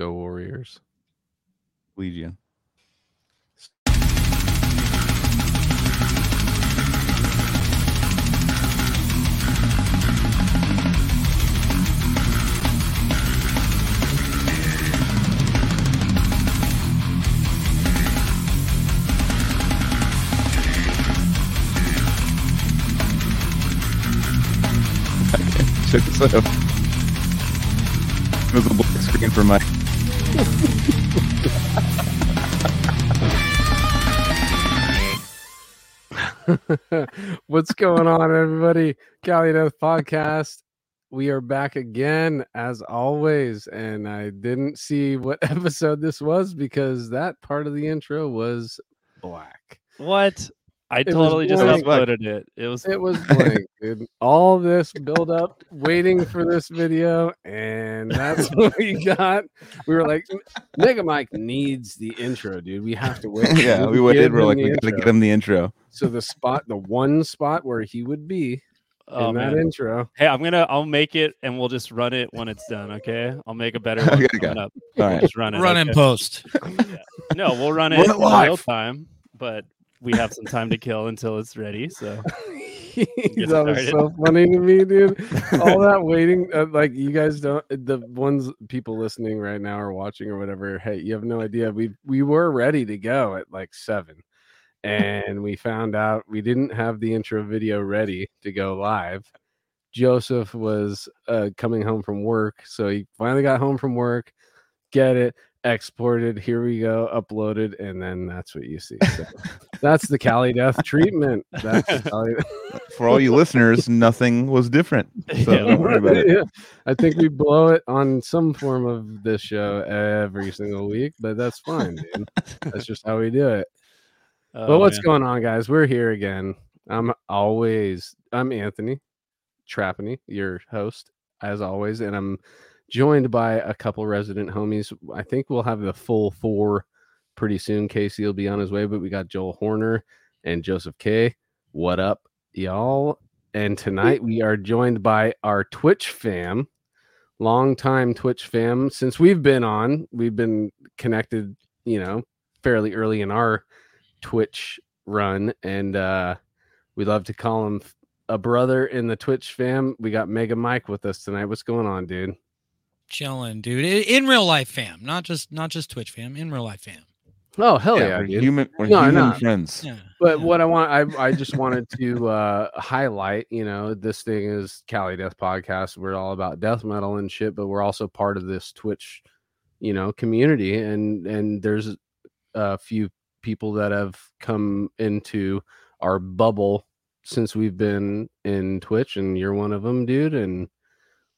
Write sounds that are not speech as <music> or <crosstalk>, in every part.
Go Warriors. Legion. Check this out. It was a black screen for Mike. <laughs> What's going on, everybody? Cali Death Podcast. We are back again, as always. And I didn't see what <laughs> episode this was because that part of the intro was black. What? I was totally just blank. uploaded it. It was It was blank, dude. All this build up, waiting for this video, and that's <laughs> what we got. We were like, Mega Mike needs the intro, dude. We have to <laughs> wait. yeah, we Give went We're like, we gotta intro. get him the intro. So the spot, the one spot where he would be oh, in that man. intro. Hey, I'm gonna I'll make it and we'll just run it when it's done, okay? I'll make a better <laughs> one Okay, coming okay. up. All just run it. Run in okay? post. No, we'll run it Run it in real time, but we have some time to kill until it's ready. So <laughs> that was so funny to me, dude. All <laughs> that waiting, uh, like you guys don't. The ones people listening right now or watching or whatever. Hey, you have no idea. We we were ready to go at like seven, and we found out we didn't have the intro video ready to go live. Joseph was uh, coming home from work, so he finally got home from work. Get it exported. Here we go, uploaded, and then that's what you see. So <laughs> that's the Cali Death treatment. <laughs> Cali For all you listeners, nothing was different. <laughs> So Yeah. don't worry about it. Yeah. I think we blow it on some form of this show every single week, but that's fine, dude. That's just how we do it. oh, but what's man. going on, guys? We're here again. I'm always I'm Anthony Trapani, your host, as always, and I'm joined by a couple resident homies. I think we'll have the full four pretty soon. Casey will be on his way, but we got Joel Horner and Joseph K. What up, y'all? And tonight we are joined by our Twitch fam, longtime Twitch fam. Since we've been on, we've been connected, you know, fairly early in our Twitch run, and uh we love to call him a brother in the Twitch fam. We got Mega Mike with us tonight. What's going on, dude? Chilling, dude. In real life fam, not just not just Twitch fam, in real life fam. Oh hell yeah, we're dude. human, we're No, human no. friends. Yeah. But yeah. what I want, I I just wanted to uh highlight, you know, this thing is Cali Death Podcast. We're all about death metal and shit, but we're also part of this Twitch, you know, community, and and there's a few people that have come into our bubble since we've been in Twitch, and you're one of them, dude. And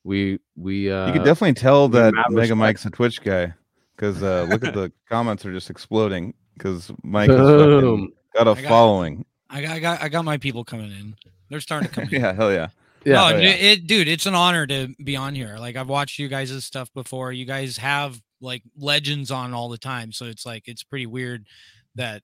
we we uh You can definitely tell that mad Mega. Mike's a Twitch guy because uh, look at the <laughs> comments are just exploding because Mike has got a I got- following. I got, I got I got my people coming in. They're starting to come <laughs> in. yeah, hell yeah. Yeah, oh, it- yeah. it, dude, it's an honor to be on here. Like I've watched you guys' stuff before. You guys have like legends on all the time, so it's like it's pretty weird that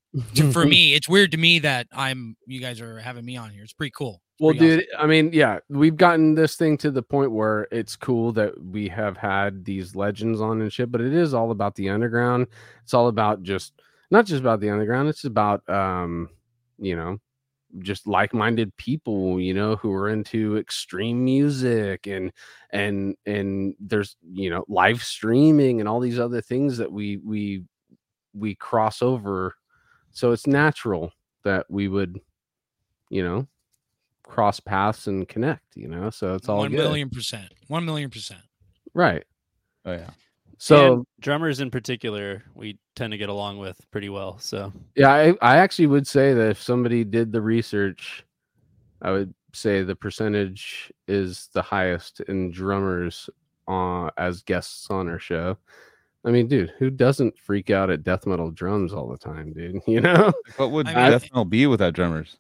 for <laughs> me, it's weird to me that I'm you guys are having me on here. It's pretty cool. Well, awesome. dude, I mean, yeah, we've gotten this thing to the point where it's cool that we have had these legends on and shit, but it is all about the underground. It's all about just not just about the underground, it's about um, you know, just like-minded people, you know, who are into extreme music and and and there's, you know, live streaming and all these other things that we we we cross over. So it's natural that we would, you know, cross paths and connect, you know. So it's all one good. million percent. One million percent. right. Oh yeah. So And drummers in particular, we tend to get along with pretty well. So yeah, I, I actually would say that if somebody did the research, I would say the percentage is the highest in drummers uh, as guests on our show. I mean, dude, who doesn't freak out at death metal drums all the time, dude? <laughs> You know? What would I mean- death metal be without drummers?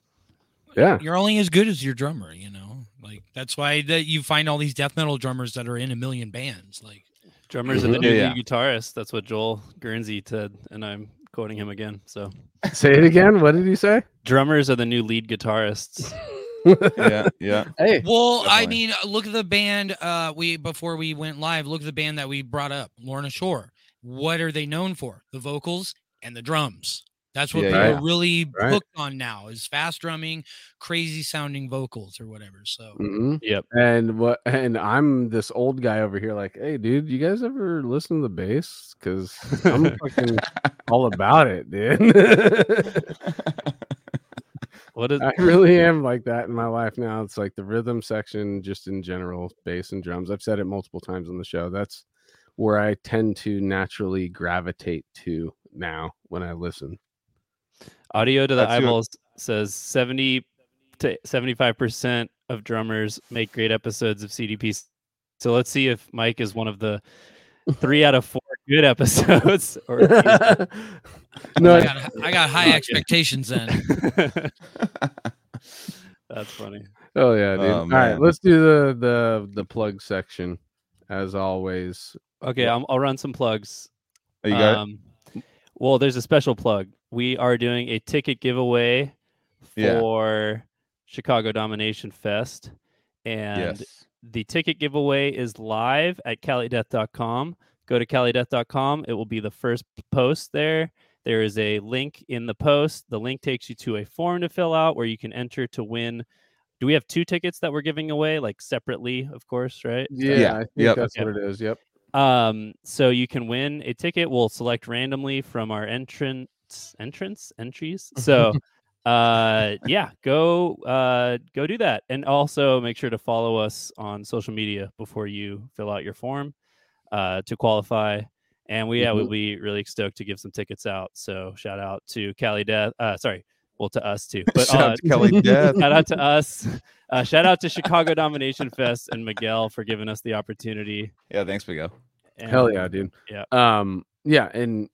Yeah. You're only as good as your drummer, you know. Like that's why that you find all these death metal drummers that are in a million bands. Like drummers are the Mhm. new Yeah, lead guitarists. That's what Joel Guernsey said, and I'm quoting him again. So Say it again. What did he say? drummers are the new lead guitarists. <laughs> Yeah, yeah. Hey, Well, I mean, look at the band. Uh, we before we went live, look at the band that we brought up, Lorna Shore. what are they known for? The vocals and the drums. That's what Yeah, people yeah. are really Right. hooked on now is fast drumming, crazy sounding vocals or whatever. So Mhm. Yep. And what? And I'm this old guy over here, like, hey, dude, you guys ever listen to the bass? Because I'm <laughs> fucking all about it, dude. <laughs> What is I really am like that in my life now. It's like the rhythm section, just in general, bass and drums. I've said it multiple times on the show. That's where I tend to naturally gravitate to now when I listen. Audio to the That's your- eyeballs says 70 to 75% of drummers make great episodes of CDP. So let's see if Mike is one of the three out of four good <laughs> episodes. Or <laughs> no, I got, I got high expectations then. <laughs> That's funny. Oh yeah, dude. Oh, All right, let's do the the the plug section as always. Okay, I'll, I'll run some plugs. Oh, you got it? um, Well, there's a special plug. We are doing a ticket giveaway Yeah. for Chicago Domination Fest. And Yes. the ticket giveaway is live at calideath.com. Go to calideath.com. It will be the first post there. There is a link in the post. The link takes you to a form to fill out where you can enter to win. Do we have two tickets that we're giving away, like separately, of course, right? Yeah, Yeah, I think yep. that's Yep. what it is. Yep. Um, so you can win a ticket. We'll select randomly from our entrance entrance entries. So <laughs> uh yeah, go uh go do that. And also make sure to follow us on social media before you fill out your form uh to qualify. And we yeah, we'll be really stoked to give some tickets out. So shout out to Cali Death. Uh sorry, well to us too. But Shout uh, out to Cali Death. shout out to <laughs> us. Uh, shout out to Chicago Domination Fest and Miguel for giving us the opportunity. Yeah, thanks, Miguel. Hell yeah, dude. yeah. Um. Yeah, and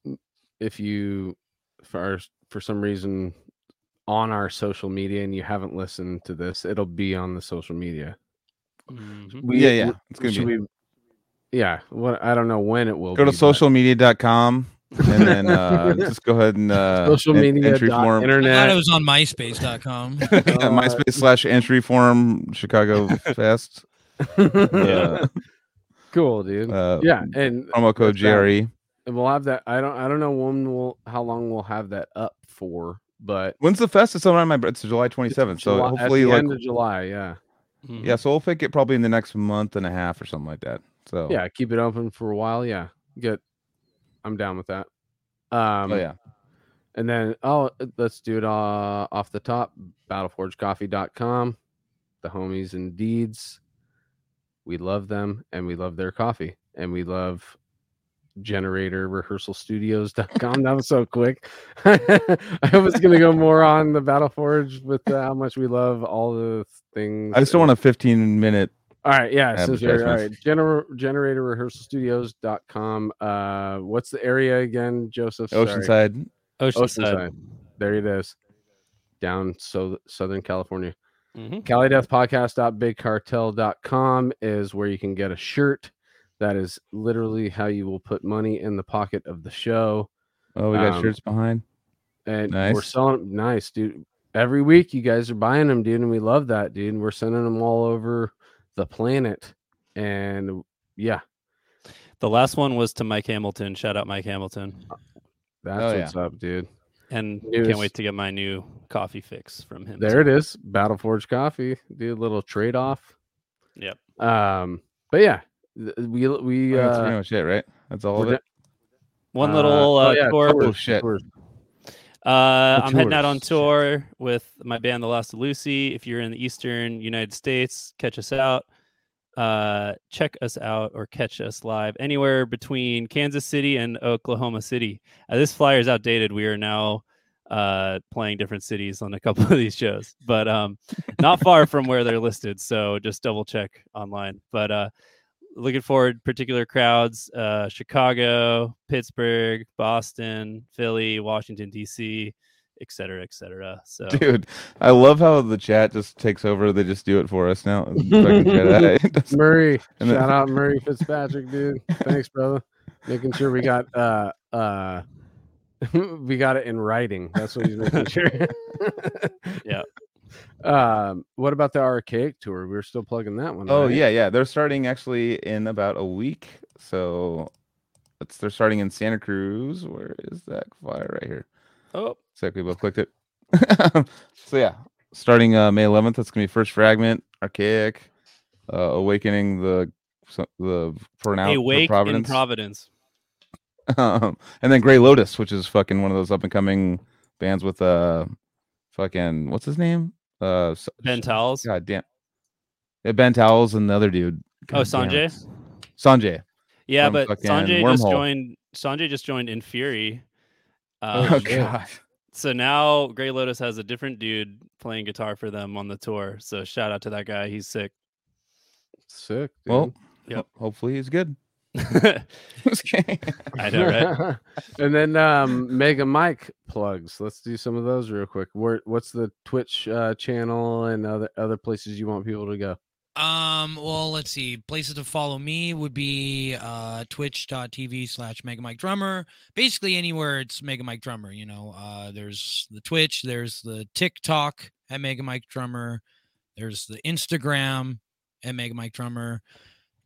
if you for for some reason on our social media and you haven't listened to this, it'll be on the social media. Mhm. We, yeah, yeah. It's gonna be. we? Yeah. What I don't know when it will Go to be, but socialmedia.com and then uh, <laughs> just go ahead and uh, social media entry dot form. I thought internet. it was on myspace.com. Yeah, <laughs> MySpace slash entry form Chicago <laughs> Fest. yeah. cool, dude. uh, yeah, and promo code That's that. GRE. And we'll have that. I don't. I don't know when we'll how long we'll have that up for, but When's the fest? It's around my. It's July 27th. So July- hopefully, at the like, end of July. Yeah. Mhm. yeah. So we'll pick it probably in the next month and a half or something like that. So Yeah. Keep it open for a while. Yeah. Good. I'm down with that. Um, Oh yeah. And then, oh, let's do it uh, off the top. Battleforgecoffee.com. The homies and deeds. We love them and we love their coffee. And we love generator rehearsal studios.com. that was so quick. <laughs> I was going to go more on the Battle Forge with uh, how much we love all the things. I just don't want a 15 minute. All right, yeah. So here, all Advertisements. right, Gener- generator rehearsal studios.com. Uh, what's the area again, Joseph? Sorry. Oceanside. Oceanside. Oceanside. There it is. Down so Southern California. Mhm. CaliDeathPodcast.bigcartel.com is where you can get a shirt. That is literally how you will put money in the pocket of the show. Oh, we got Um, shirts behind. And we're Nice. selling nice, dude. Every week you guys are buying them, dude, and we love that, dude. And we're sending them all over the planet. And yeah, The last one was to Mike Hamilton. Shout out Mike Hamilton. that's Oh, yeah. what's up, dude. And Newest- can't wait to get my new coffee fix from him. There it is. Battle Battleforge coffee. Do a little trade off. Yep. Um, but yeah, th- we we that's uh pretty much it, right? That's all of we're it. One Uh, little oh, uh, yeah, tour. tours, Oh, shit. tours. Uh, I'm heading out on tours. tour with my band, The Lost of Lucy. If you're in the Eastern United States, catch us out. Uh, check us out or catch us live anywhere between Kansas City and Oklahoma City. Uh, this flyer is outdated. We are now uh, playing different cities on a couple <laughs> of these shows, but um, not far from where they're listed. So just double check online. But uh, looking forward particular crowds uh chicago pittsburgh boston philly washington dc et cetera et cetera so Dude, I love how the chat just takes over. They just do it for us now. Fucking <laughs> Jedi. <laughs> It doesn't- Murray, And then- shout out Murray Fitzpatrick, dude. Thanks, brother. Making sure we got uh uh <laughs> we got it in writing. That's what he's making sure. Yeah. Um, what about the archaic tour? We're still plugging that one. oh right? yeah, yeah. They're starting actually in about a week. So It's they're starting in Santa Cruz. Where is that flyer right here? Oh, Exactly. We both clicked it. <laughs> so yeah, starting uh, May 11th. That's gonna be first fragment, archaic, uh, awakening the the pronoun awake in Providence, Providence. um, <laughs> and then Gray Lotus, which is fucking one of those up and coming bands with uh, fucking what's his name? Uh, S- Ben Towels. God damn. Yeah, ben Towels and the other dude. Oh, God damn Sanjay? it. Sanjay. Yeah, but fucking Sanjay just joined. Sanjay just joined in Fury. Oh, Um, shit. god. so now Gray Lotus has a different dude playing guitar for them on the tour. So shout out to that guy. He's sick. Sick. Dude. Well, Yep. hopefully he's good. <laughs> I know, right? <laughs> and then um Mega Mike plugs. Let's do some of those real quick. Where what's the Twitch uh, channel and other other places you want people to go? Um, well, let's see. Places to follow me would be uh twitch.tv slash Mega Mike Drummer. Basically anywhere it's Mega Mike Drummer, you know. Uh there's the Twitch, there's the TikTok at Mega Mike Drummer, there's the Instagram at Mega Mike Drummer,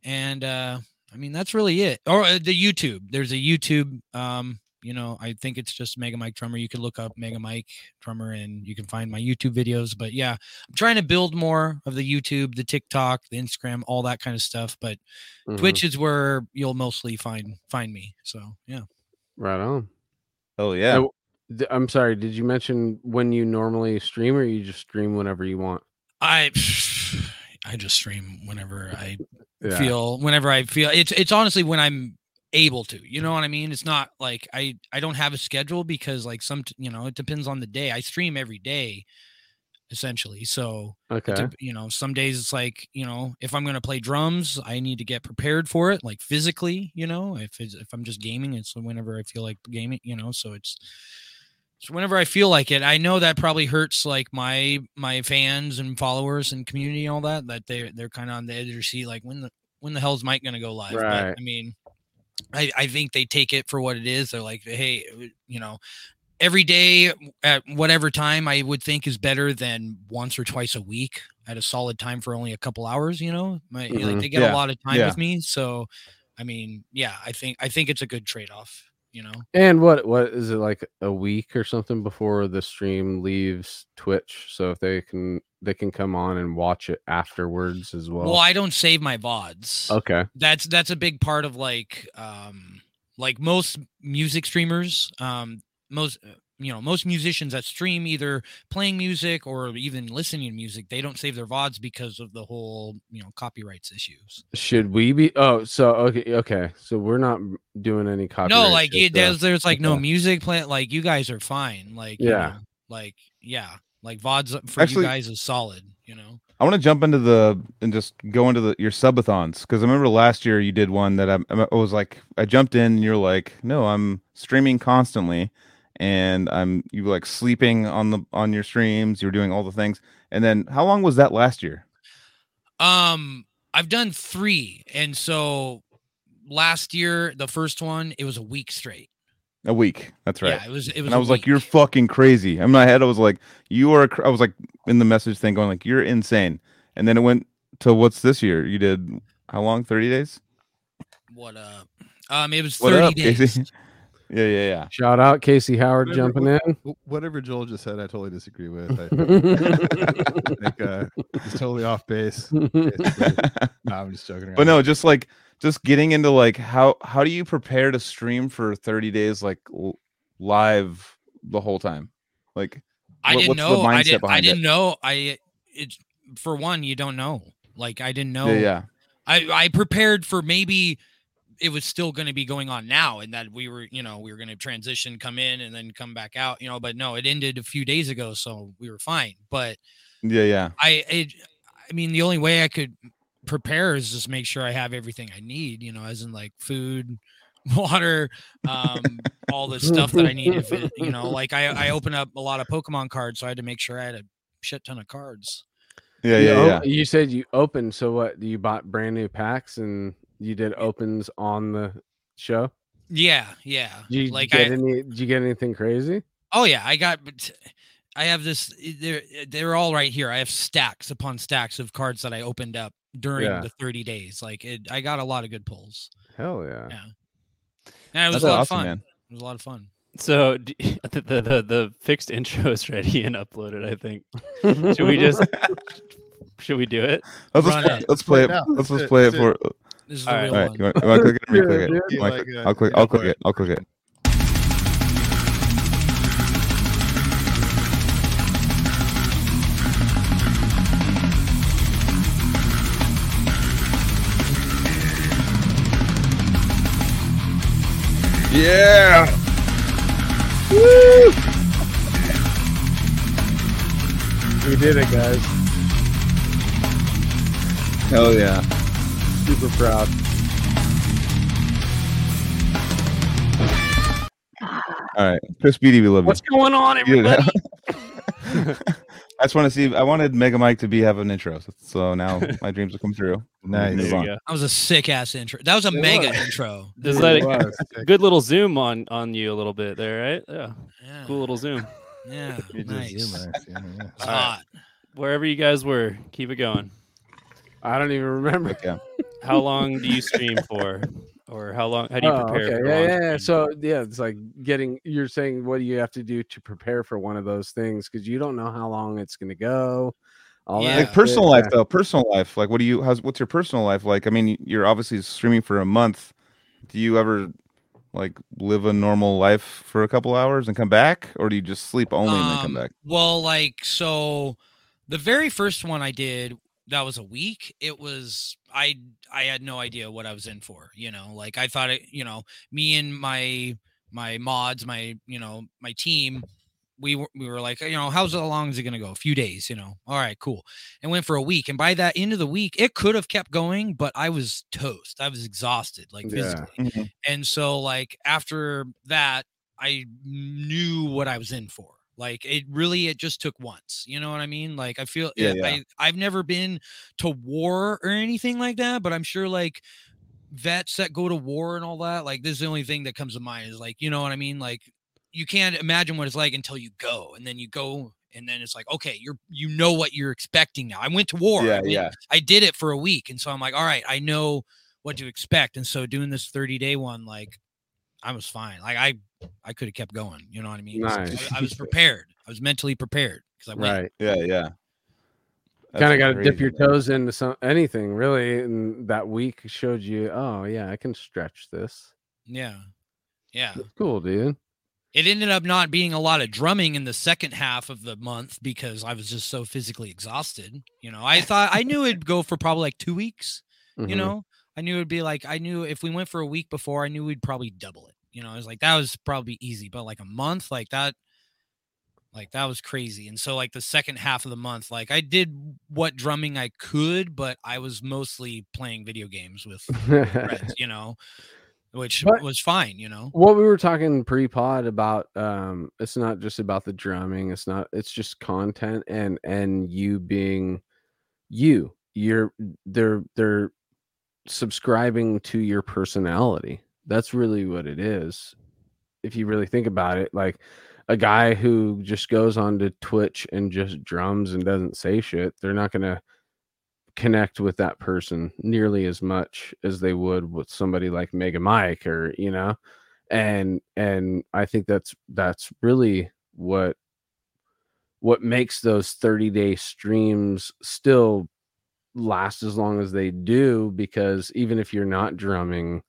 and uh I mean that's really it. Or uh, the YouTube. There's a YouTube um you know, I think it's just Mega Mike Drummer. You can look up Mega Mike Drummer and you can find my YouTube videos. But yeah, I'm trying to build more of the YouTube, the TikTok, the Instagram, all that kind of stuff. But Mhm. Twitch is where you'll mostly find find me. So yeah. Right on. Oh yeah. D- I'm sorry. Did you mention when you normally stream, or you just stream whenever you want? I <laughs> I just stream whenever I Yeah. feel whenever I feel it's it's honestly when I'm able to you know what i mean it's not like i i don't have a schedule because like some you know it depends on the day i stream every day essentially so Okay. you know some days it's like you know if i'm going to play drums i need to get prepared for it like physically you know if it's, if i'm just gaming it's whenever i feel like gaming you know so it's so whenever i feel like it i know that probably hurts like my my fans and followers and community and all that that they they're kind of on the edge of their seat like when the when the hell's mike going to go live Right. but i mean I, I think they take it for what it is they're like hey you know every day at whatever time I would think is better than once or twice a week at a solid time for only a couple hours. You know, My, Mhm. like they get Yeah. a lot of time Yeah. with me. So, I mean, yeah, I think I think it's a good trade off. You know, And what what is it like a week or something before the stream leaves Twitch? So if they can they can come on and watch it afterwards as well. well, I don't save my vods. okay. That's that's a big part of like um like most music streamers. Um, most you know most musicians that stream either playing music or even listening to music they don't save their vods because of the whole you know copyrights issues Should we be? Oh, so okay, okay. So we're not doing any copyright. no like it, there's there's like no music playing like you guys are fine like you Yeah. know, like yeah like vods for Actually- you guys is solid you know I want to jump into the and just go into the your subathons because I remember last year you did one that I, I was like I jumped in and you're like no I'm streaming constantly and I'm you were like sleeping on the on your streams you're doing all the things. And then how long was that last year? Um i've done three and so last year the first one it was a week straight. A week that's right. Yeah it was it was and I was like you're fucking crazy. In my head I was like you are cr-" I was like in the message thing going like you're insane. And then it went to what's this year? You did how long? 30 days? What up um it was 30 up, days Casey? Yeah yeah yeah Shout out Casey Howard Whatever- jumping in. Whatever Joel just said, I totally disagree with. I <laughs> think uh, he's totally off base. <laughs> No, I'm just joking. but no just like just getting into like how how do you prepare to stream for 30 days like l- live the whole time like I What- didn't what's the know. I mindset didn't. I behind it? didn't know. I it's for one, you don't know. Like I didn't know. yeah yeah I I prepared for maybe it was still going to be going on now, and that we were, you know, we were going to transition, come in, and then come back out, you know. But no, it ended a few days ago, so we were fine. But yeah yeah I, it, I mean, the only way I could prepare is just make sure I have everything I need, you know, as in like food, <laughs> water, um, all the stuff that I need. If it, you know, like I, I opened up a lot of Pokemon cards, so I had to make sure I had a shit ton of cards. yeah You yeah o- yeah You said you opened. So what? You bought brand new packs and you did opens on the show. Yeah, yeah. Did you like get I, any? Did you get anything crazy? oh yeah, I got. I have this. Eh, they're eh, they're all right here. I have stacks upon stacks of cards that I opened up during Yeah. the 30 days. Like it, I got a lot of good pulls. Hell yeah. Yeah. Yeah, it was That's a lot awesome, of fun. man. It was a lot of fun. So <laughs> the, the the the fixed <laughs> intro is ready and uploaded. I think. Should we <laughs> just? should we do it? Let's, let's, it. let's play it. Right. Let's Let's just do play it. it for. This is the All right. real All right, one. you want, you want click it or click <laughs> it? Yeah, dude. Want to Like, uh, I'll click. go I'll for click it. it. I'll click it. Yeah. Woo! We did it, guys. Hell yeah. Super proud. All right, Chris Beatty, we love you. What's going on, everybody? <laughs> I just want to see. I wanted Mega Mike to be have an intro, so, so now <laughs> my dreams will come true. Nice. There Move you on. go. That was a sick ass intro. That was a It mega was. intro. <laughs> Just It let it, was. good little zoom on on you a little bit there, right? Yeah, Yeah. cool little zoom. Yeah. Nice. zoom nice, yeah, yeah. It's All right. hot. Wherever you guys were, keep it going. I don't even remember. Okay. <laughs> How long do you stream for, or how long? How do you Oh, prepare? okay. for Yeah, yeah, yeah. So yeah, it's like getting. You're saying what do you have to do to prepare for one of those things because you don't know how long it's going to go. All Yeah. that Like personal shit, life though, personal life. Like, what do you? How's what's your personal life like? I mean, you're obviously streaming for a month. Do you ever like live a normal life for a couple hours and come back, or do you just sleep only and then come Um, back? Well, like so the very first one I did that was a week. It was I I had no idea what I was in for, you know. Like I thought it, you know, me and my my mods, my, you know, my team we were we were like, you know, how's how long is it gonna go? A few days, you know. All right, cool. And went for a week. And by that end of the week, it could have kept going, but I was toast. I was exhausted, like Yeah. physically. Mhm. And so like after that, I knew what I was in for. Like it really it just took once. You know what I mean? Like I feel Yeah, eh, I yeah. I've never been to war or anything like that, but I'm sure like vets that go to war and all that, like this is the only thing that comes to mind is like, you know what I mean? Like you can't imagine what it's like until you go and then you go and then it's like, okay, you're you know what you're expecting now. I went to war. I Yeah, yeah. I did it for a week. And so I'm like, all right, I know what to expect. And so doing this 30 day one, like I was fine. Like I I could have kept going. You know what I mean? Nice. I, I was <laughs> prepared. I was mentally prepared because I went. Right. Yeah, yeah. Kind of got to dip crazy, your man. toes into some anything really, and that week showed you. Oh yeah, I can stretch this. Yeah. Yeah. That's cool, dude. It ended up not being a lot of drumming in the second half of the month because I was just so physically exhausted. You know, I thought I knew it'd go for probably like two weeks. You Mhm. know, I knew it'd be like I knew if we went for a week before, I knew we'd probably double it. You know, I was like that was probably easy, but like a month, like that, like that was crazy. And so like the second half of the month, like I did what drumming I could, but I was mostly playing video games with <laughs> friends. You know, which But- was fine. You know. what we were talking pre-pod about um it's not just about the drumming it's not it's just content and and you being you you're they're they're subscribing to your personality that's really what it is if you really think about it like a guy who just goes onto twitch and just drums and doesn't say shit they're not going to connect with that person nearly as much as they would with somebody like mega mike or you know? And and i think that's that's really what what makes those 30 day streams still last as long as they do because even if you're not drumming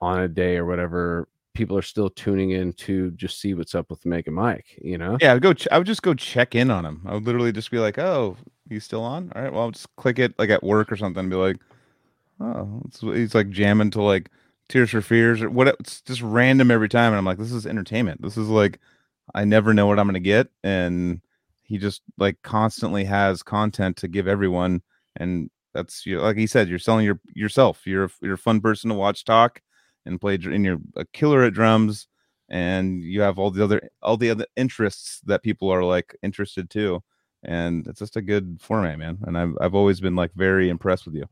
on a day or whatever people are still tuning in to just see what's up with mega mike you know Yeah, I would go. Ch- I would just go check in on him. I would literally just be like, "Oh, he's still on. All right, well, I'll just click it like at work or something. And be like, oh, it's, he's like jamming to like Tears for Fears or what? It's just random every time, and I'm like, this is entertainment. This is like, I never know what I'm gonna get, and he just like constantly has content to give everyone, and that's you. Like he said, you're selling your yourself. You're you're a fun person to watch talk and play, and you're a killer at drums and you have all the other all the other interests that people are like interested too and it's just a good format man and i've, I've always been like very impressed with you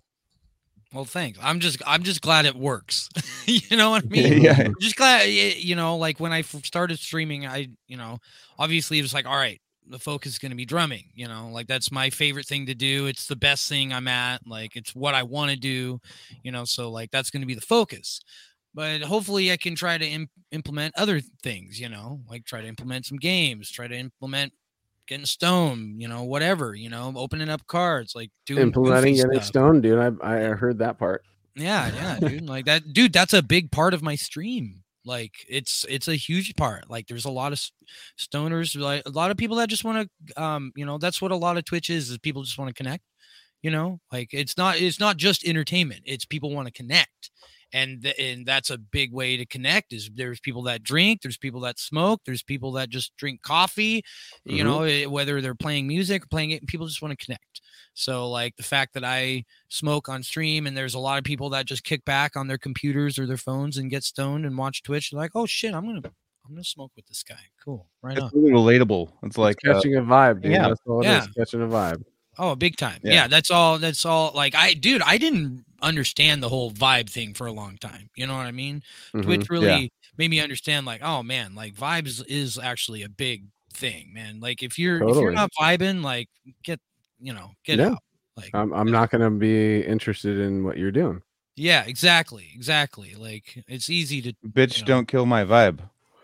Well, thanks. I'm just I'm just glad it works. <laughs> you know what I <laughs> mean? yeah I'm just glad you know, like when i started streaming, I you know, obviously it was like, all right, the focus is going to be drumming. You know, like that's my favorite thing to do. It's the best thing I'm at. Like it's what I want to do. You know, so like that's going to be the focus. But hopefully I can try to Im- implement other things, you know, like try to implement some games, try to implement getting stoned, you know, whatever, you know, opening up cards, like doing Implementing getting stuff. stoned, dude. I I heard that part. Yeah, yeah, dude. Like that, dude. That's a big part of my stream. Like it's it's a huge part. Like there's a lot of stoners, like a lot of people that just want to, um, you know, that's what a lot of Twitch is. Is people just want to connect. You know, like it's not it's not just entertainment. It's people want to connect, and th- and that's a big way to connect. Is there's people that drink, there's people that smoke, there's people that just drink coffee. You Mhm. know, eh, whether they're playing music or playing it, people just want to connect. So like the fact that I smoke on stream and there's a lot of people that just kick back on their computers or their phones and get stoned and watch Twitch, they're like, oh shit, I'm gonna I'm gonna smoke with this guy. Cool. Right It's on. really relatable. It's like It's uh, catching a vibe, dude. yeah. That's all it is. Yeah. Catching a vibe. Oh, big time. Yeah. Yeah. that's all that's all like I dude, I didn't understand the whole vibe thing for a long time. You know what I mean? Mhm. Twitch really made me understand like, oh man, like vibes is actually a big thing, man. Like if you're if you're not vibing, like get you know, get Yeah. out. Like I'm I'm not gonna be interested in what you're doing. yeah, exactly. Exactly. Like it's easy to bitch, know. don't kill my vibe.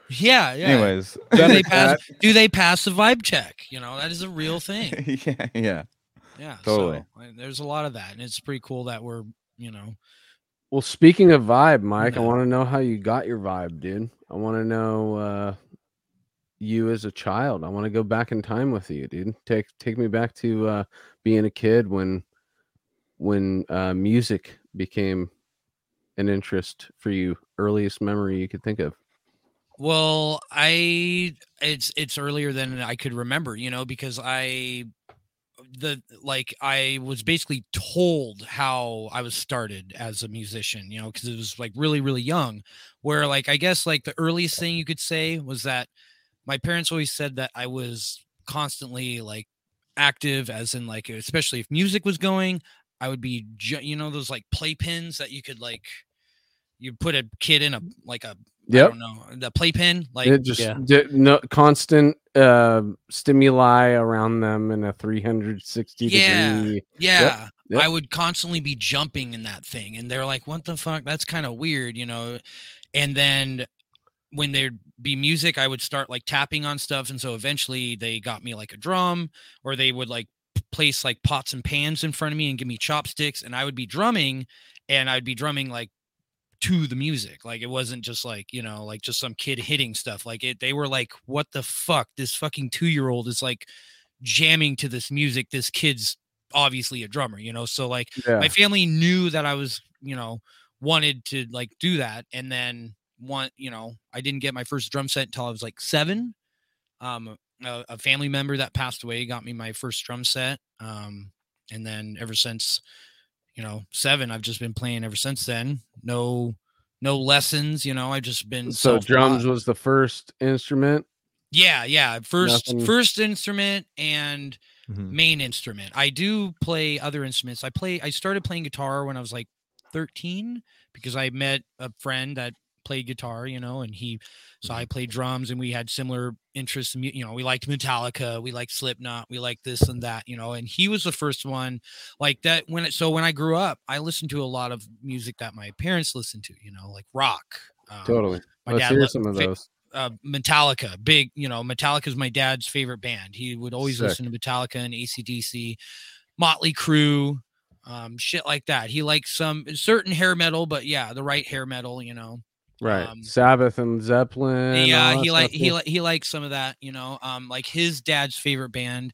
yeah, yeah. Anyways, <laughs> do they pass do they pass the vibe check? You know, that is a <laughs> real thing. yeah, yeah. Yeah. Totally. So like, there's a lot of that. And it's pretty cool that we're, you know, Well, speaking of vibe, Mike, I want to know how you got your vibe, dude. I want to know uh, you as a child. I want to go back in time with you, dude. Take take me back to uh, being a kid when when uh, music became an interest for you. Earliest memory you could think of. Well, I it's it's earlier than I could remember, you know, because I the like I was basically told how I was started as a musician, you know, because it was like really really young. Where like I guess like the earliest thing you could say was that my parents always said that I was constantly like active, as in like especially if music was going, I would be you know those like playpens that you could like you put a kid in a like a I Yep. don't know the playpen like it just yeah. di- no constant uh, stimuli around them in a 360 Yeah. degree. yeah yep. I would constantly be jumping in that thing and they're like what the fuck that's kind of weird you know and then when there'd be music I would start like tapping on stuff and so eventually they got me like a drum or they would like place like pots and pans in front of me and give me chopsticks and I would be drumming and I'd be drumming like to the music like it wasn't just like you know like just some kid hitting stuff like it they were like what the fuck this fucking 2-year-old is like jamming to this music this kid's obviously a drummer you know so like Yeah. my family knew that I was, you know, wanted to like do that. And then one, you know, I didn't get my first drum set until I was like seven. Um, a, a family member that passed away got me my first drum set. Um, and then ever since, you know, seven, I've just been playing ever since then. No, no lessons, you know, I've just been so drums was the first instrument. Yeah, yeah. First Nothing- first instrument and Mhm. main instrument. I do play other instruments. I play I started playing guitar when I was like 13 because I met a friend that played guitar, you know, and he so I played drums and we had similar interests in you know, we liked Metallica, we liked Slipknot, we liked this and that, you know, and he was the first one like that when it, so when I grew up, I listened to a lot of music that my parents listened to, you know, like rock. Um, Totally. my Let's dad hear some of those. uh, Metallica, big, you know, Metallica is my dad's favorite band. He would always Sick. listen to Metallica and ACDC, Motley Crue, um, shit like that. He likes some certain hair metal, but yeah, the right hair metal, you know. Right. um, Sabbath and Zeppelin. yeah, he like he yeah. like he likes some of that, you know. Um, like his dad's favorite band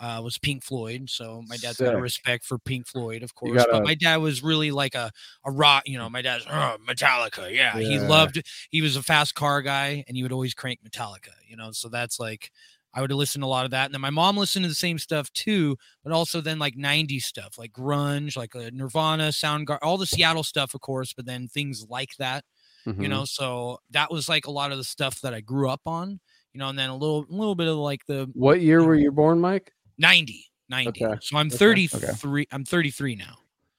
uh was Pink Floyd, so my dad's got a respect for Pink Floyd, of course. gotta- But my dad was really like a a rock, you know. My dad's "Oh, Metallica, yeah. He loved. He was a fast car guy, and he would always crank Metallica, you know. So that's like. I would listen to a lot of that, and then my mom listened to the same stuff too, but also then like '90s stuff, like grunge, like uh, Nirvana, Soundgarden, all the Seattle stuff, of course, but then things like that you Mhm. know so that was like a lot of the stuff that i grew up on you know and then a little a little bit of like the What year you were know, you born, Mike? 90 90 Okay, so i'm okay, 33 i'm 33 now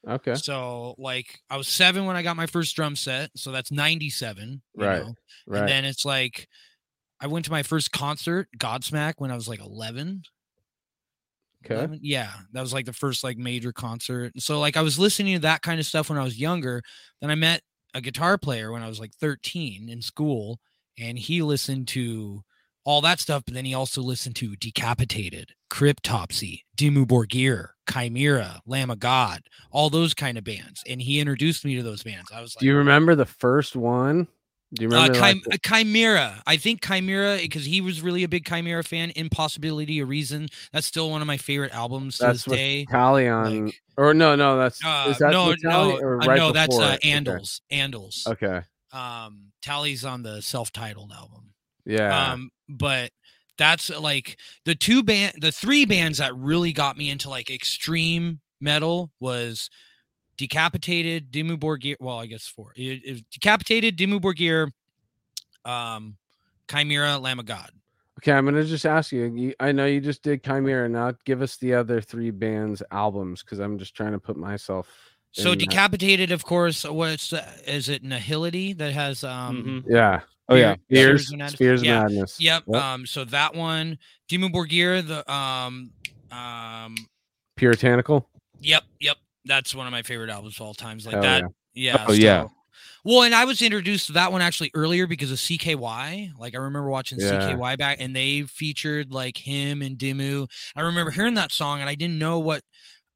Okay. so like i was seven when i got my first drum set so that's 97 you Right, know? Right. and then it's like i went to my first concert godsmack when i was like 11 okay. Yeah, that was like the first like major concert. And so like I was listening to that kind of stuff when I was younger. Then I met a guitar player when I was like 13 in school, and he listened to all that stuff, but then he also listened to Decapitated, Cryptopsy, Dimmu Borgir, Chimaira, Lamb of God, all those kind of bands. And he introduced me to those bands. I was like, Do you remember the first one? Do you uh, remember? like, Chim- uh, Chimaira. I think Chimaira because he was really a big Chimaira fan. Impossibility, a reason. That's still one of my favorite albums to that's this day. Tally on, like- or no, no, that's Uh, is that no, no, uh, right no, that's uh, it? Okay. Andals. Andals. Okay. Um, Tally's on the self-titled album. Yeah. Um, but that's uh, like the two band, the three bands that really got me into like extreme metal was Decapitated, Dimmu Borgir. Well, I guess four. It, it Decapitated, Dimmu Borgir, um, Chimaira, Lamb of God. okay, I'm gonna just ask you, you. I know you just did Chimaira. Now give us the other three bands' albums because I'm just trying to put myself. So in that. Decapitated, of course. What's uh, is it? Nihility that has um. Mhm. Yeah. Oh yeah. Fear- Spheres, Spheres Madness? Spheres Yeah. Madness. Yep. Yep. Um. So that one, Dimmu Borgir, the um, um. Puritanical. Yep. Yep. That's one of my favorite albums of all times. Like Hell that. yeah. Yeah. Oh, yeah. Well, and I was introduced to that one actually earlier because of CKY. Like I remember watching Yeah. CKY back, and they featured like him and Dimmu. I remember hearing that song, and I didn't know what.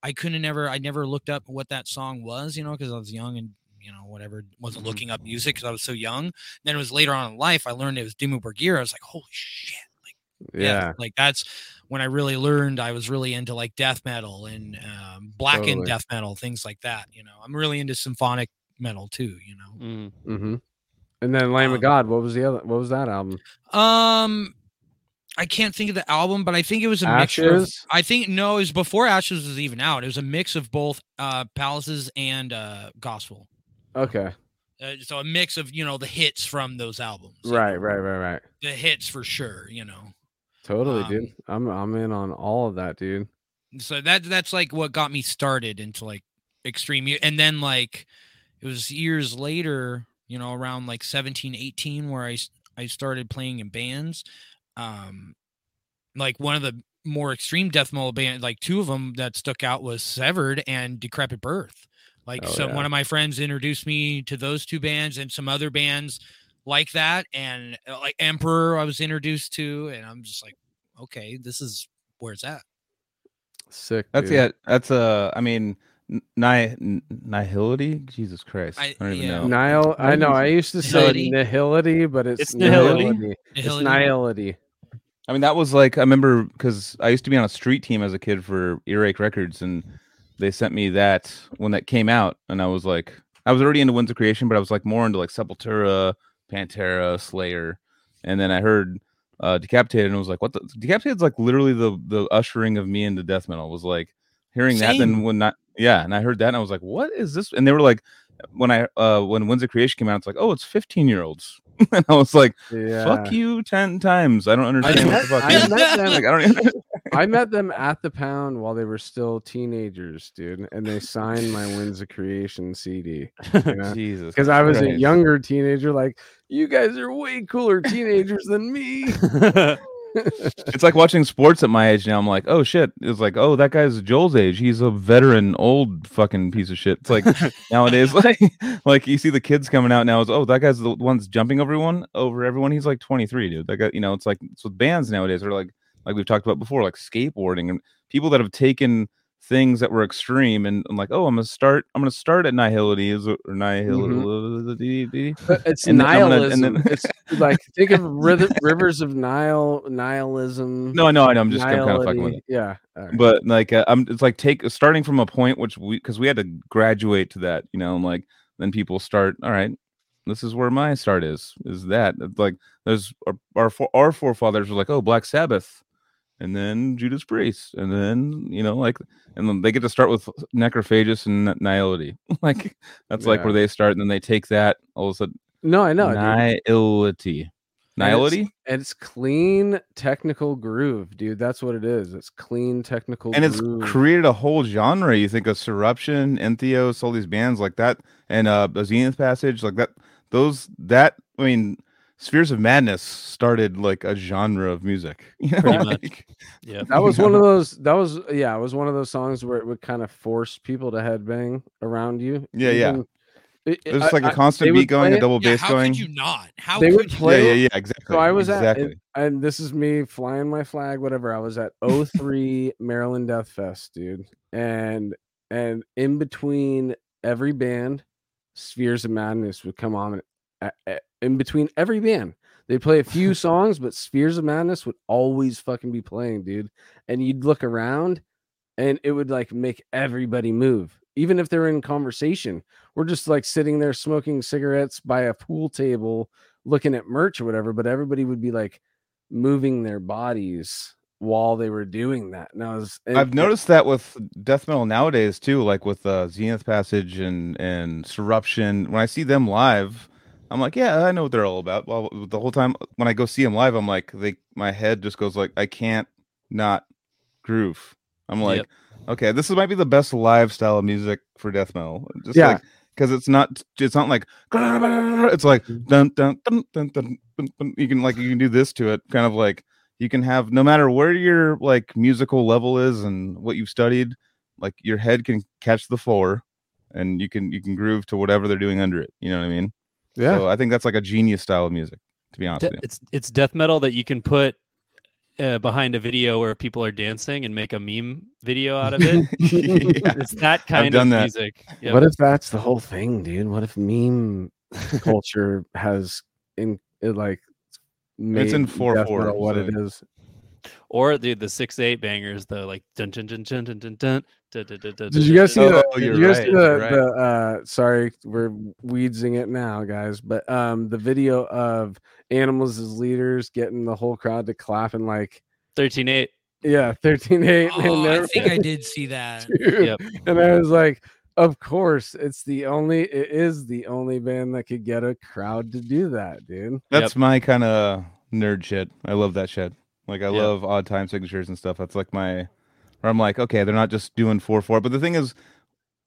I couldn't never. I never looked up what that song was, you know, because I was young and you know whatever. Wasn't Mm-hmm. looking up music because I was so young. Then it was later on in life I learned it was Dimmu Borgir. I was like, holy shit! Like Yeah. like that's when I really learned I was really into like death metal and um, blackened Totally. death metal, things like that. You know, I'm really into symphonic metal too. You know, Mm. Mm-hmm. And then Lamb Um, of God. What was the other? What was that album? um, I can't think of the album, but I think it was a mixture. Of, I think no, it was before Ashes was even out. It was a mix of both uh palaces and uh gospel. Okay. Uh, so a mix of you know the hits from those albums. Right. Right. Right. Right. The hits for sure. You know. Totally, Um, dude. I'm I'm in on all of that, dude. so that that's like what got me started into like extreme and then like it was years later you know around like 17 18 where I I started playing in bands um like one of the more extreme death metal band like two of them that stuck out was severed and decrepit birth like Oh, so yeah. one of my friends introduced me to those two bands and some other bands like that and uh, like emperor i was introduced to and i'm just like okay this is where it's at Sick. That's dude. yeah. That's uh. I mean, ni- nihility. Jesus Christ. I- I, don't even yeah. know. Nihil. I know. I used to say Nihility? nihility, but it's, It's nihility? It's Nihility? nihility. I mean, that was like I remember because I used to be on a street team as a kid for Earache Records, and they sent me that when that came out, and I was like, I was already into Winds of Creation, but I was like more into like Sepultura, Pantera, Slayer, and then I heard uh Decapitated, and I was like, what the Decapited's like literally the the ushering of me into death metal. Was like hearing that, Same. then when not, yeah, and I heard that, and I was like, what is this? And they were like, when I uh when Winds of Creation came out, it's like, oh, it's fifteen year olds, <laughs> and I was like. Yeah. Fuck you ten times. I don't understand what met- the fuck. I is- met <laughs> them- like, I don't <laughs> even. I met them at the pound while they were still teenagers, dude, and they signed my Winds of Creation CD. <laughs> Jesus. Because I was a younger teenager, like you guys are way cooler teenagers than me. <laughs> It's like watching sports at my age now. I'm like, oh shit. It's like, oh, that guy's Joel's age. He's a veteran, old fucking piece of shit. It's like <laughs> nowadays, like, like you see the kids coming out now. Is oh, that guy's the one's jumping everyone over everyone. He's like 23, dude. That guy, you know, it's like it's with bands nowadays. They're like, like we've talked about before, like skateboarding and people that have taken things that were extreme and I'm like, oh, I'm gonna start. I'm gonna start at nihility is or nihility. But it's And then gonna- nihilism. then- it's like think of riv- rivers of Nile, nihilism. No, no, I know. I'm just kind of fucking with it. Yeah. right. but like uh, i'm it's like take starting from a point which we because we had to graduate to that you know and like then people start all right this is where my start is is that like there's our our, our forefathers were like oh black sabbath and then judas priest and then you know like and then they get to start with necrophagist and Ni- nihility <laughs> like that's like where they start and then they take that all of a sudden no, I know. nihility nihility And it's clean technical groove, dude. That's what it is. It's clean technical and it's created a whole genre. You think of Soreption, Entheos, all these bands like that, and uh, Zenith Passage, like that. Those that I mean, Spheres of Madness started like a genre of music. <laughs> You know, Pretty much. like, yeah. that was one of <laughs> those that was yeah, it was one of those songs where it would kind of force people to headbang around you. Yeah, yeah. even- It- There's I- like a constant they beat going, a it- double Yeah, bass how going. could you not? How They could would you play yeah, yeah, yeah, exactly. So I was exactly. at, and, and this is me flying my flag, whatever. I was at 03 Maryland Death Fest, dude, and and in between every band, Spheres of Madness would come on. a- a- In between every band, they'd play a few <laughs> songs, but Spheres of Madness would always fucking be playing, dude. And you'd look around, and it would like make everybody move, even if they're in conversation. We're just like sitting there smoking cigarettes by a pool table looking at merch or whatever, but everybody would be like moving their bodies while they were doing that. And I was, and- I've noticed that with death metal nowadays too, like with uh, Zenith Passage and and Soreption. When I see them live, I'm like, yeah, I know what they're all about. Well, the whole time when I go see them live, I'm like, they, my head just goes like, I can't not groove. I'm like, Yep. okay, this might be the best live style of music for death metal. Just Yeah. like because it's not, it's not like, it's like mm-hmm. dun dun dun dun dun. dun, dun. You can like you can do this to it, kind of like you can have no matter where your like musical level is and what you've studied like your head can catch the floor and you can you can groove to whatever they're doing under it you know what i mean yeah, so i think that's like a genius style of music to be honest De- with it's it's death metal that you can put uh, behind a video where people are dancing and make a meme video out of it. <laughs> yeah. it's that kind done of that. music. Yep. what if that's the whole thing, dude? What if meme culture has in it like made in 4/4, what it so- is? or dude, the six eight bangers, the like dun dun dun dun dun dun dun. Did you guys see dun, the? Oh, did you're you guys right, see the, right. the? Uh, sorry, we're weedsing it now, guys. But um, the video of animals as leaders getting the whole crowd to clap and like, Thirteen eight. yeah, thirteen eight. Oh, I think I <laughs> did see that. <laughs> Yep. And I was like, of course, it's the only. It is the only band that could get a crowd to do that, dude. that's my kind of nerd shit i love that shit like i Yep. love odd time signatures and stuff that's like my where i'm like okay they're not just doing 4-4 but the thing is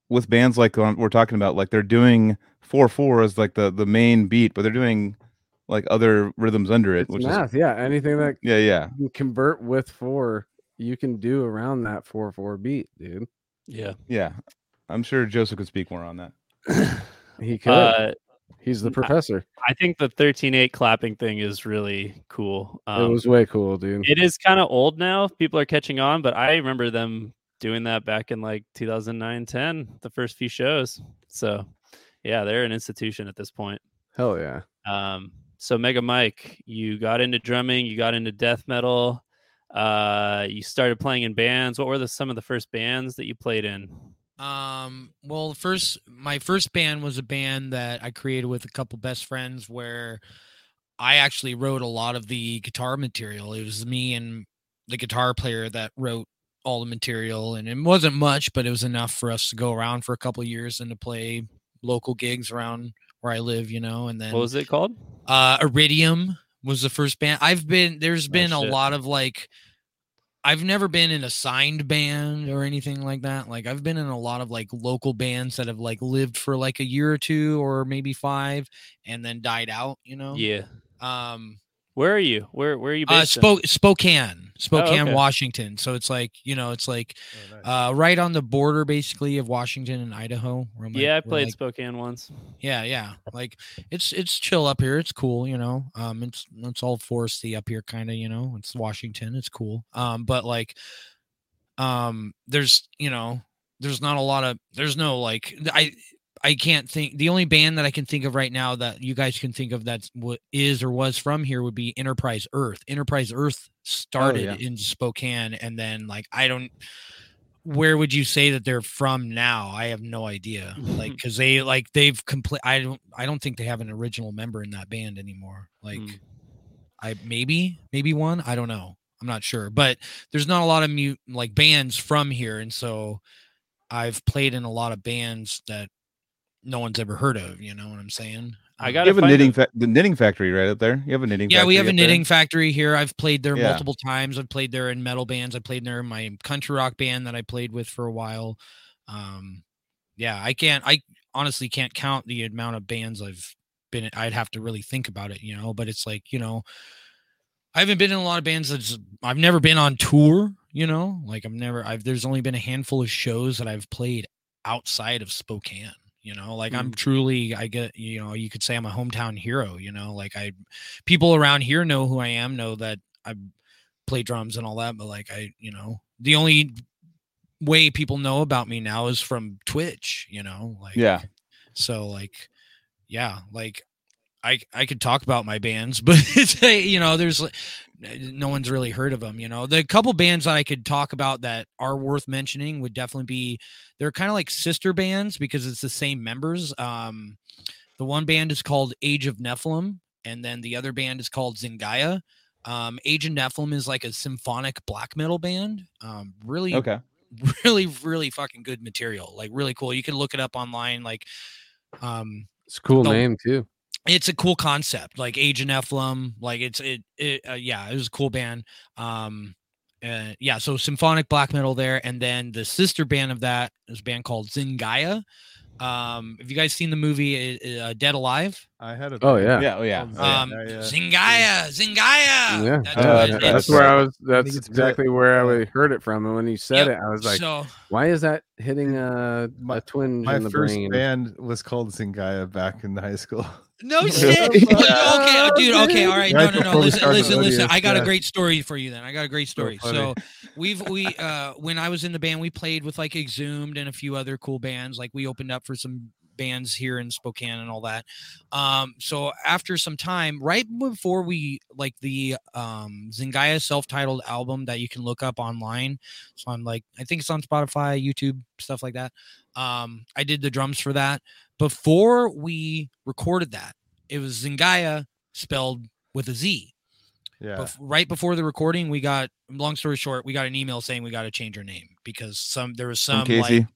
with bands like we're talking about like they're doing 4-4 as like the the main beat but they're doing like other rhythms under it It's which math, yeah. Anything that yeah yeah you convert with four, you can do around that four four beat, dude. Yeah. yeah i'm sure joseph could speak more on that He could. Uh, He's the professor. I think the thirteen eight clapping thing is really cool. it Um, was way cool, dude. it is kind of old now. People are catching on, but I remember them doing that back in like 2009, 10, the first few shows. So, yeah, they're an institution at this point. Hell yeah. Um, so Mega Mike, you got into drumming, you got into death metal, uh, you started playing in bands. What were the some of the first bands that you played in? Um, well, first, my first band was a band that I created with a couple best friends where I actually wrote a lot of the guitar material. It was me and the guitar player that wrote all the material, and it wasn't much, but it was enough for us to go around for a couple years and to play local gigs around where I live, you know. And then What was it called? uh Iridium was the first band. I've been there's been a lot of like I've never been in a signed band or anything like that. Like I've been in a lot of like local bands that have like lived for like a year or two or maybe 5 and then died out, you know. Yeah. Um Where are you? Where Where are you uh based? in? Spo- Spokane, Spokane, okay. Washington. So it's like, you know, it's like Oh, nice. uh right on the border basically of Washington and Idaho. where I'm, like- yeah, I played like, Spokane once. yeah, yeah. Like it's it's chill up here. It's cool, you know. Um, it's it's all foresty up here, kind of, you know. It's Washington. It's cool. Um, but like, um, there's you know, there's not a lot of there's no like I I can't think the only band that I can think of right now that you guys can think of that's what is or was from here would be Enterprise Earth. Enterprise Earth started yeah. in Spokane, and then like I don't. Where would you say that they're from now? I have no idea. Like, <laughs> because they like they've complete. I don't. I don't think they have an original member in that band anymore. Like, Hmm. I maybe maybe one. I don't know. I'm not sure. But there's not a lot of mute like bands from here, and so I've played in a lot of bands that no one's ever heard of. You know what I'm saying? I Um, got you have a knitting fa- the knitting factory right up there you have a knitting factory. Yeah, we have a up there? knitting factory here. I've played there Yeah. multiple times. I've played there in metal bands. I played there in my country rock band that I played with for a while. Um, yeah, I can't. I honestly can't count the amount of bands I've been. in. I'd have to really think about it, you know. But it's like you know, I haven't been in a lot of bands that's. I've never been on tour, you know. Like I've never. I've. There's only been a handful of shows that I've played outside of Spokane. You know, like I'm Mm. truly, I get, you know, you could say I'm a hometown hero. You know, like I, people around here know who I am, know that I play drums and all that. But like I, you know, the only way people know about me now is from Twitch. You know, like Yeah. So like, yeah, like I I could talk about my bands, <laughs> but it's you know, there's like, no one's really heard of them. You know, the couple bands that I could talk about that are worth mentioning would definitely be they're kind of like sister bands because it's the same members. Um, the one band is called Age of Nephilim, and then the other band is called Zingaya. Um, Age of Nephilim is like a symphonic black metal band. Um, really, Okay. <laughs> really, really fucking good material. Like really cool. You can look it up online. Like, um, It's a cool The- name too. It's a cool concept like age of nephilim like it's it, it uh, yeah it was a cool band um uh, yeah so symphonic black metal there and then the sister band of that is a band called zingaya um have you guys seen the movie uh, uh, dead alive I had a Oh yeah. Yeah. Oh yeah. Um, yeah. yeah, yeah. zingaya zingaya Yeah, That's Uh, that's, it that's is. where I was. That's it's good. exactly where I heard it from. And when you said Yep, it, I was like, so "Why is that hitting a, My- a twinge My in the first brain?" band was called Zingaya back in high school. No shit. okay oh, dude okay all right no Right no no before listen listen listen i got a great story for you then i got a great story. funny. so we've we uh when i was in the band we played with like exhumed and a few other cool bands like we opened up for some bands here in spokane and all that. Um so after some time right before we like the um zingaya self-titled album that you can look up online so i'm like i think it's on spotify youtube stuff like that um i did the drums for that before we recorded that it was zingaya spelled with a z Yeah. Bef- right before the recording, we got long story short, we got an email saying we got to change our name because some there was some Casey. like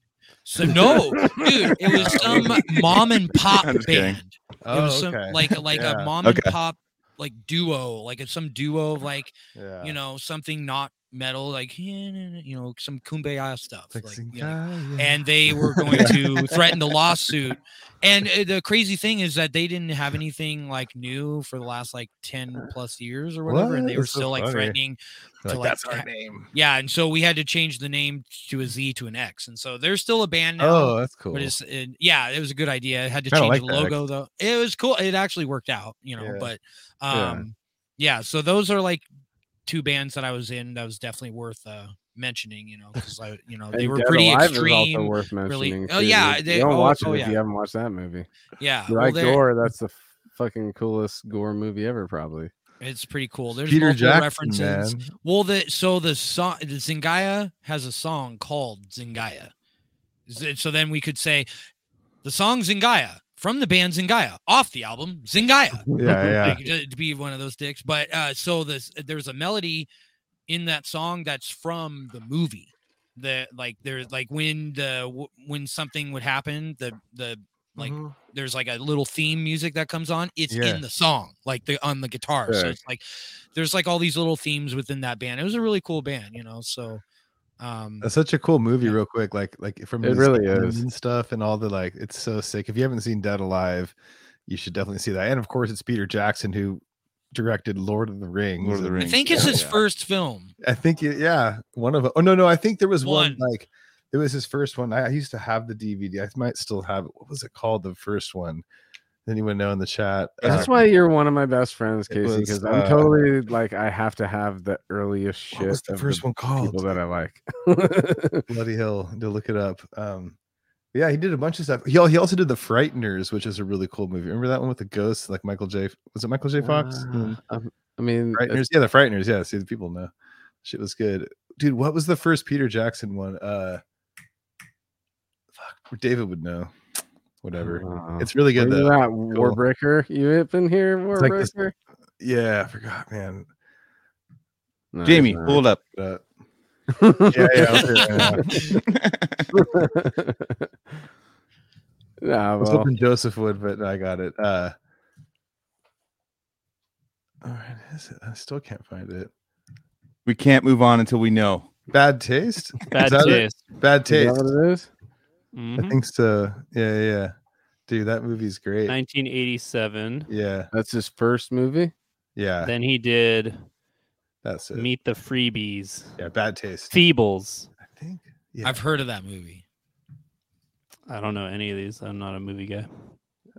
so no, dude, it was <laughs> some mom and pop I'm just kidding. band. oh, it was oh, some okay. like like Yeah. a mom Okay. and pop like duo, like it's some duo of like yeah. you know something not metal, like you know some kumbaya stuff. Like you know, and they were <laughs> going to threaten the lawsuit. And uh, the crazy thing is that they didn't have anything like new for the last like 10 plus years or whatever. And they were That's so still like funny. threatening They're to, like, like, that's our name. Yeah, and so we had to change the name to a Z to an X, and so there's still a band now. Oh, that's cool. But it's it, yeah, it was a good idea. It had to change like the that, logo though. It was cool. It actually worked out, you know. Yeah. But Yeah. um, yeah. So those are like two bands that I was in that was definitely worth uh mentioning. You know, because I you know they were Dead pretty Alive extreme. Is also worth really- mentioning. oh, yeah, they- you don't oh, watch it oh, if yeah. you haven't watched that movie. Yeah, You well, like gore? That's the fucking coolest gore movie ever, probably. It's pretty cool. There's Peter multiple Jackson, references. man. Well, the so the song the Zingaya has a song called Zingaya. So then we could say the song Zingaya from the band Zingaya off the album Zingaya. <laughs> Yeah, <laughs> yeah. To, to be one of those dicks. But uh so this there's a melody in that song that's from the movie. The like there's like when the w- when something would happen, the the like Mhm. there's like a little theme music that comes on it's Yeah. in the song like the on the guitar so it's like there's like all these little themes within that band it was a really cool band you know so um That's such a cool movie, Yeah. real quick. Like, like from It really is. and stuff, and all the like. It's so sick. If you haven't seen Dead Alive, you should definitely see that. And of course, it's Peter Jackson who directed Lord of the Rings. Lord of the and- i think it's yeah, his first film I think, it, yeah, one of. Oh no, no, I think there was one, One. like it was his first one. I, I used to have the DVD. I might still have it. What was it called? The first one. Anyone know in the chat? That's Uh, why you're one of my best friends, Casey. Because uh, I'm totally like I have to have the earliest shit the first the one called? people that I like. Bloody <laughs> Hill. to look it up. Um, yeah, he did a bunch of stuff. He, he also did the Frighteners, which is a really cool movie. Remember that one with the ghosts, like Michael J. Was it Michael J. Fox? Uh, um, I mean, Frighteners, yeah, the Frighteners. Yeah, see, the people know. Shit was good, dude. What was the first Peter Jackson one? Uh, fuck, David would know. Whatever. uh, It's really good where you though. at, Warbreaker? You up in here, It's like this- Warbreaker? Yeah, I forgot, man. No, Jamie, he's not. pull it up. Uh, yeah, yeah. I'll do it right now. <laughs> nah, I was well, hoping Joseph would, but I got it. Uh, all right, is it? I still can't find it. we can't move on until we know. Bad taste. Bad that it? taste. Bad is that taste. what it is? I Mhm. think so. Yeah, yeah, yeah. Dude, that movie's great. 1987. Yeah, That's his first movie. yeah. Then he did That's it. Meet the Freebies. Yeah, bad taste. Feebles. I think. Yeah. i've heard of that movie I don't know any of these. I'm not a movie guy.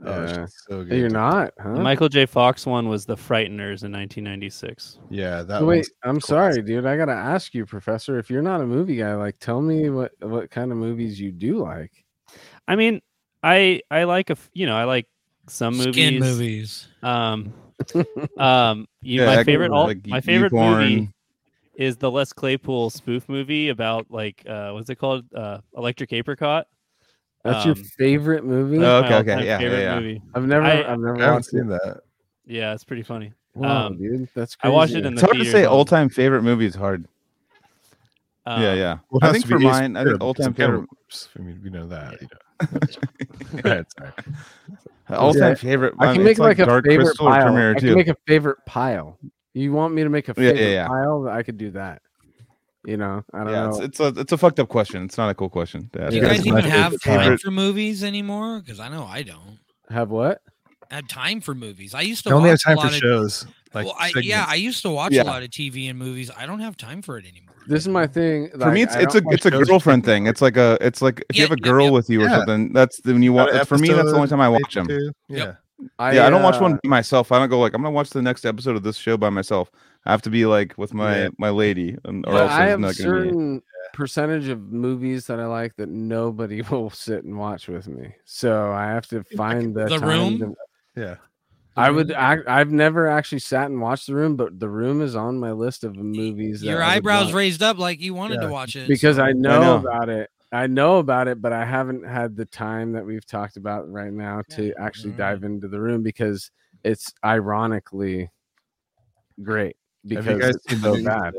Oh, Yeah. so good. You're dude. not, The huh? Michael J. Fox one was The Frighteners in 1996. Yeah, that So wait, I'm classic. sorry, dude. I gotta ask you, Professor. If you're not a movie guy, like, tell me what what kind of movies you do like. I mean, I I like a you know I like some movies. Skin movies. Um, <laughs> um, you, Yeah, my favorite alt, like my favorite Unicorn. movie is the Les Claypool spoof movie about like uh what's it called? Uh, Electric Apricot. That's your Um, favorite movie? Oh, okay, okay, all-time yeah, yeah, yeah. movie. I've never, I- I, have never I haven't watched it. seen that. Yeah, it's pretty funny. Wow, Um, dude, that's I crazy. watched it in It's the hard to say on- all time favorite movie is hard. Um, yeah, yeah. Well, I think for mine, I think all time favorite, I mean, we know that. You know. <laughs> Go sorry. <laughs> all time Yeah, favorite. I can mean, make it's like, a favorite pile. Premiere I too. can make a favorite pile. You want me to make a Yeah, yeah, favorite yeah. pile? I could do that. You know, I don't yeah, know. it's, it's a it's a fucked up question. It's not a cool question. to ask. Do you guys even my have favorite- time for movies anymore? Because I know I don't. Have what? I have time for movies. I used to I only have time a for of. shows. Like well, I, yeah. I used to watch Yeah. a lot of TV and movies. I don't have time for it anymore. This is my thing. For me, it's it's a it's a girlfriend thing. It's like a it's like if Yeah, you have a girl yeah. with you or Yeah. something. That's the, when you watch. Got For me, that's the only time I watch them. Yeah. Yep. yeah, I don't watch one myself. I don't go like I'm gonna watch the next episode of this show by myself. I have to be like with my Yeah. my lady, and, or But else I it's have not gonna be. certain percentage of movies that I like that nobody <laughs> will sit and watch with me. So I have to find the, The time Room? to- Yeah. I would. Act, I've never actually sat and watched the room, but the room is on my list of movies. Your I eyebrows watch raised up like you wanted Yeah. to watch it. because so- I know, know. about it. I know about it, but I haven't had the time that we've talked about right now to Yeah. actually Alright. dive into the room because it's ironically great because Have you guys seen so bad.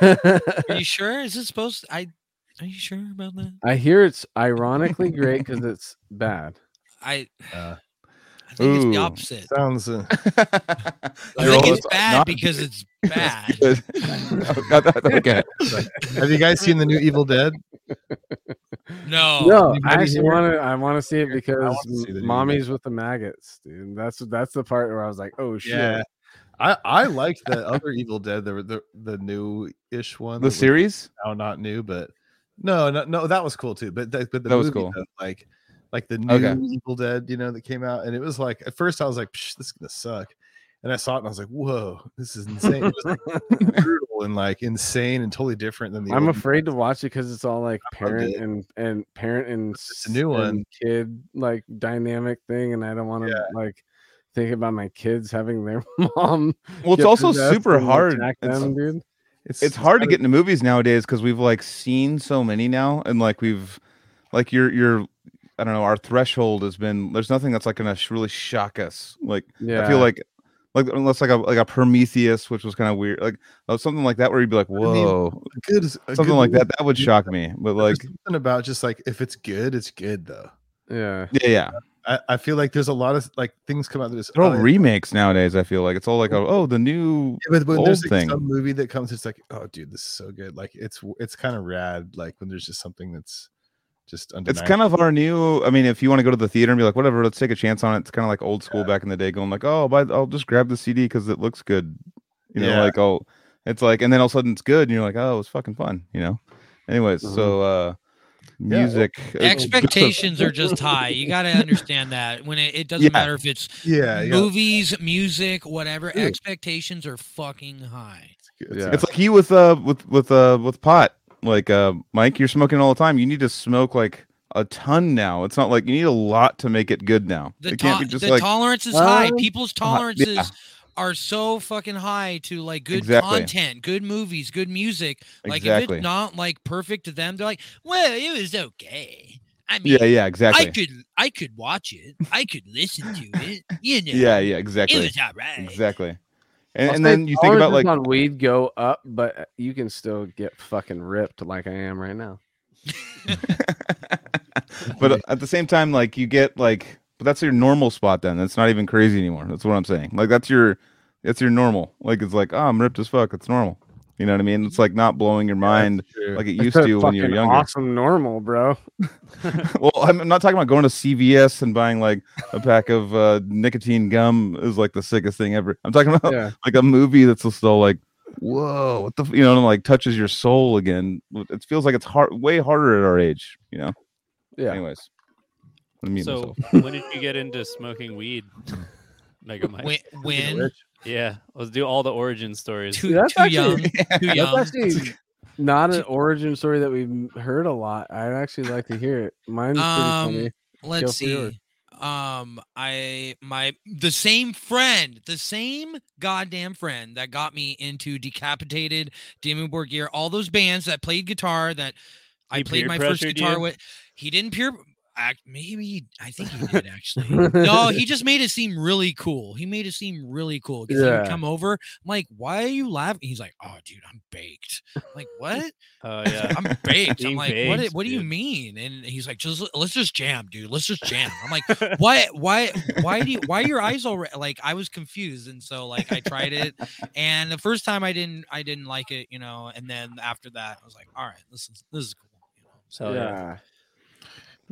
<laughs> Are you sure? Is it supposed? To, I. Are you sure about that? I hear it's ironically great because it's bad. I. Uh, I think it's the Ooh. opposite. sounds. Uh, <laughs> I think it's bad not- because <laughs> it's bad. okay. have you guys seen the new Evil Dead? No. no, I actually want to. I want to see it because see the new mommy's with the maggots, dude. That's that's the part where I was like, oh shit. Yeah. I I <laughs> liked the other Evil Dead, the the, the new ish one. The series? now not new, but no, no, no, that was cool too. But the, but the That was cool. though, like like the new Okay. Evil Dead, you know, that came out, and it was like at first I was like, Psh, this is gonna suck, and I saw it and I was like, whoa, this is insane. It was like, <laughs> brutal and like insane and totally different than the. I'm afraid to watch it because it's all like parent and and parent and It's a new one. kid like dynamic thing, and I don't want to like think about my kids having their <laughs> mom. Well, it's also super hard. attack It's, them, dude. it's hard to get into movies nowadays because we've like seen so many now, and like we've like your your I don't know our threshold has been there's nothing that's like gonna really shock us. Like Yeah, I feel like like unless like a like a Prometheus, which was kind of weird, like uh, something like that where you'd be like, mean, whoa, good, something good like that. That would shock me. But like, something about just like if it's good, it's good though. yeah. yeah, yeah. I, I feel like there's a lot of like things come out that is They're all oh, remakes nowadays. I feel like it's all like, oh, oh the new. but when there's old like thing. some movie that comes, it's like, oh, dude, this is so good. Like it's it's kind of rad. Like when there's just something that's just under It's kind of our new. I mean, if you want to go to the theater and be like, whatever, let's take a chance on it. It's kind of like old school back in the day, going like, oh, I'll, I'll just grab the CD because it looks good. You know, Yeah. like oh, it's like, and then all of a sudden it's good, and you're like, oh, it was fucking fun. You know. Anyways, Mhm. so uh Yeah. Music <laughs> uh, Expectations are just <laughs> high. You got to understand that when it, it doesn't Yeah. matter if it's yeah, yeah. movies, music, whatever. Dude. Expectations are fucking high. It's- Yeah. It's like you with uh with with uh with pot. Like uh Mike, you're smoking all the time. You need to smoke like a ton now. It's not like you need a lot to make it good now. The, it can't to- be just the like tolerance is high. Uh, People's yeah. tolerances are so fucking high to like good Exactly. content, good movies, good music. Like if it's not like perfect to them, they're like, well, it was okay. I mean, yeah, yeah, exactly. I could I could watch it. I could listen to <laughs> it. You know. yeah, yeah, exactly. It exactly. was all right. Exactly. And, and then you think about like on weed go up, but uh, you can still get fucking ripped like I am right now. <laughs> <laughs> but at the same time, like you get like, but that's your normal spot. Then that's not even crazy anymore. That's what I'm saying. Like that's your, that's your normal. Like it's like, oh, I'm ripped as fuck. It's normal. You know what I mean? It's like not blowing your mind like it used to when you're younger. Awesome, normal, bro. <laughs> well, I'm not talking about going to CVS and buying like a pack of uh, nicotine gum is like the sickest thing ever. I'm talking about Yeah, like a movie that's still like, whoa, what the, you know, and, like touches your soul again. It feels like it's hard, way harder at our age. You know. yeah. Anyways, Let me mute So <laughs> when did you get into smoking weed, Mega Mike? <laughs> When, <laughs> when Yeah, let's do all the origin stories. too, That's too young, actually- too That's young. actually not an origin story that we've heard a lot. I'd actually like to hear it. Mine's pretty Um, funny. Let's for yours. see. Um, I my the same friend, the same goddamn friend that got me into Decapitated, Dimmu Borgir, all those bands that played guitar that I played my first guitar you? with. He didn't peer. Act, maybe I think he did actually. no, <laughs> he just made it seem really cool. He made it seem really cool because he would come over. I'm like, why are you laughing? He's like, oh, dude, I'm baked. I'm like, what? Oh yeah. I'm baked. I'm Being like, what? baked, What do you mean? And he's like, just let's just jam, dude. Let's just jam. I'm like, <laughs> why? Why? Why do you? Why are your eyes all red? Like I was confused, and so like I tried it, and the first time I didn't, I didn't like it, you know. And then after that, I was like, all right, this is this is cool. You know? So Hell yeah.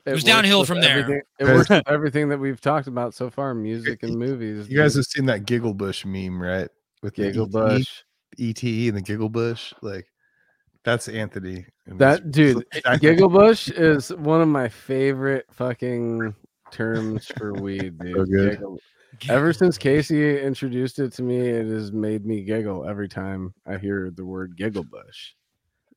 It was downhill from there. everything- It Guys- works everything that we've talked about so far, music and movies. You guys have seen that Giggle Bush meme, right? With the Giggle ET, Bush. ET and the Giggle Bush. Like that's Anthony. That dude, <laughs> exactly- Giggle Bush is one of my favorite fucking terms for weed, dude. So good. Giggle- Ever since Casey introduced it to me, it has made me giggle every time I hear the word giggle bush.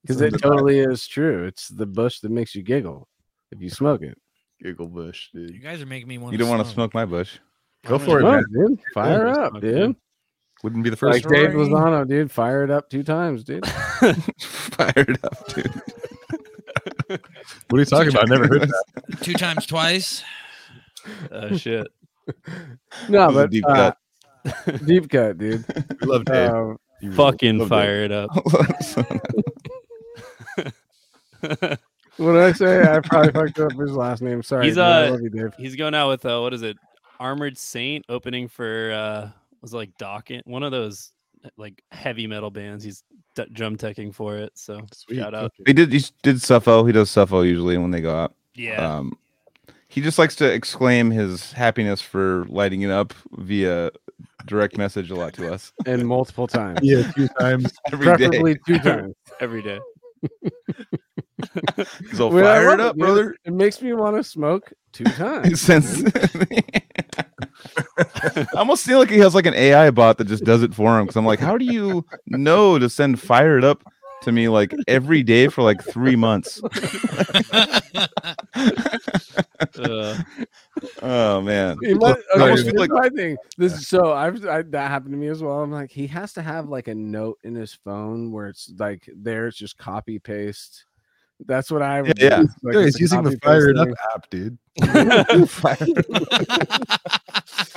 Because it totally is true. It's the bush that makes you giggle if you smoke it. Giggle Bush, dude. you guys are making me want. You don't want to smoke my bush. Go for it, Smoke, man. dude. Fire Yeah, up, dude. man. Wouldn't be the first. Like first. Dave story. Lozano, dude. Fire it up two times, dude. <laughs> Fired up, dude. What are you talking about? I never heard that. <laughs> two times twice. Oh shit. <laughs> No, This but deep uh, cut. deep cut, dude. We love Dave. Um, You. Fucking Love fire it up. What did I say? I probably fucked up his last name. Sorry. He's, uh, you, Dave. He's going out with uh, what is it? Armored Saint opening for uh was it like Dokken, one of those like heavy metal bands. He's d- drum teching for it. So Sweet. shout out. he did. He did Suffo. He does Suffo usually when they go out. Yeah. Um, he just likes to exclaim his happiness for lighting it up via direct message a lot to us And multiple times. Yeah, two times. <laughs> every day. Preferably two times. every day. <laughs> <laughs> He's all Well, I fired up, it, brother. It makes me want to smoke two <laughs> times. Since I almost feel like he has like an AI bot that just does it for him. Because I'm like, how do you know to send fired up to me like every day for like three months? <laughs> Uh, Oh man, He must- I okay, almost this is like- my thing. This is so I've I, that happened to me as well. I'm like, he has to have like a note in his phone where it's like there, it's just copy paste. That's what I would yeah. like, Dude, it's he's using the copy-paste Fire It Up app, dude. <laughs> <laughs>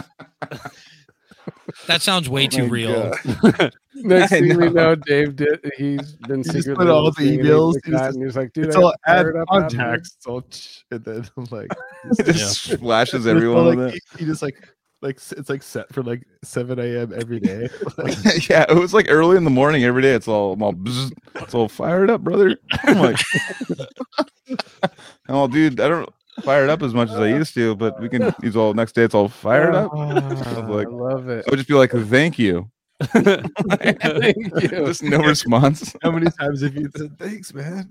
that sounds oh way Oh too my real. God. <laughs> Next I thing we know. know, Dave did. He's been He just secretly put all the listening he emails, took he was just- and he's like, dude, it's I all add fired up that, contacts. It's all ch- and then like, It just splashes everyone like, he, he just like like it's like set for like 7 a.m. every day. <laughs> <laughs> Like, <laughs> yeah, it was like early in the morning every day. It's all, I'm all bzz, it's all fired up, brother. I'm like, I'm dude, I don't fire it up as much as I used to, but we can. He's all next day. It's all fired up. Ah, like- I love it. I would just be like, thank you. Thank you. Just no response. how many times have you said thanks, man?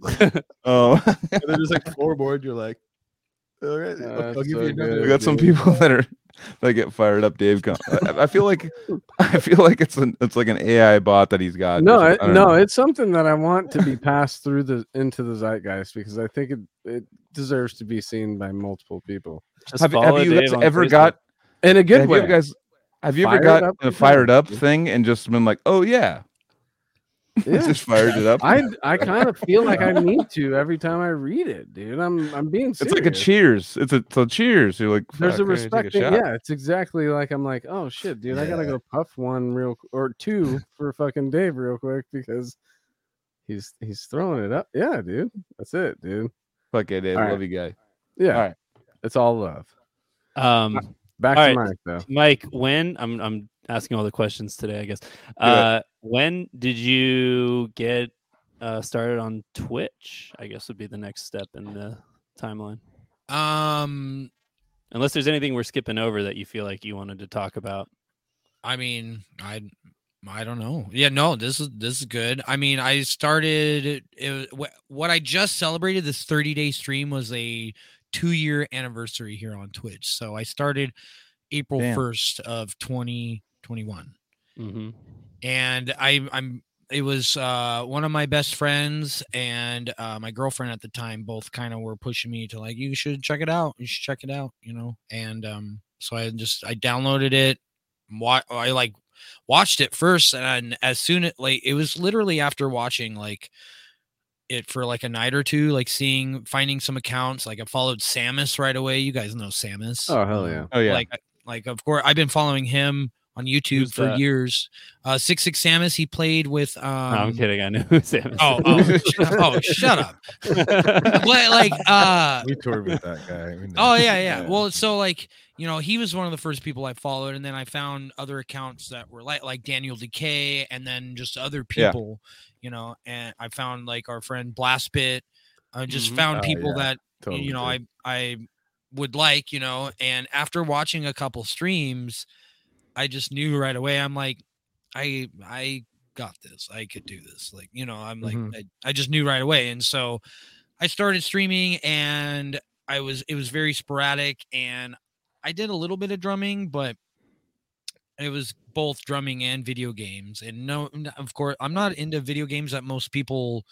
Oh, and then there's like four more, and you're like, all right, Uh, I'll, I'll give so you another. we got some people that are that get fired up. Dave, Gun- I, I feel like I feel like it's an it's like an AI bot that he's got. no, I it, no, know. it's something that I want to be <laughs> passed through the into the zeitgeist because I think it, it deserves to be seen by multiple people just have, have you guys ever Facebook. got in a good have way. you guys have you ever got up a the fired up thing and just been like, oh yeah, <laughs> Yeah. just fired it up? I I kind of feel like I need to every time I read it, dude. I'm I'm being serious. it's like a cheers. It's a so cheers. You're like, There's "Fuck, a I gotta take respect. thing. yeah, it's exactly like I'm like, oh shit, dude, I gotta go puff one real or two <laughs> for fucking Dave real quick because he's he's throwing it up. Yeah, dude, that's it, dude. Fuck it, Dave. All right. Love you, guy. Yeah, All right. it's all love. Um, Back All to right. Mike though. Mike, when I'm I'm asking all the questions today, I guess. Uh, when did you get uh, started on Twitch? I guess would be the next step in the timeline. Um, Unless there's anything we're skipping over that you feel like you wanted to talk about. I mean, I I don't know. Yeah, no, this is this is good. I mean, I started it, what I just celebrated this 30 day stream was a two year anniversary here on Twitch. So I started April Damn. 1st of 2021 hmm and I, I'm it was uh, one of my best friends and uh, my girlfriend at the time both kind of were pushing me to like you should check it out. You should check it out you know? And um, so I just I downloaded it wa- I like watched it first and as soon as like it was literally after watching like it for like a night or two like seeing finding some accounts like I followed Samus right away. You guys know Samus. Oh hell yeah. Oh yeah. like like of course I've been following him on YouTube Who's for that? years. Uh Six Six Samus, he played with um no, I'm kidding. I knew who Sam. Oh, oh, sh- oh, shut up. <laughs> What like uh We toured with that guy. oh yeah, yeah. Yeah. Well, so like, you know, he was one of the first people I followed, and then I found other accounts that were like like Daniel Decay and then just other Yeah. people, you know, and I found like our friend Blastbit. I just Mhm. found Oh, people yeah. that Totally you know did. i i would like you know and after watching a couple streams i just knew right away i'm like i i got this i could do this like you know i'm like Mhm. I, I just knew right away and so i started streaming and i was it was very sporadic and i did a little bit of drumming but it was both drumming and video games and no of course i'm not into video games that most people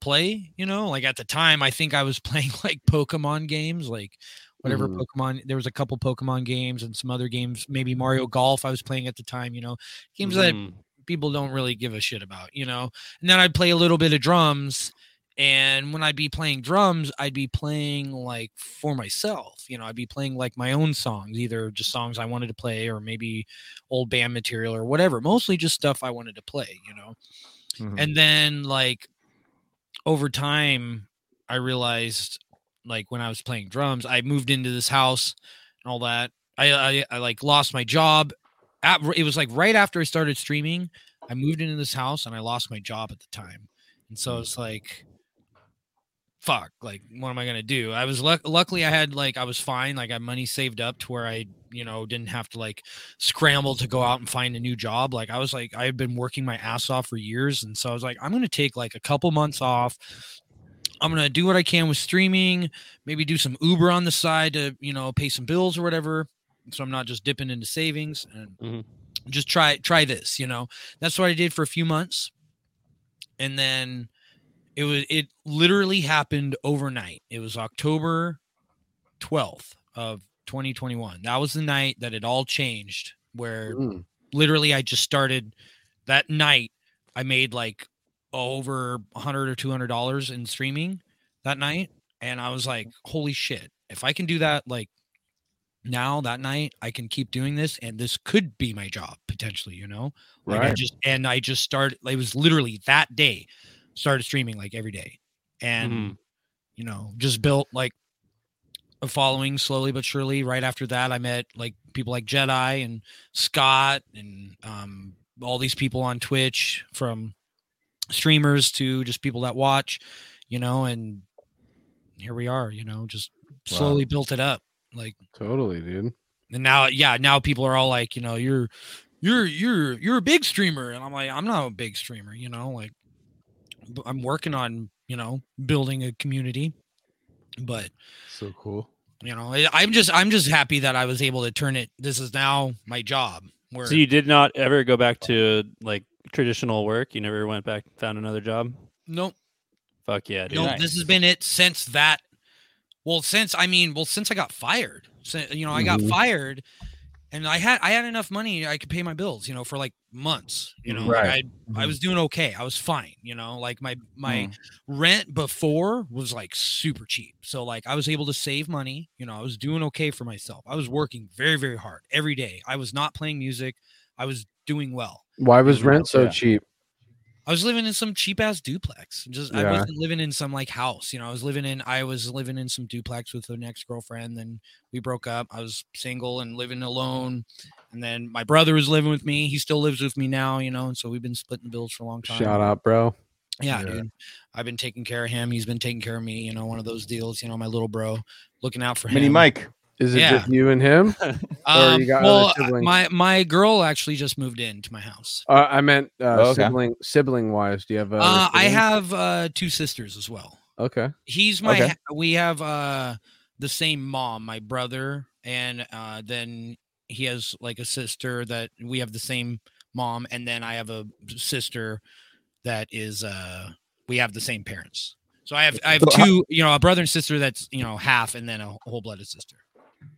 play you know like at the time i think i was <laughs> playing like pokemon games like whatever Mhm. pokemon there was a couple pokemon games and some other games maybe mario golf i was playing at the time you know games that Mhm. people don't really give a shit about you know and then i'd play a little bit of drums and when i'd be playing drums i'd be playing like for myself you know i'd be playing like my own songs either just songs i wanted to play or maybe old band material or whatever mostly just stuff i wanted to play you know Mhm. and then like over time i realized like when i was playing drums i moved into this house and all that. I i, I like lost my job at, it was like right after i started streaming i moved into this house and i lost my job at the time. And so it's like fuck like what am i gonna do? I was luck- luckily i had like i was fine like i had money saved up to where i you know didn't have to like scramble to go out and find a new job. Like i was like i had been working my ass off for years. And so i was like i'm gonna take like a couple months off i'm gonna do what i can with streaming maybe do some uber on the side to you know pay some bills or whatever so i'm not just dipping into savings and Mhm. just try try this you know that's what i did for a few months and then it was it literally happened overnight it was october 12th of 2021 that was the night that it all changed where Mm. literally i just started that night i made like over 100 or 200 dollars in streaming that night and i was like holy shit if i can do that like now that night i can keep doing this and this could be my job potentially you know like I Right. just and I just started. It was literally that day started streaming like every day, and Mhm. you know just built like a following slowly but surely. Right after that, I met like people like Jedi and Scott and um, all these people on Twitch from streamers to just people that watch, you know, and here we are. You know, just Wow. slowly built it up. Like Totally, dude. and now yeah now people are all like you know you're you're you're you're a big streamer and i'm like i'm not a big streamer you know like I'm working on you know building a community but so cool. you know i'm just i'm just happy that i was able to turn it this is now my job where So you did not ever go back to like traditional work. You never went back found another job. nope Fuck yeah, dude. no Nice. this has been it since that well since i mean well since i got fired so, you know i got Mhm. fired and i had i had enough money i could pay my bills you know for like months you know Right. like I, I Mhm. was doing okay i was fine you know like my my Mm. rent before was like super cheap so like i was able to save money you know i was doing okay for myself i was working very very hard every day i was not playing music i was doing well Why was rent so Yeah. cheap? I was living in some cheap ass duplex. Just I wasn't living in some like house. You know, I was living in I was living in some duplex with an ex girlfriend. Then we broke up. I was single and living alone. And then my brother was living with me. He still lives with me now. You know, and so we've been splitting bills for a long time. Shout out, bro. Yeah, Yeah. dude. I've been taking care of him. He's been taking care of me. You know, one of those deals. You know, my little bro, looking out for Mini him. Mini Mike. Is it Yeah. just you and him? <laughs> Or Um, you got other well, siblings? my my girl actually just moved into my house. Uh, I meant uh, Oh, okay. sibling sibling wise. Do you have? other Uh, I have uh, two sisters as well. Okay. he's my Okay. we have uh the same mom, my brother, and uh, then he has like a sister that we have the same mom, and then I have a sister that is uh we have the same parents. So I have I have two, you know, a brother and sister that's you know half, and then a whole blooded sister.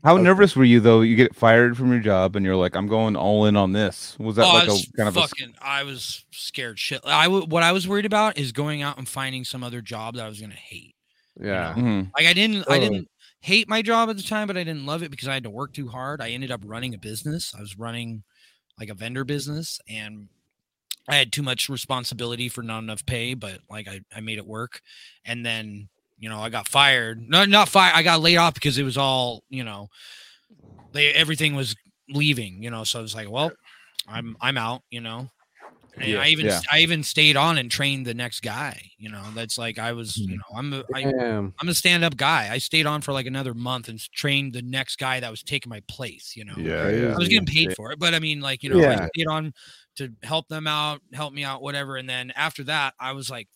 How Okay. nervous were you though? You get fired from your job and you're like, I'm going all in on this. Was that oh, like was a kind of a s- fucking. I was scared shit. I w- what I was worried about is going out and finding some other job that I was gonna hate. Yeah. Mhm. Like I didn't, I didn't hate my job at the time, but I didn't love it because I had to work too hard. I ended up running a business. I was running like a vendor business, and I had too much responsibility for not enough pay. But like I, I made it work, and then you know I got fired. No, not fired. I got laid off because it was all you know. They everything was leaving. You know, so I was like, well, I'm I'm out. You know. And Yeah, I even yeah. I even stayed on and trained the next guy. You know, that's like I was. Mm-hmm. You know, I'm a, I, Damn. I'm a stand-up guy. I stayed on for like another month and trained the next guy that was taking my place. You know, Yeah, yeah. I was getting paid shit. for it, but I mean, like you know, I Yeah. stayed on to help them out, help me out, whatever. And then after that, I was like,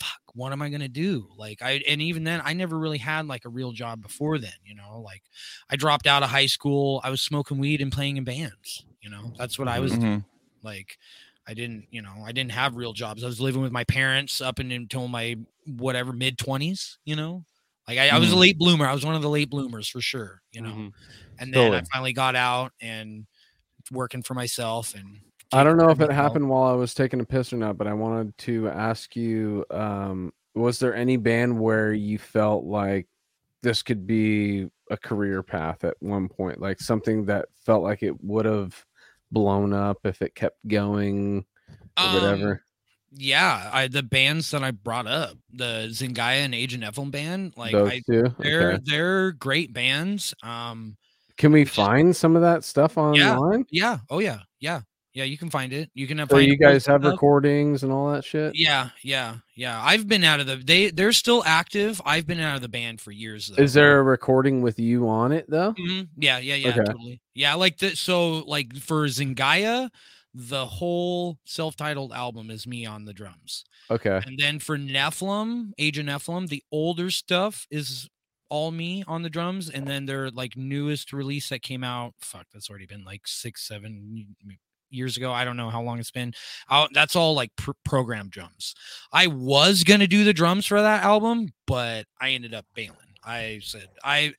"Fuck, what am I gonna do?" Like I, and even then, I never really had like a real job before then. You know, like I dropped out of high school. I was smoking weed and playing in bands. You know, that's what I was Mhm. like i didn't you know i didn't have real jobs i was living with my parents up until my whatever mid 20s you know like I, I was a Mhm. late bloomer i was one of the late bloomers for sure you know Mhm. and then i finally got out and working for myself and I don't know if it happened while I was taking a piss or not, but I wanted to ask you um, was there any band where you felt like this could be a career path at one point? Like something that felt like it would have blown up if it kept going or Um, whatever? yeah i the bands that i brought up the zingaya and Age of Nephilim band like I, they're they're great bands um Can we find some of that stuff online? yeah oh yeah yeah yeah you can find it you can uh, So you guys have recordings and all that shit? Yeah, yeah, yeah. I've been out of the they they're still active. I've been out of the band for years though. Is there a recording with you on it though? Mhm. Yeah, yeah, yeah, Okay. totally. Yeah, like the so like for Zingaya, the whole self-titled album is me on the drums. Okay. And then for Nephilim, Age of Nephilim, the older stuff is all me on the drums. And then their like newest release that came out, fuck, that's already been like six, seven years ago. I don't know how long it's been. Out that's all like pr- program drums. I was gonna do the drums for that album, but I ended up bailing. I said I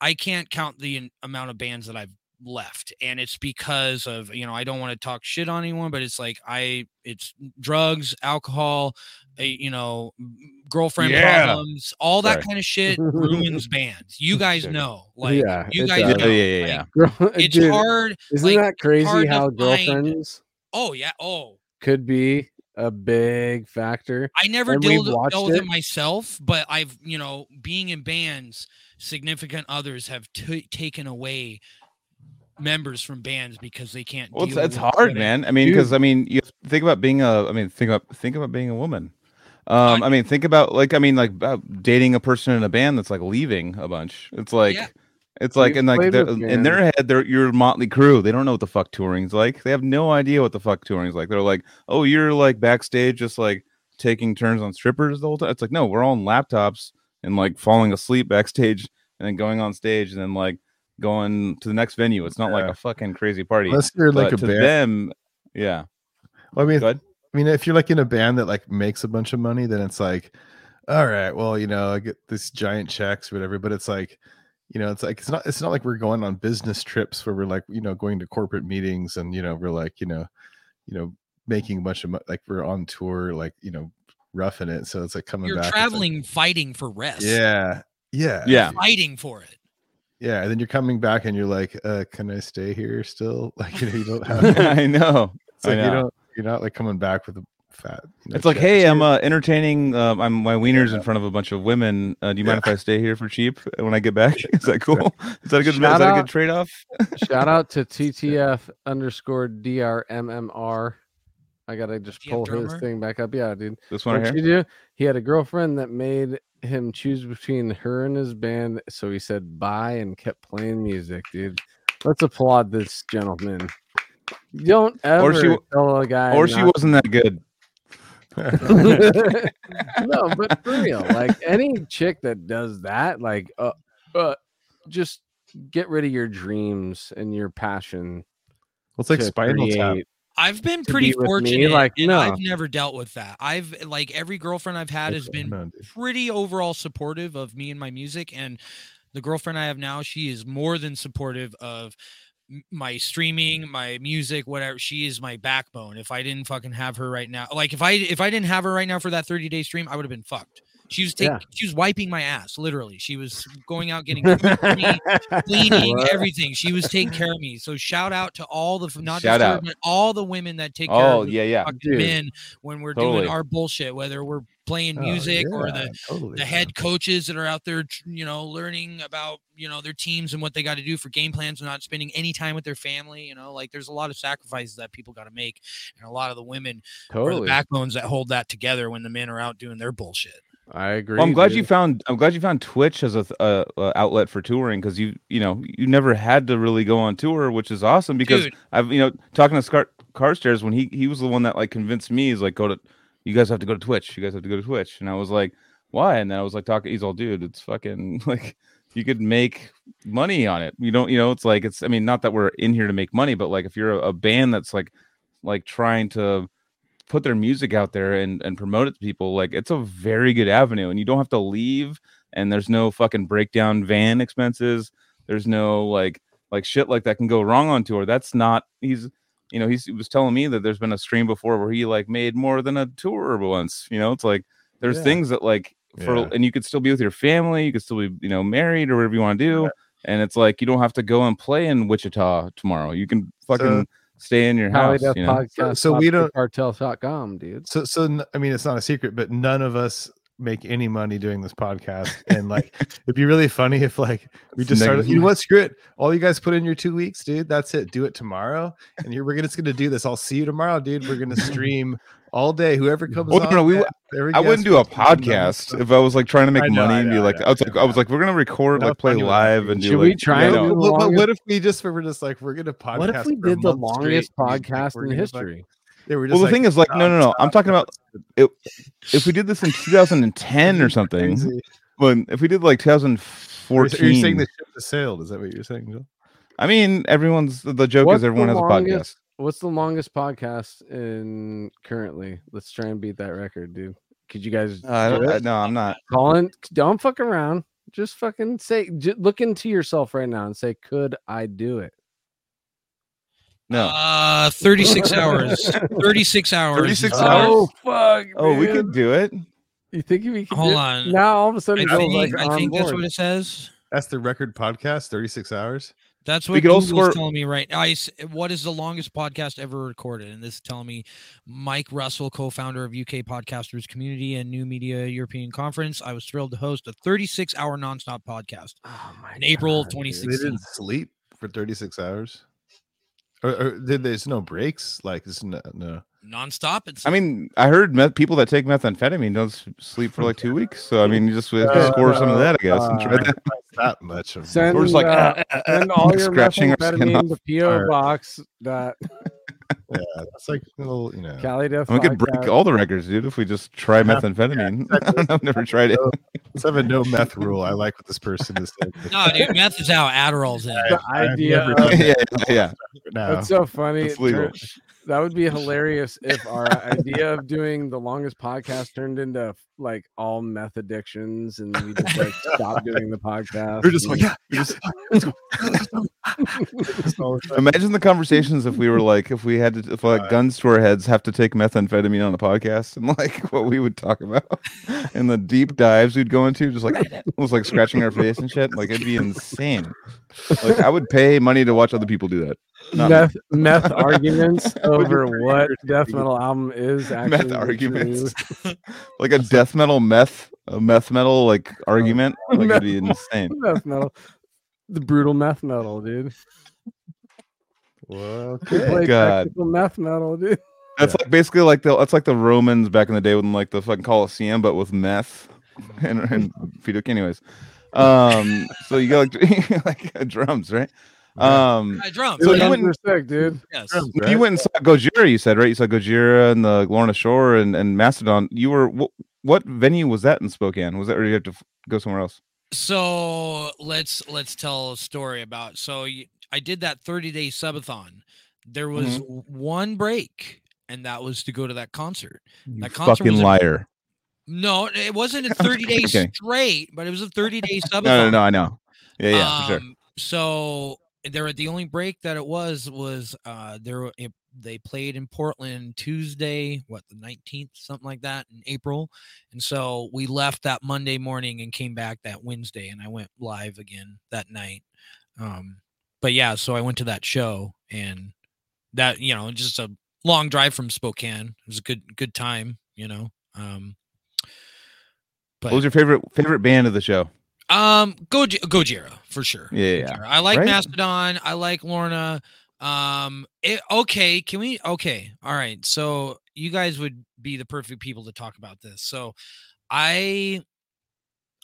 I can't count the amount of bands that I've left and it's because of you know I don't want to talk shit on anyone but it's like I it's drugs alcohol a, you know girlfriend Yeah. problems all that Sorry. kind of shit <laughs> ruins bands you guys know like Yeah, you guys does. know Yeah, yeah, yeah, <laughs> like, Girl- it's Dude, hard Isn't like, that crazy hard to how find- girlfriends oh yeah oh could be a big factor? I never And dealt, with it. it myself, but I've, you know, being in bands, significant others have t- taken away members from bands because they can't. Well, it's, deal it's with hard, women. man. I mean, because I mean, you think about being a. I mean, think about think about being a woman. Um, I mean, think about like I mean, like about dating a person in a band that's like leaving a bunch. It's like. Yeah. It's like We've in like played their- with in their head, they're you're Mötley Crüe. They don't know what the fuck touring's like. They have no idea what the fuck touring's like. They're like, oh, you're like backstage, just like taking turns on strippers the whole time. It's like, no, we're all on laptops and like falling asleep <laughs> backstage and then going on stage and then like going to the next venue. It's not like a fucking crazy party. Unless you're like but a to band. them, yeah. Well, I mean, Go ahead. I mean, if you're like in a band that like makes a bunch of money, then it's like, all right, well, you know, I get this giant checks or whatever. But it's like, you know, it's like it's not it's not like we're going on business trips where we're like, you know, going to corporate meetings and you know we're like, you know, you know, making a bunch of mo- like we're on tour, like you know, roughing it. So it's like coming You're back. it's like- traveling, fighting for rest. yeah, yeah, Yeah. fighting for it. yeah. And then you're coming back and you're like, uh, can I stay here still? <laughs> Like you know, you don't <laughs> have. I know. It's I like you don't. You're not like coming back with a fat. you know, It's like, check. hey, I'm uh, entertaining. Uh, I'm my wieners in front of a bunch of women. Uh, do you mind if I stay here for cheap when I get back? <laughs> Is that cool? Is that a good? Shout is that a good trade off? <laughs> Shout out to TTF underscore DRMMR. I gotta just TTF pull his thing back up. Yeah, dude. This one What'd right you here. do? He had a girlfriend that made him choose between her and his band. So he said bye and kept playing music, dude. Let's applaud this gentleman. You don't ever she- tell a guy. Or she wasn't that good. <laughs> no, but <laughs> for real, like any chick that does that, like, uh, uh, just get rid of your dreams and your passion. Well, it's like to Spinal Tap. I've been pretty be with me, fortunate. like, and no. I've never dealt with that. I've like every girlfriend I've had has been pretty overall supportive of me and my music and the girlfriend i have now she is more than supportive of m- my streaming my music whatever she is my backbone if i didn't fucking have her right now like if i if i didn't have her right now for that 30 day stream i would have been fucked she was taking Yeah. she was wiping my ass literally she was going out getting <laughs> me, cleaning everything she was taking care of me so shout out to all the not Shout out. but all the women that take care Oh of yeah, yeah. men when we're Totally. doing our bullshit whether we're playing Oh, music or the totally, the man. head coaches that are out there, you know, learning about, you know, their teams and what they got to do for game plans and not spending any time with their family. You know, like there's a lot of sacrifices that people got to make. And a lot of the women are the backbones that hold that together when the men are out doing their bullshit. I agree. Well, I'm glad you found. I'm glad you found Twitch as a th- uh, uh, outlet for touring because you you know you never had to really go on tour, which is awesome because Dude. I've you know talking to Scar- Carstairs when he he was the one that like convinced me. He's like, go to you guys have to go to Twitch. You guys have to go to Twitch, and I was like, why? And then I was like talking. He's all, dude, it's fucking <laughs> like you could make money on it. You don't you know it's like it's. I mean, not that we're in here to make money, but like if you're a, a band that's like like trying to put their music out there and, and promote it to people like it's a very good avenue and you don't have to leave and there's no fucking breakdown van expenses there's no like like shit like that can go wrong on tour that's not he's you know he's, he was telling me that there's been a stream before where he like made more than a tour once you know it's like there's Yeah. things that like for Yeah. and you could still be with your family you could still be you know married or whatever you want to do and it's like you don't have to go and play in wichita tomorrow you can fucking stay in your house you know? Podcast. So we don't- cartel.com, dude. So, so I mean, it's not a secret, but none of us make any money doing this podcast. <laughs> And like, it'd be really funny if like we just started. You know what? Screw it. All you guys put in your two weeks, dude. That's it. Do it tomorrow. And you're we're gonna, just gonna do this. I'll see you tomorrow, dude. We're gonna stream all day. Whoever comes Well, no, on. no, we uh, man, I wouldn't do a will come on. podcast if I was like trying to make know, money I and be know, I like, know, I was like, know. I was like, we're gonna record, No, like, play funny live that. and do Should like, we try yeah, and no. But, but what if we just were just like we're gonna podcast? What if we did the longest straight, and like, podcast in gonna history? Yeah, we're just Well, the like, thing is, like, no, no, no. I'm talking about it, if we did this in 2010 or <laughs> something. Crazy. When if we did like Are you- Are you 2014, saying the ship has sailed? Is that what you're saying, Joel? I mean, everyone's the joke What's is everyone has a podcast. What's the longest podcast in currently? Let's try and beat that record, dude. Could you guys Uh, I don't- I- no, I'm not. Colin, don't fuck around. Just fucking say, j- look into yourself right now and say, could I do it? No. Uh, 36 <laughs> hours. 36 hours. 36 is- hours? Oh fuck! oh, we man. could do it. You think we can? Hold do- on. Now all of a sudden, Joel's think, like I think that's board. what it says. That's the record podcast, 36 hours. That's what could also Google's score- telling me right now. I s- what is the longest podcast ever recorded? And this is telling me Mike Russell, co-founder of UK Podcasters Community and New Media European Conference. I was thrilled to host a 36-hour nonstop podcast. Oh my in April of God, dude. 26. They didn't sleep for 36 hours. Or, or did there's no breaks? Like it's no, no. nonstop. It's I mean, I heard meth- people that take methamphetamine don't sleep for like two weeks. So I mean, you just have to Uh, score some of that, I guess. and try uh, that. that much. Of Send, We're just like uh, "Ah, ah, send ah," all <laughs> like your scratching our skin methamphetamine off. to PO Alright. box that <laughs> yeah, that's like a little, you know. Cali Death. We could break all the records, dude, if we just try methamphetamine. <laughs> I've never tried it. Let's have a no meth rule. I like what this person is saying. no, dude. Meth is how Adderall's in. the idea. of- <laughs> yeah, yeah, yeah. That's so funny. It's legal. Tur- That would be <laughs> hilarious if our idea of doing the longest podcast turned into like all meth addictions and we just like stopped doing the podcast. We're just like, yeah, we're just, <laughs> let's go. Just all the. Imagine the conversations if we were like, if we had to, if like Uh, gun store heads have to take methamphetamine on a podcast and <laughs> like what we would talk about and the deep dives we'd go into, just like, it was like scratching our face and shit. Like it'd be insane. Like I would pay money to watch other people do that. Meth meth <laughs> arguments <laughs> over what death metal album is actually meth arguments, <laughs> like a death metal meth, a meth metal like argument. Like it'd be insane. meth metal, the brutal meth metal, dude. Well, okay. God. meth metal, dude. That's like basically like the that's like the Romans back in the day with like the fucking Colosseum, but with meth and and. Anyways, um, so you got like like drums, right? Um, Uh, drums. So you yeah, wouldn't- you're dude. yes. Drums, you right? went and saw Gojira, you said, right? You saw Gojira and the Lorna Shore and and Mastodon. You were what, what venue was that in Spokane? Was that or you have to f- go somewhere else? so let's let's tell a story about so I did that 30 day subathon there was Mhm. one break and that was to go to that concert You That concert fucking was a- liar. no it wasn't a <laughs> 30 days kidding. straight but it was a 30 day subathon No, no, no, I know. Yeah, yeah, for sure. Um, So there, the only break that it was was uh there. It, they played in Portland Tuesday, what the nineteenth, something like that, in April, and so we left that Monday morning and came back that Wednesday, and I went live again that night. Um, but yeah, so I went to that show, and that you know, just a long drive from Spokane. It was a good good time, you know. Um, but What was your favorite favorite band of the show? Um, Go Gojira for sure. Yeah, yeah. I like Right? Mastodon. I like Lorna. Um, it, okay, can we? Okay, all right. So you guys would be the perfect people to talk about this. So, I,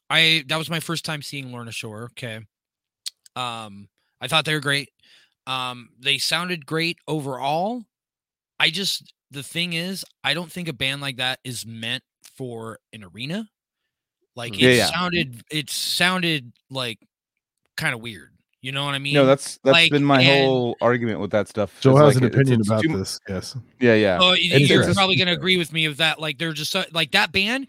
I that was my first time seeing Lorna Shore. Okay, um, I thought they were great. Um, they sounded great overall. I just the thing is, I don't think a band like that is meant for an arena. Like it Yeah, yeah. sounded, it sounded like kind of weird. You know what I mean? No, that's that's like, been my and- whole argument with that stuff. Joe is, has like, an it's- opinion it's about too- this. Yes. Yeah, yeah. Oh, It's you're probably gonna agree with me of that. Like, they're just so, like that band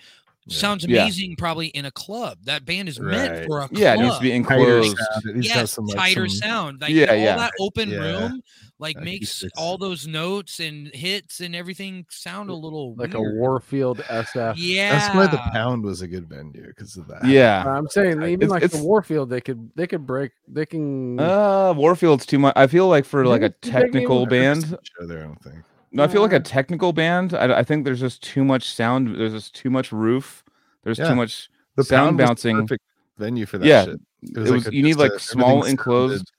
Yeah. sounds Yeah. amazing, probably in a club. That band is meant for a club. yeah, it needs to be Tighter enclosed. sound. It needs to have yes, some, like, tighter some- sound. Like Yeah, all yeah. that open Yeah. room, like makes Acoustics. all those notes and hits and everything sound a little like a. Warfield SF. Yeah, That's why the pound was a good venue because of that. Yeah. I'm saying even It's- like it's- the Warfield, they could they could break. They can. Uh Warfield's too much. I feel like for like a Didn't you take me technical band, Show there, I don't think. No, I feel like a technical band. I, I think there's just too much sound. There's just too much roof. There's Yeah. too much. The Sound pound the bouncing. perfect venue for that Yeah, shit. It was, a- you need like a- small enclosed.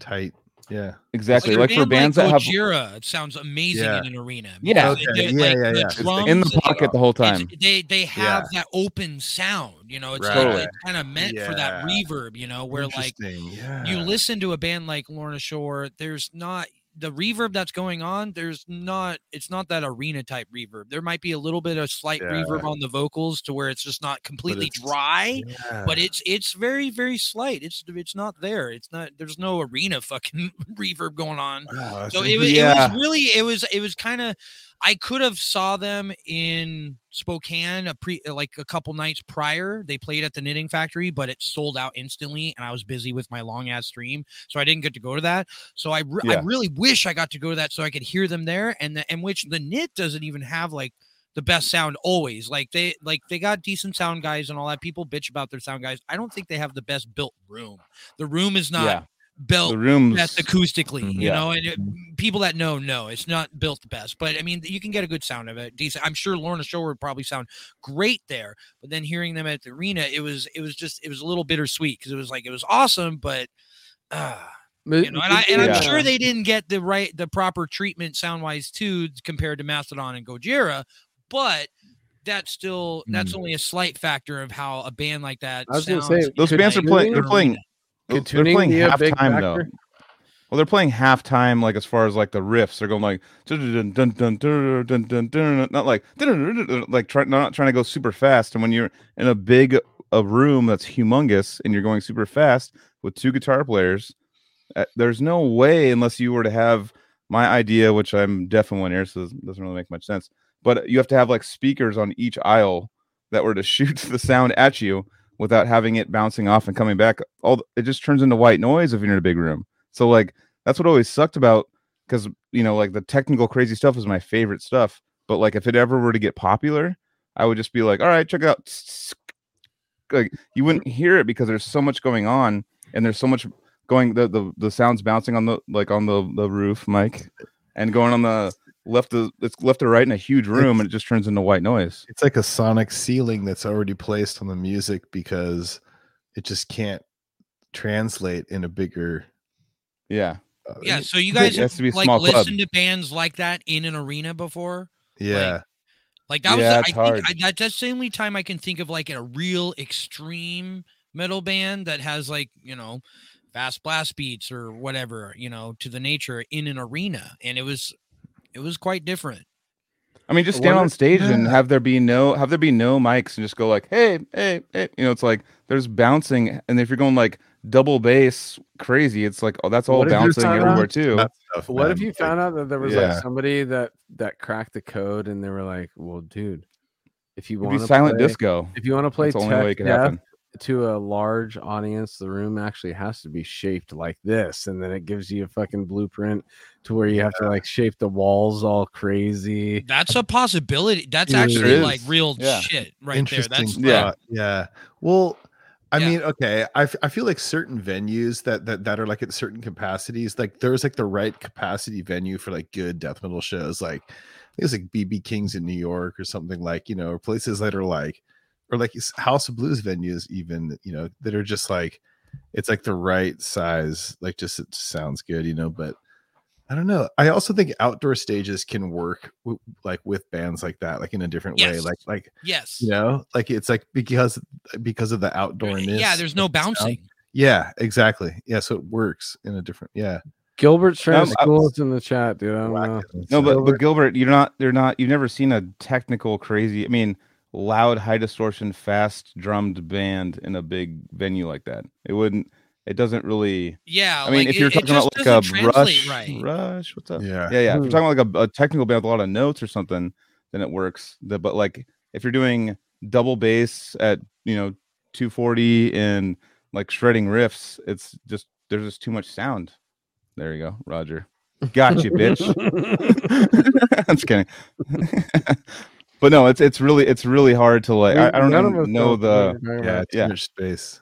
tight. Yeah. Exactly. Like, Like a for bands like that have Gojira, it sounds amazing Yeah. in an arena. Yeah. Okay, they- yeah, like, yeah, the yeah. Drums in the and- pocket the whole time. they they have Yeah. that open sound. You know, it's Right. like, kind of meant for that reverb. You know, where like yeah. you listen to a band like Lorna Shore, there's not the reverb that's going on. There's not, it's not that arena type reverb. There might be a little bit of slight Yeah. reverb on the vocals to where it's just not completely it's- dry, Yeah. but it's it's very very slight. It's it's not there. It's not. There's no arena fucking <laughs> reverb going on. That's So it Yeah. it was really it was it was kind of I could have saw them in Spokane a pre uh, like a couple nights prior. They played at the Knitting Factory, but it sold out instantly, and I was busy with my long ass stream, so I didn't get to go to that. So I re- I really wish I got to go to that so I could hear them there, and the and which the Knit doesn't even have like the best sound always. Like they like they got decent sound guys and all that. People bitch about their sound guys. I don't think they have the best built room. The room is not yeah. Built The rooms. best acoustically, Mhm. you Yeah. know, and it, people that know know it's not built the best, but I mean you can get a good sound of it, decent. I'm sure Lorna Shore would probably sound great there, but then hearing them at the arena, it was it was just it was a little bittersweet because it was like it was awesome, but uh, you know, and I and Yeah. I'm sure they didn't get the right the proper treatment sound wise too compared to Mastodon and Gojira, but that's still that's Mm. only a slight factor of how a band like that. I was gonna sounds say, Those could bands are playing. They're or- playing. They're playing halftime though. Well, they're playing halftime, like as far as like the riffs, they're going like dun dun dun dun dun dun dun, not like like try, not trying to go super fast. And when you're in a big a room that's humongous and you're going super fast with two guitar players, uh, there's no way unless you were to have my idea, which I'm deaf in one ear, so it doesn't really make much sense. But you have to have like speakers on each aisle that were to shoot the sound at you without having it bouncing off and coming back. All it just turns into white noise if you're in a big room. So like that's what always sucked about because you know like the technical crazy stuff is my favorite stuff. But like if it ever were to get popular, I would just be like, all right, check it out. <sniffs> Like you wouldn't hear it because there's so much going on and there's so much going the the, the sounds bouncing on the like on the the roof, Mike, and going on the left to it's left to right in a huge room and it just turns into white noise. it's like a sonic ceiling that's already placed on the music because it just can't translate in a bigger Yeah. uh, Yeah, so you guys have to be like listened to bands like that in an arena before? yeah Like that Yeah, was it's the, I hard. think I, that's the only time I can think of like a real extreme metal band that has like, you know, fast blast beats or whatever, you know, to the nature in an arena. And it was it was quite different. I mean, just stand on stage and <laughs> have there be no have there be no mics and just go like, hey, hey, hey. You know, it's like there's bouncing, and if you're going like double bass crazy, it's like oh, that's all What bouncing everywhere about too. Stuff, What if you found out that there was yeah. like somebody that that cracked the code and they were like, "Well, dude, if you want be to silent play, disco. if you want to play That's the only way it tech could death happen. To a large audience, the room actually has to be shaped like this, and then it gives you a fucking blueprint to where you have to like shape the walls all crazy. That's a possibility. That's There actually is. like real Yeah. shit right there. Interesting. That's Yeah. thought. yeah. Well, I Yeah. mean, okay. I, f- I feel like certain venues that, that that are like at certain capacities, like there's like the right capacity venue for like good death metal shows. Like I think it's like BB Kings in New York or something like you know, or places that are like, or like House of Blues venues, even you know, that are just like, it's like the right size. Like just it sounds good, you know. But I don't know. I also think outdoor stages can work w- like with bands like that, like in a different way. Like like yes. you know like it's like because because of the outdoorness Yeah, there's no of the sound. bouncing. yeah exactly yeah so it works in a different yeah Gilbert's trying to Um, I- school us in the chat, dude. I don't know. No, but, but Gilbert, you're not. You're not. You've never seen a technical, crazy. I mean, loud, high distortion, fast drummed band in a big venue like that. It wouldn't. It doesn't really. Yeah. I mean, like, if you're it- it talking about like a rush, right. rush. What's up? yeah Yeah, yeah. If Hmm. you're talking about like a, a technical band with a lot of notes or something, then it works. The, but like if you're doing double bass at you know 240 and like shredding riffs, it's just there's just too much sound. There you go, Roger. Got you, bitch. <laughs> <laughs> I'm just kidding. <laughs> but no, it's it's really it's really hard to like. I, I don't None even us know the. yeah about. Yeah. space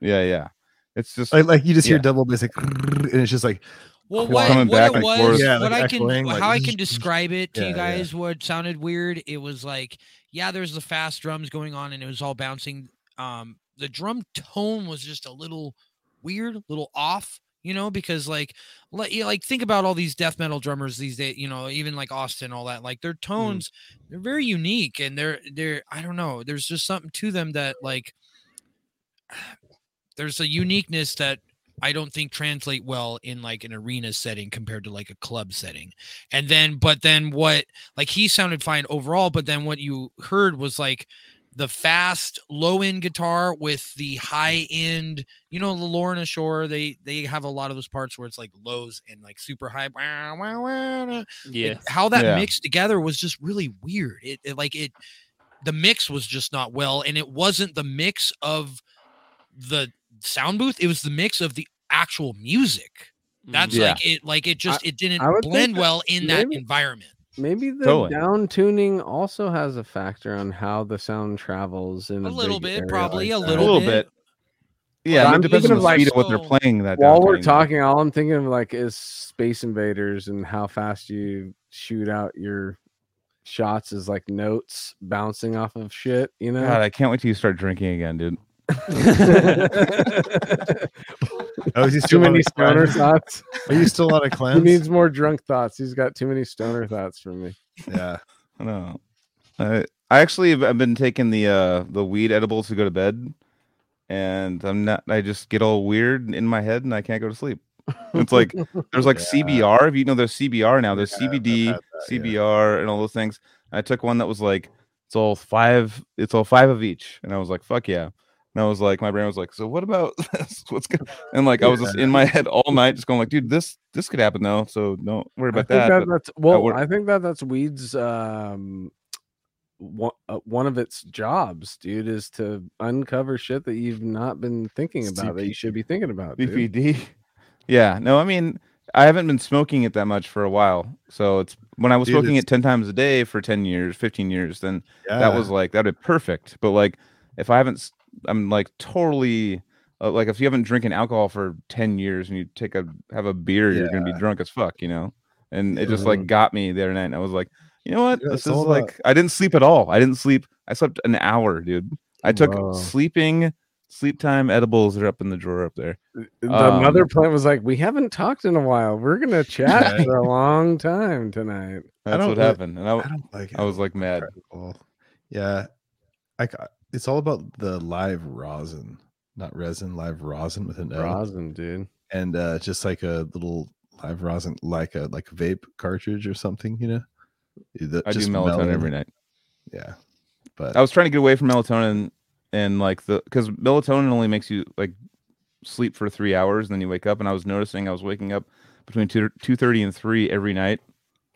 Yeah, yeah. It's just like, like you just hear double bass like and it's just like Well, Coming what, what back it was, forth. Yeah, what like I can, echoing, like how I can <laughs> describe it to Yeah, you yeah. guys, what sounded weird, it was like, yeah, there's the fast drums going on, and it was all bouncing. Um, the drum tone was just a little weird, a little off, you know, because like, like, you- like think about all these death metal drummers these days, you know, even like Austin, all that, like their mm. tones, they're very unique, and they're they're, I don't know, there's just something to them that like, <sighs> there's a uniqueness that I don't think translate well in like an arena setting compared to like a club setting. And then, but then what, like he sounded fine overall, but then what you heard was like the fast low end guitar with the high end, you know, the Lorna Shore, they, they have a lot of those parts where it's like lows and like super high. wah, wah, wah, it- Yeah. how that Yeah. mixed together was just really weird. It, it like it, the mix was just not well, and it wasn't the mix of the sound booth. It was the mix of the actual music. That's mm. Yeah. like it. Like it just it didn't I would think blend that well in that environment. Maybe the Totally. down tuning also has a factor on how the sound travels in A a, little bit, probably like a that. a little little bit. bit. Yeah, But I mean, I'm it depends thinking on of, the like, speed of what they're playing. That While we're talking, all I'm thinking of like is Space Invaders and how fast you shoot out your shots is like notes bouncing off of shit, you know? God, I can't wait till you start drinking again, dude. Oh is he too many stoner cleanse? thoughts. are you still on a cleanse? He needs more drunk thoughts. He's got too many stoner thoughts for me. yeah I know. I I actually have I've been taking the uh the weed edibles to go to bed, and I'm not. I just get all weird in my head, and I can't go to sleep. It's like there's like <laughs> Yeah. CBR. If you know there's CBR now, there's Yeah, CBD, had that, yeah. CBR, and all those things. I took one that was like it's all five. It's all five of each, and I was like, fuck yeah. And I was like, my brain was like, so what about <laughs> this? What's good? And like I was just in my <laughs> head all night, just going like, dude, this this could happen though. So don't worry I about that. that, that's well. would- I think that that's Weed's um, one, uh, one of its jobs, dude, is to uncover shit that you've not been thinking about that you should be thinking about. dude. BPD. <laughs> Yeah, no, I mean, I haven't been smoking it that much for a while. So it's when I was Dude, smoking it's- it 10 times a day for 10 years, 15 years, then yeah that was like, that'd be perfect. But like, if I haven't, I'm like totally, uh, like, if you haven't drinking alcohol for 10 years and you take a, have a beer, you're going to be drunk as fuck, you know? And it just like got me the other night. And I was like, you know what? Yeah, this is all like, about- I didn't sleep at all. I didn't sleep. I slept an hour, dude. I took Whoa. sleeping, sleep time edibles are up in the drawer up there. The Um, mother plant was like, "We haven't talked in a while. We're gonna <laughs> chat Yeah. for a long time tonight." That's don't what really- happened. And I, I don't like it. I was like mad. Incredible. Yeah, I ca- it's all about the live rosin, not resin, live rosin with an O, Rosin, dude. and uh, just like a little live rosin, like a like vape cartridge or something, you know. The- I do just melatonin melon. every night. Yeah, but I was trying to get away from melatonin and like the because melatonin only makes you like sleep for three hours and then you wake up and I was noticing I was waking up between two two thirty and three every night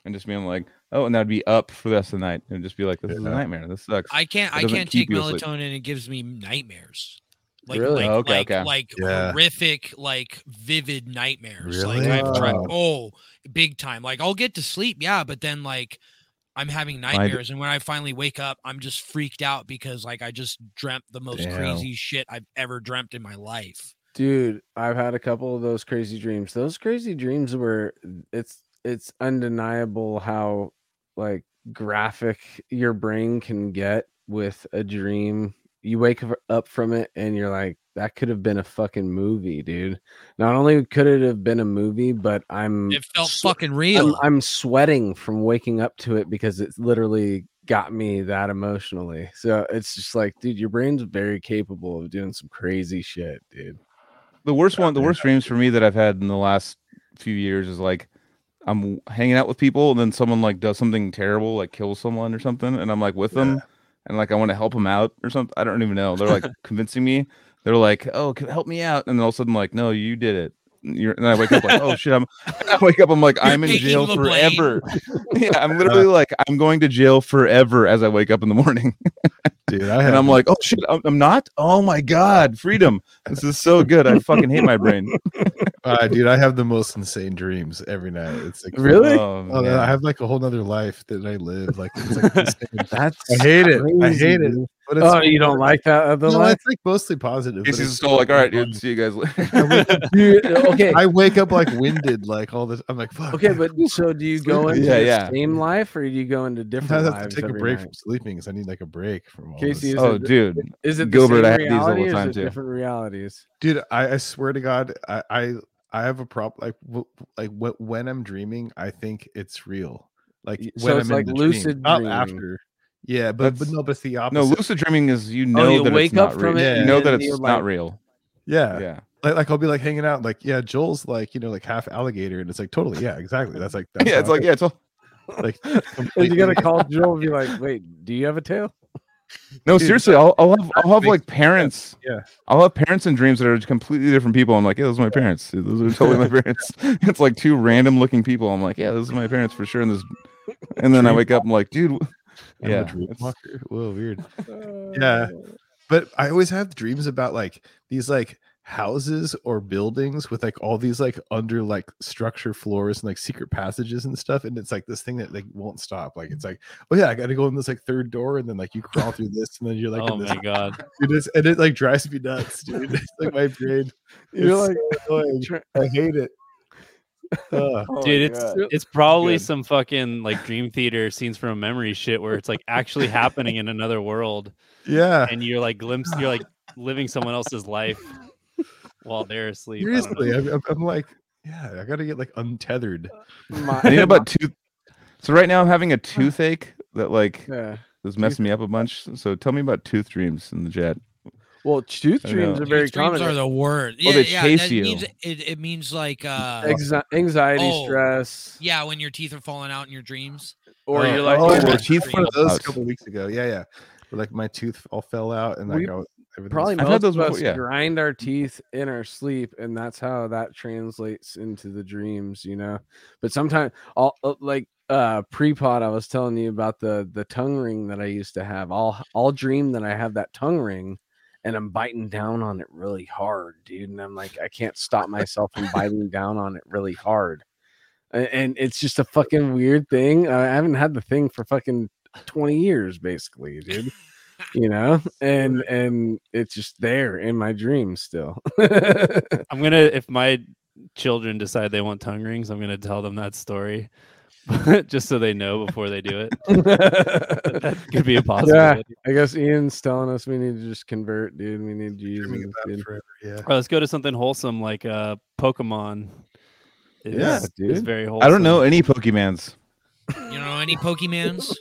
and just being like oh and that'd be up for the rest of the night and just be like this is a nightmare this sucks. I can't. I can't take you asleep. melatonin. It gives me nightmares. Like, Really? like, Oh, okay, like, okay. like Yeah. horrific, like vivid nightmares. Really? Like I've tried. Oh, big time. Like I'll get to sleep, yeah, but then like I'm having nightmares, and when I finally wake up, I'm just freaked out because like I just dreamt the most Damn. crazy shit I've ever dreamt in my life. Dude, I've had a couple of those crazy dreams. Those crazy dreams were it's it's undeniable how like graphic your brain can get with a dream. You wake up- up from it and you're like, that could have been a fucking movie, dude. Not only could it have been a movie, but I'm It felt sw- fucking I'm, real. I'm sweating from waking up to it because it's literally got me that emotionally. So it's just like, dude, your brain's very capable of doing some crazy shit, dude. the worst one the worst dreams for me that I've had in the last few years is like I'm hanging out with people and then someone like does something terrible like kills someone or something and I'm like with them and like I want to help them out or something I don't even know they're like <laughs> convincing me they're like oh can help me out and then all of a sudden like no you did it And You're, and I wake up like, oh shit! I'm. <laughs> I wake up, I'm like, I'm in jail forever. <laughs> yeah, I'm literally like, I'm going to jail forever as I wake up in the morning. Dude, I and I'm like, oh shit, I'm, I'm not. Oh my god, freedom! This is so good. I fucking hate my brain. <laughs> uh, dude, I have the most insane dreams every night. It's like Really? Oh, Oh. I have like a whole other life that I live. Like it's like. <laughs> That's I hate it. I crazy, hate it. But it's Oh, you don't like that other no, life? it's like mostly positive. but Casey's it's still like, all right, dude, see you guys later. <laughs> Dude, okay. I wake up like winded, like all this. I'm like, fuck. Okay, man. but so do you go into Yeah, the yeah. same life or do you go into different Sometimes I have lives to take a break night? from sleeping because I need like a break from all Casey, is oh, it, dude, is it the Gilbert, same I have these all the reality or is time, too. different realities? dude I, I swear to god i i, I have a problem like w- like wh- when i'm dreaming i think it's real like Y- when it's i'm like in the dream, lucid not after yeah but but no but the opposite no, lucid dreaming is you oh, know you that wake it's up not from real. it You know that it's not like- real. yeah, Yeah, Like, like i'll be like hanging out like yeah joel's like you know like half alligator and it's like totally yeah exactly that's like <laughs> that's yeah. It's like yeah, it's all. like <laughs> <laughs> And you completely- gotta call Joel and be like, wait, do you have a tail? No, Dude, seriously, I'll, I'll have I'll have like parents. yeah. I'll have parents in dreams that are completely different people. I'm like, yeah, those are my parents. Those are totally my <laughs> parents. <laughs> It's like two random looking people. I'm like, yeah, those are my parents for sure. And this, and then I wake up, I'm like, dude, I'm a yeah, dream it's- walker. Whoa, weird. <laughs> Yeah. but I always have dreams about like these like houses or buildings with like all these like under like structure floors and like secret passages and stuff and it's like this thing that like won't stop. Like it's like oh yeah i gotta go in this like third door and then like you crawl through this and then you're like oh in this my god. <laughs> dude, it's, and it like drives me nuts dude. <laughs> It's like my brain You're it's like, so i hate it. Uh, oh Dude, it's God. it's probably Good. some fucking like dream theater scenes from a memory shit where it's like actually happening in another world. Yeah. And you're like glimpse you're like living someone else's life while they're asleep. Seriously, I'm, I'm, I'm like yeah i gotta get like untethered My- I need <laughs> about two. So right now I'm having a toothache that like yeah. is messing me up a bunch. So tell me about tooth dreams in the chat. Well, tooth dreams are very These dreams common. are the word. Oh, Yeah, they yeah. chase you. Means, it, it means like uh Anxi- anxiety, Oh. stress, yeah, when your teeth are falling out in your dreams. or Oh, you're like, oh, Oh, you're my teeth one of those a out. couple weeks ago yeah yeah where like my tooth all fell out and like We I was, everything probably was I've most had those of us before, yeah. grind our teeth in our sleep, and that's how that translates into the dreams, you know. But sometimes, all uh, like uh pre-pod, I was telling you about the the tongue ring that I used to have. I'll I'll dream that I have that tongue ring, and I'm biting down on it really hard, dude. And I'm like, I can't stop myself from biting down on it really hard. A- And it's just a fucking weird thing. I haven't had the thing for fucking 20 years, basically, dude you know <laughs> and and it's just there in my dreams still <laughs> I'm gonna if my children decide they want tongue rings, I'm gonna tell them that story. <laughs> just so they know before they do it. That could be a possibility. i guess ian's telling us we need to just convert dude we need jesus dreaming about it dude. forever yeah All right, let's go to something wholesome like uh Pokemon. Is, Yeah, is dude. very wholesome. I don't know any Pokemans. You know any Pokemans?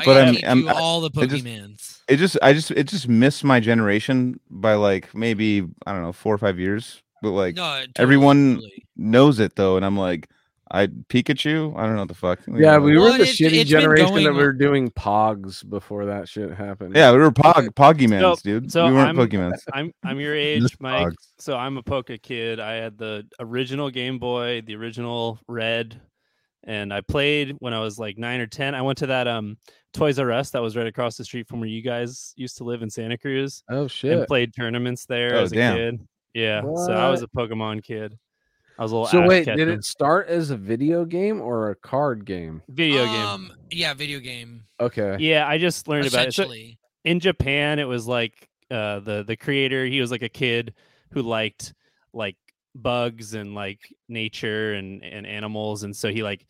I But gotta I'm- I'm- all the I just- Pokemans. It just I just it just missed my generation by like maybe I don't know four or five years. But like no, totally, everyone- totally. knows it though, and I'm like I Pikachu. I don't know what the fuck. Yeah, we were the it's- shitty generation that going were doing pogs before that shit happened. Yeah, we were Pog Poggymans, dude. so we weren't I'm- Pokemans. <laughs> I'm I'm your <laughs> age, Miss Mike. Pogs. So I'm a Poke kid. I had the original Game Boy, the original Red, and I played when I was like nine or ten. I went to that um Toys R Us that was right across the street from where you guys used to live in Santa Cruz, Oh shit! and played tournaments there Oh, as a damn. kid. Yeah, so I was a Pokemon kid. I was a little. So ass wait, did it start as a video game or a card game? video game? Um, yeah, video game. Okay. Yeah, I just learned about it. So in Japan, it was like uh, the the creator. He was like a kid who liked like bugs and like nature and and animals, and so he like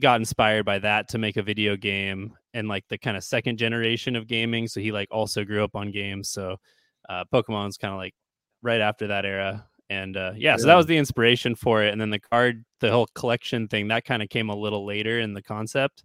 got inspired by that to make a video game and like the kind of second generation of gaming. So he like also grew up on games. So uh, Pokemon's kind of like right after that era. And uh, yeah, so that was the inspiration for it. And then the card, the whole collection thing, that kind of came a little later in the concept.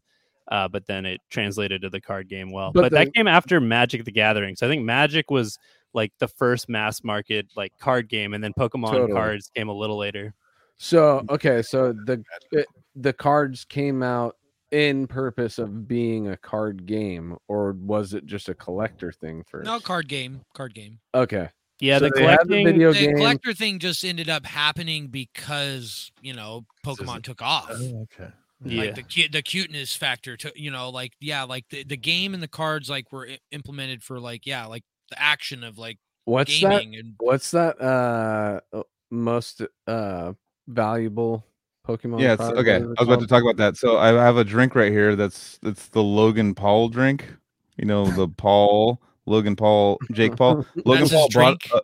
Uh, but then it translated to the card game well. But But, the- that came after Magic the Gathering. So I think Magic was like the first mass market like card game, and then Pokemon Totally. cards came a little later. So okay, so the it- the cards came out in purpose of being a card game, or was it just a collector thing first? no card game. Card game. Okay. Yeah, So the they had the video the game. collector thing just ended up happening because you know Pokemon took off. Oh, okay. yeah. Like the cute, the cuteness factor to you know, like yeah, like the, the game and the cards like were i- implemented for like yeah, like the action of like What's that? and What's that? Uh, most uh valuable Pokemon. Yeah, it's, okay. I What is it was about to talk about that. So I have a drink right here. That's that's the Logan Paul drink. You know the <laughs> Paul Logan Paul Jake Paul <laughs> Logan That's Paul brought. drink? Uh,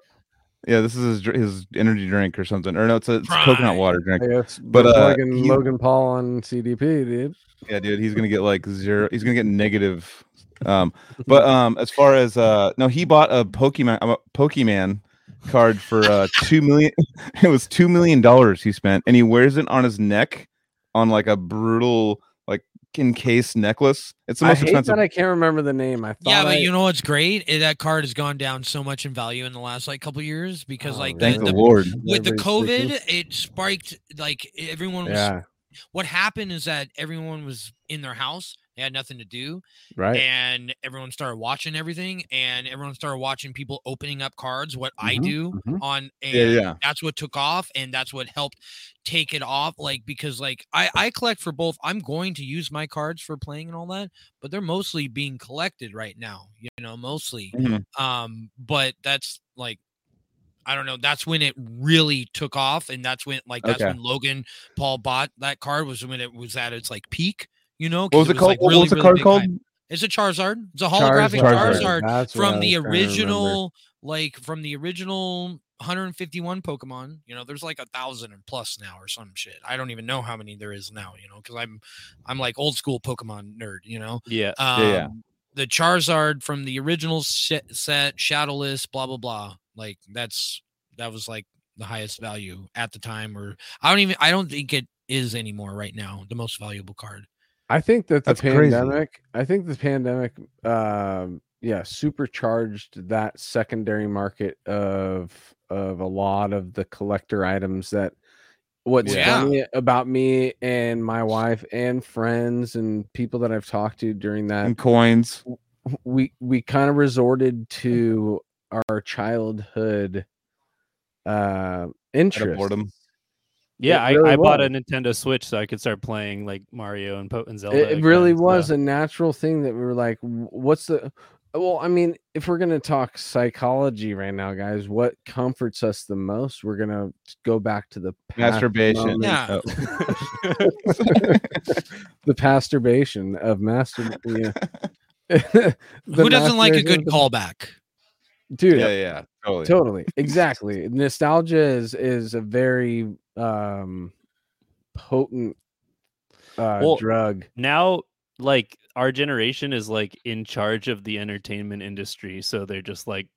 yeah, this is his his energy drink or something. Or no, it's a it's coconut water drink. Guess, But, but uh, Logan, he- Logan Paul on CDP, dude. Yeah, dude, he's gonna get like zero. He's gonna get negative. Um, <laughs> but um, as far as uh, no, he bought a Pokemon a Pokemon card for uh two million. <laughs> it was two million dollars he spent, and he wears it on his neck on like a brutal like encased necklace. It's the I most hate expensive. that I can't remember the name. I thought yeah, but I- you know what's great? Eh, That card has gone down so much in value in the last like couple years because Oh, like Thank the, the the- Lord. with the Everybody's COVID, it spiked like everyone was. Yeah. What happened is that everyone was in their house. They had nothing to do. Right. and everyone started watching everything and everyone started watching people opening up cards what i Mhm, do mhm. on and Yeah, yeah. that's what took off and that's what helped take it off like because like i i collect for both i'm going to use my cards for playing and all that but they're mostly being collected right now you know mostly Mhm. um but that's like I don't know. That's when it really took off, and that's when like that's Okay. when Logan Paul bought that card was when it was at its like peak. You know, What 'cause was it called? like, what really, was the really card called? hype. It's a Charizard. It's a holographic Charizard. Charizard, That's from the was trying to remember. original, like from the original 151 Pokemon. You know, there's like a thousand and plus now or some shit. I don't even know how many there is now. You know, because I'm I'm like old school Pokemon nerd. You know, Yeah. um, Yeah, yeah. the Charizard from the original set, set, Shadowless, blah blah blah. Like that's that was like the highest value at the time, or I don't even I don't think it is anymore right now. The most valuable card. I think that the That's crazy. pandemic, I think the pandemic, um, yeah, supercharged that secondary market of of a lot of the collector items that. What's Yeah. funny about me and my wife and friends and people that I've talked to during that, And coins. we we kind of resorted to our childhood uh Out of interest. boredom. Yeah, It I, I bought a Nintendo Switch so I could start playing like Mario and, po- and Zelda. It, it really again, was so- a natural thing that we were like, what's the well, I mean, if we're gonna talk psychology right now, guys, what comforts us the most? We're gonna go back to the past Masturbation. Yeah. Oh. <laughs> <laughs> the masturbation of master. Yeah. <laughs> Who doesn't like a good callback? dude? yeah, yeah, totally. totally exactly nostalgia is is a very um potent uh Well, drug now like our generation is like in charge of the entertainment industry so they're just like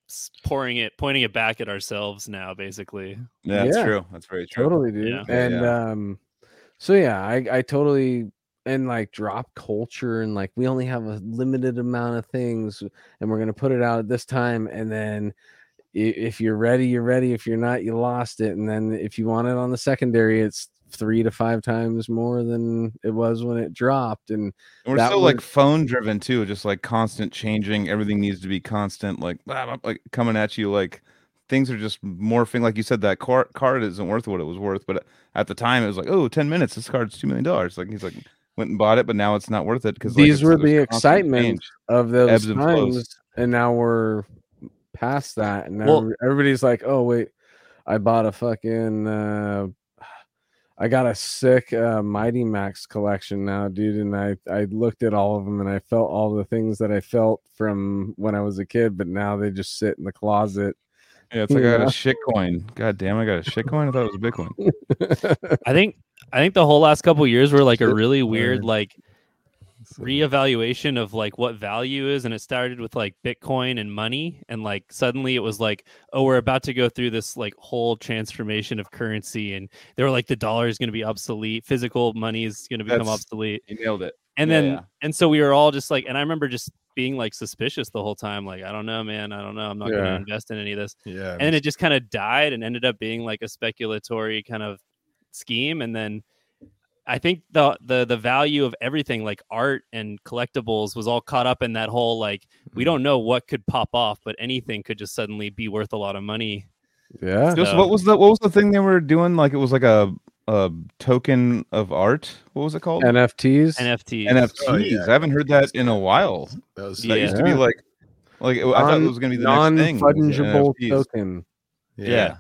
pouring it pointing it back at ourselves now basically Yeah, that's Yeah. true. That's very true. totally dude Yeah. Yeah, and yeah. um so yeah i i totally and like drop culture and like we only have a limited amount of things and we're gonna put it out at this time and then i- if you're ready you're ready if you're not you lost it and then if you want it on the secondary it's three to five times more than it was when it dropped. And And we're so like phone driven too, just like constant changing. Everything needs to be constant, like blah, blah, like coming at you. Like things are just morphing. Like you said, that car- card isn't worth what it was worth, but at the time it was like, oh, 10 minutes, this card's two million dollars. Like he's like went and bought it, but now it's not worth it because These were the excitement of those and times, and now we're past that. And now Well- every- everybody's like, "Oh wait, I bought a fucking, uh, I got a sick uh, Mighty Max collection now, dude." And I I looked at all of them, and I felt all the things that I felt from when I was a kid, but now they just sit in the closet. Yeah, it's like I got a shit coin. God damn, I got a shit coin. I thought it was a Bitcoin. <laughs> I think I think the whole last couple years were like a really weird like So- reevaluation of like what value is and it started with like bitcoin and money and like suddenly it was like oh we're about to go through this like whole transformation of currency and they were like the dollar is going to be obsolete physical money is going to become That's- obsolete You nailed it. and Yeah, then yeah. and so we were all just like and i remember just being like suspicious the whole time like i don't know man i don't know i'm not going to invest in any of this yeah. and then it just kind of died and ended up being like a speculatory kind of scheme and then i think the the the value of everything like art and collectibles was all caught up in that whole like we Mm. don't know what could pop off but anything could just suddenly be worth a lot of money yeah, Just So- what was the what was the thing they were doing? Like it was like a a token of art. What was it called? NFTs. nfts NFTs. Oh, yeah. I haven't heard that in a while. that was That used to be like like it- I thought it was gonna be the next thing. non-fungible token. Yeah. yeah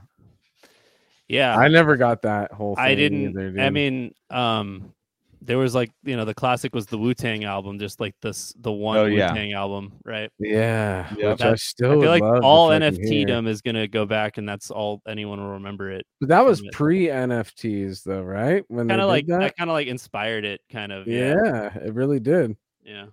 I never got that whole. Thing i didn't Either, i mean um there was like you know the classic was the wu-tang album just like this the one Oh, yeah. wu-tang album right yeah, Yeah, which I still I feel like all fucking NFT hear. dom is gonna go back, and that's all anyone will remember it. But that was pre NFTs though, right? When Kind of like that. that, kind of like inspired it, kind of. Yeah, yeah, it really did. yeah.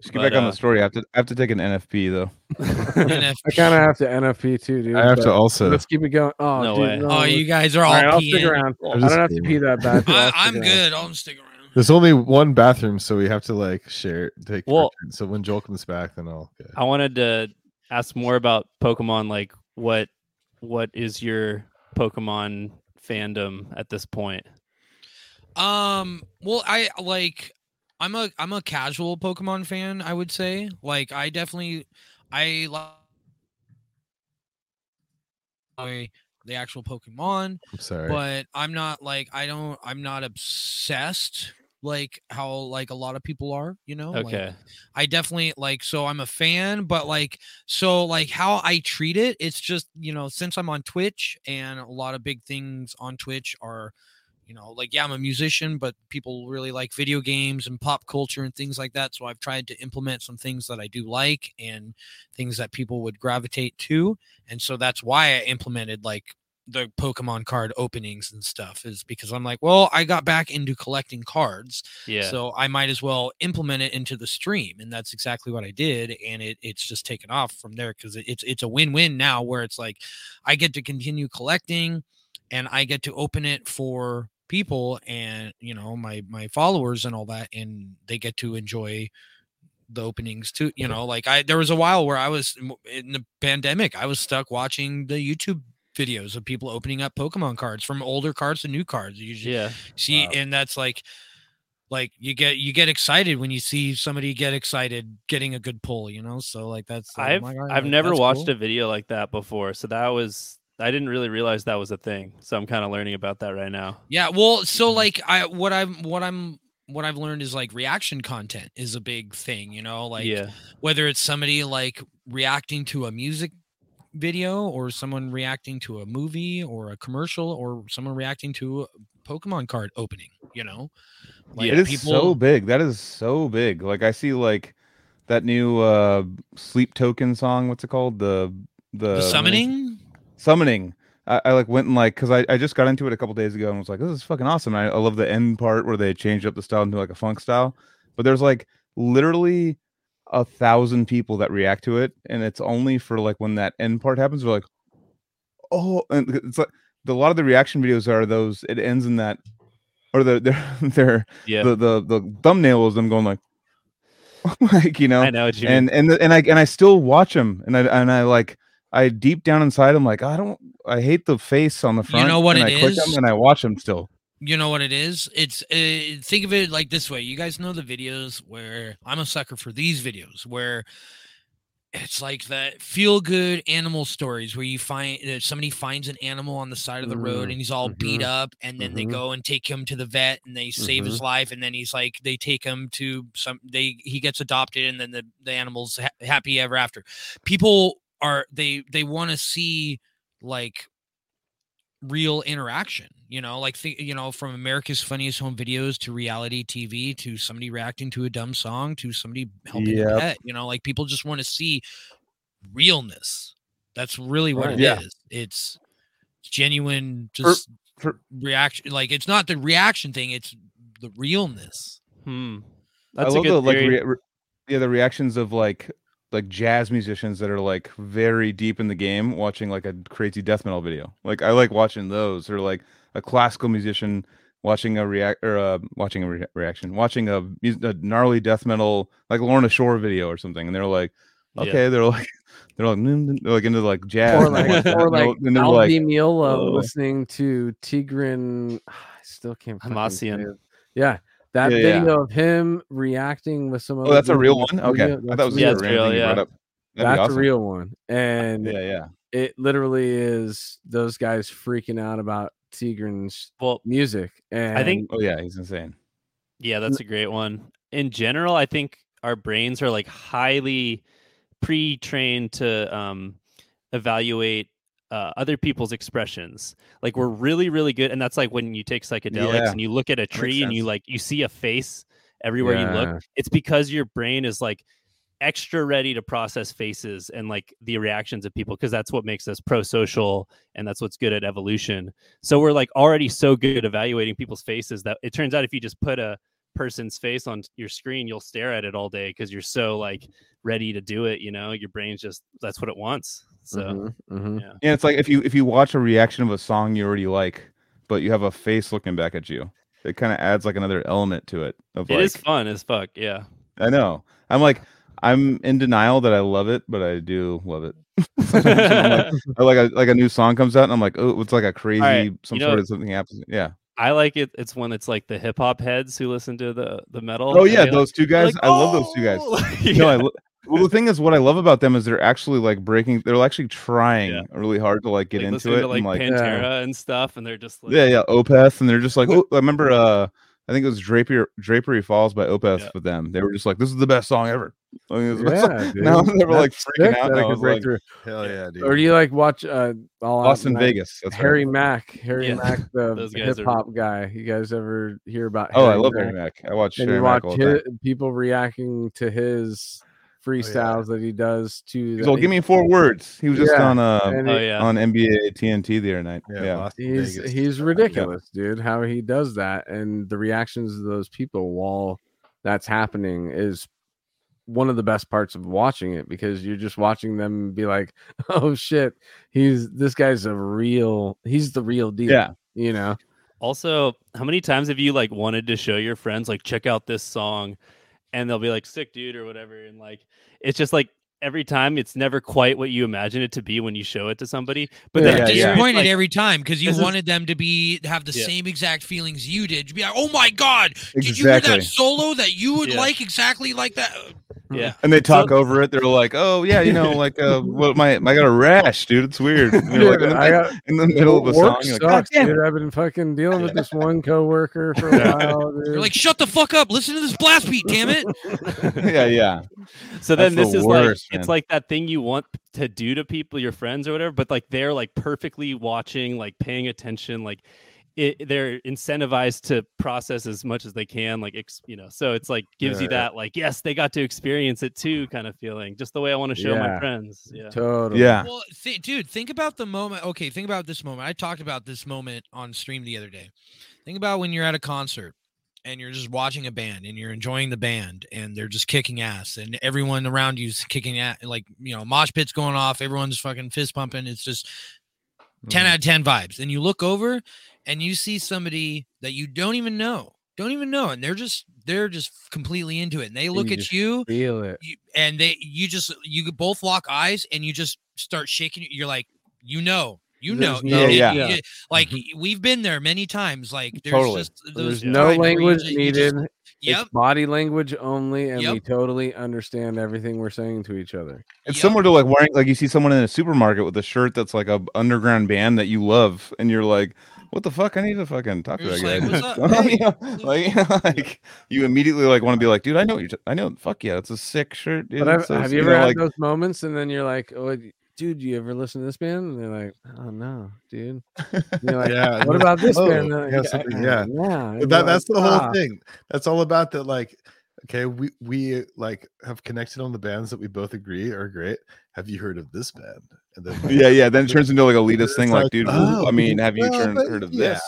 Just get But, back on uh, the story. I have to I have to take an NFP though. NF I kind of have to NFP too, dude. I have to also. Let's keep it going. Oh, No dude, way. no, Oh, you guys are all, all right, I'll stick around. I'm I just don't have to kidding. pee that bad. <laughs> I'll I, stick I'm good. I'll stick around. There's only one bathroom, so we have to like share take. Well- so when Joel comes back, then I'll. Okay. I wanted to ask more about Pokemon. Like, what what is your Pokemon fandom at this point? Um, well, I like I'm a I'm a casual Pokemon fan, I would say. Like I definitely I like the actual Pokemon, I'm sorry. but I'm not like I don't I'm not obsessed like how like a lot of people are, you know? Like, Okay, I definitely like so I'm a fan, but like so like how I treat it, it's just you know since I'm on Twitch and a lot of big things on Twitch are you know like yeah I'm a musician, but people really like video games and pop culture and things like that. So I've tried to implement some things that I do like and things that people would gravitate to, and so that's why I implemented like the Pokemon card openings and stuff is because I'm like, well, I got back into collecting cards yeah. so I might as well implement it into the stream, and that's exactly what I did, and it it's just taken off from there because it's it's a win win now where it's like I get to continue collecting, and I get to open it for people and you know my my followers and all that, and they get to enjoy the openings too. You know, like I there was a while where I was in the pandemic, I was stuck watching the YouTube videos of people opening up Pokemon cards from older cards to new cards. You just yeah, see Wow. and that's like like you get you get excited when you see somebody get excited getting a good pull you know so like that's like, oh I've I've that- never watched cool. a video like that before, so that was I didn't really realize that was a thing. So I'm kind of learning about that right now. yeah well so Mhm. like i what i'm what i'm what i've learned is like reaction content is a big thing you know like yeah, whether it's somebody like reacting to a music video or someone reacting to a movie or a commercial or someone reacting to a pokemon card opening you know like it is so big. That is so big. Like I see like that new uh sleep token song. What's it called? The the, the summoning Summoning. I, I like went and like because I, I just got into it a couple days ago and was like, this is fucking awesome. I, I love the end part where they changed up the style into like a funk style. But there's like literally a thousand people that react to it, and it's only for like when that end part happens. We're like, oh, and it's like the, a lot of the reaction videos are those. It ends in that, or the <laughs> they're they're yeah. the the the thumbnail is them going like, <laughs> like you know, I know what you mean. and and the- and I and I still watch them, and I and I like I deep down inside, I'm like, I don't, I hate the face on the front. You know what and it I click is? them and I watch them still. You know what it is? It's uh, think of it like this way. You guys know the videos where I'm a sucker for these videos where it's like that feel good animal stories where you find that somebody finds an animal on the side of the road Mm, and he's all beat mhm, up and then they mhm. go and take him to the vet and they save his life and then he's like they take him to some they he gets adopted and then the the animal's ha- happy ever after. People are they they want to see like real interaction you know like think you know from america's funniest home videos to reality tv to somebody reacting to a dumb song to somebody helping a Yep. pet you know like people just want to see realness that's really what Right. it is. Yeah. it's genuine For- just for- reaction like it's not the reaction thing it's the realness Hmm. I That's a love good the like, theory. rea- re- yeah, the reactions of like like jazz musicians that are like very deep in the game, watching like a crazy death metal video. Like I like watching those, or like a classical musician watching a react or uh, watching a re- reaction, watching a, a gnarly death metal like Lorna Shore video or something, and they're like, Yeah. okay, they're like <laughs> they're like, they're like into like jazz, or like watch that, or like and they're like, Miola "Oh." listening to Tigran. <sighs> I still can't. fucking say Hamasyan. it. Yeah, that Yeah, yeah. video of him reacting with some. oh, that's a real in the one. Okay, studio, I thought it that's was Yeah, a real, thing you brought yeah. up. That's awesome. a real one, and Yeah, yeah. it literally is those guys freaking out about Tigran's Well, music. And I think Oh yeah, he's insane. Yeah, that's a great one. In general, I think our brains are like highly pre-trained to um, evaluate uh, other people's expressions. Like we're really, really good, and that's like when you take psychedelics Yeah. and you look at a tree and you like you see a face everywhere you look. It's because your brain is like extra ready to process faces and like the reactions of people because that's what makes us pro-social and that's what's good at evolution so we're like already so good at evaluating people's faces that it turns out if you just put a person's face on your screen you'll stare at it all day because you're so like ready to do it you know your brain's just that's what it wants so Mhm, mhm. yeah Yeah, it's like if you if you watch a reaction of a song you already like, but you have a face looking back at you, it kind of adds like another element to it. Of it like, is fun as fuck yeah I know. I'm like, I'm in denial that I love it, but I do love it. Sometimes <laughs> I'm like, <laughs> like a like a new song comes out, and I'm like, oh, it's like a crazy right, some you sort know- of something happens. Yeah. i like it it's when it's like the hip-hop heads who listen to the the metal Oh yeah, they, like- those two guys. like, I love those two guys. "Oh!" Like, <laughs> No, I yeah. lo- well, the thing is, what I love about them is they're actually like breaking. They're actually trying Yeah. really hard to like get like, into it. to like, and, like Pantera and stuff, and they're just like, Yeah, yeah, Opeth, and they're just like, oh, I remember, uh, I think it was Drapery Drapery Falls by Opeth Yeah. with them. They were just like, this is the best song ever. Like, it was song. Yeah. Now they were like That's freaking sick out. that and I I could break like, through. Hell yeah, dude. Or do you like watch uh, all Austin Night? Vegas. That's Harry right. Mack, Harry Yeah, <laughs> Mack, the those guys hip are- hop guy. You guys ever hear about? Oh, I love Mack? Harry Mack. I watch And Harry you Mack watch all the time. people reacting to his freestyles that he does to. He's the- all, give me four words. He was just Yeah, on uh and oh he- yeah, on NBA TNT the other night. Yeah, Yeah, he's Vegas. he's ridiculous, dude. How he does that and the reactions of those people while that's happening is one of the best parts of watching it because you're just watching them be like, <laughs> "Oh shit, he's this guy's a real, he's the real deal." yeah. you know. Also, how many times have you like wanted to show your friends like check out this song, and they'll be like sick dude or whatever, and like it's just like every time it's never quite what you imagine it to be when you show it to somebody. But Yeah, then yeah, disappointed like- every time because you this is- wanted them to be have the Yeah. same exact feelings you did. You'd be like, "Oh my god, did you hear that solo that you would Yeah. like exactly like that?" yeah. And they talk So- over it. They're like, "Oh yeah, you know, <laughs> like uh, what my I got a rash, dude. It's weird." And you're like, in, the, I got- in the middle of the Work song, you're like, "God sucks, damn it." dude. I've been fucking dealing with this one coworker for a while. Dude. You're like, "Shut the fuck up! Listen to this blast beat, damn it!" <laughs> yeah, yeah. So then That's this the is worst, like it's like that thing you want to do to people, your friends or whatever, but like they're like perfectly watching, like paying attention, like it, they're incentivized to process as much as they can, like ex, you know. So it's like gives you Yeah. that like yes, they got to experience it too, kind of feeling, just the way I want to show Yeah. my friends. Yeah, totally. Yeah. Well, th- dude, think about the moment. Okay, think about this moment. I talked about this moment on stream the other day. Think about when you're at a concert and you're just watching a band and you're enjoying the band and they're just kicking ass and everyone around you's kicking at like you know mosh pits going off everyone's fucking fist pumping it's just 10 Mm-hmm. out of 10 vibes and you look over and you see somebody that you don't even know don't even know and they're just they're just completely into it and they look you at you Feel it. you, and they you just you both lock eyes and you just start shaking, you're like, you know, you know, There's you- no- you- Yeah, you- yeah. like Mm-hmm. we've been there many times. Like there's Totally. just those There's no language ju- you just- needed. Yep. It's body language only, and we totally understand everything we're saying to each other. It's Yep. similar to like wearing like you see someone in a supermarket with a shirt that's like a underground band that you love, and you're like, "What the fuck? I need to fucking talk to You're that just guy." <laughs> like, Hey." Yeah, like, like you immediately like want to be like, "Dude, I know what you're. T- I know. Fuck yeah, it's a sick shirt." Dude. But I've, so have sick," you ever know, had like, those moments, and then you're like, "Oh, dude, you ever listen to this band?" And they're like, "Oh no, dude." And you're like, yeah. "What about this Oh, band?" And yeah, they're like, something- yeah. yeah. That, that's like, the whole "Ah." thing. That's all about that. Like, okay, we we like have connected on the bands that we both agree are great. Have you heard of this band? And then <laughs> yeah, yeah. Then it <laughs> turns into like elitist It's thing. Like, like, dude, oh, I mean, have you well, turned, but heard of yeah. this?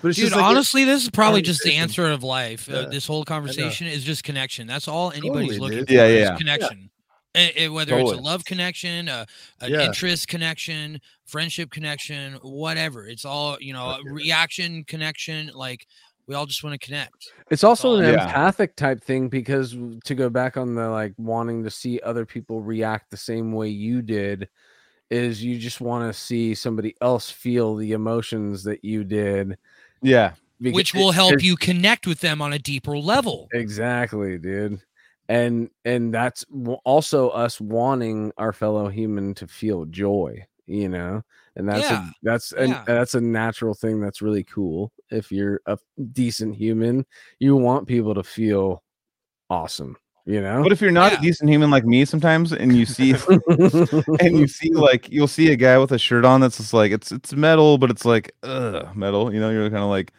But it's Dude, just like honestly, this is probably just the answer of life. Uh, this whole conversation is just connection. That's all anybody's Totally, looking dude. for. Yeah, is yeah. connection. Eh, eh, whether it's a love connection, a, an Yeah. interest connection, friendship connection, whatever. It's all you know, a reaction connection. Like we all just want to connect. It's also an Yeah. empathic type thing because to go back on the like wanting to see other people react the same way you did is you just want to see somebody else feel the emotions that you did, Yeah, beca- which will help you connect with them on a deeper level. exactly, dude. And and that's also us wanting our fellow human to feel joy, you know. And that's Yeah, a, that's and yeah. that's a natural thing that's really cool. If you're a decent human, you want people to feel awesome, you know. but if you're not Yeah. a decent human like me, sometimes, and you see <laughs> and you see like you'll see a guy with a shirt on that's just like it's it's metal, but it's like ugh, metal. You know, you're kind of like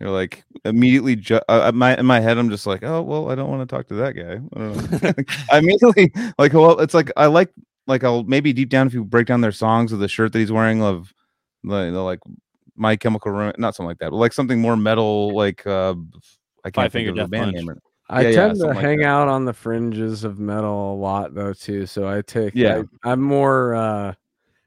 you're like immediately. Ju- uh, my in my head, I'm just like, oh well, I don't want to talk to that guy. I don't know. <laughs> <laughs> I immediately like well, it's like I like like I'll maybe deep down if you break down their songs of the shirt that he's wearing of the, the like My Chemical Romance, not something like that, but like something more metal, like uh I can't Five think of the band Punch. name. right- I Yeah, yeah, tend to something like hang out on the fringes of metal a lot though too. So I take Yeah. I, am more uh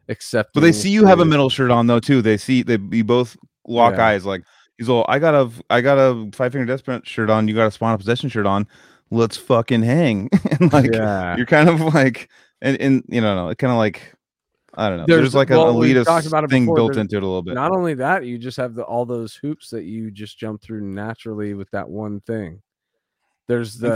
accepting. But they see you have a metal shirt on though too. They see they you both lock Yeah. eyes like he's all I got a I got a five finger death Punch shirt on. You got a spawn of possession shirt on. Let's fucking hang. <laughs> and like yeah. you're kind of like and and you know no, kind of like I don't know. There's- There's, like well, an elitist about it thing before, built there's into it a little bit. Not only that, you just have the, all those hoops that you just jump through naturally with that one thing. There's the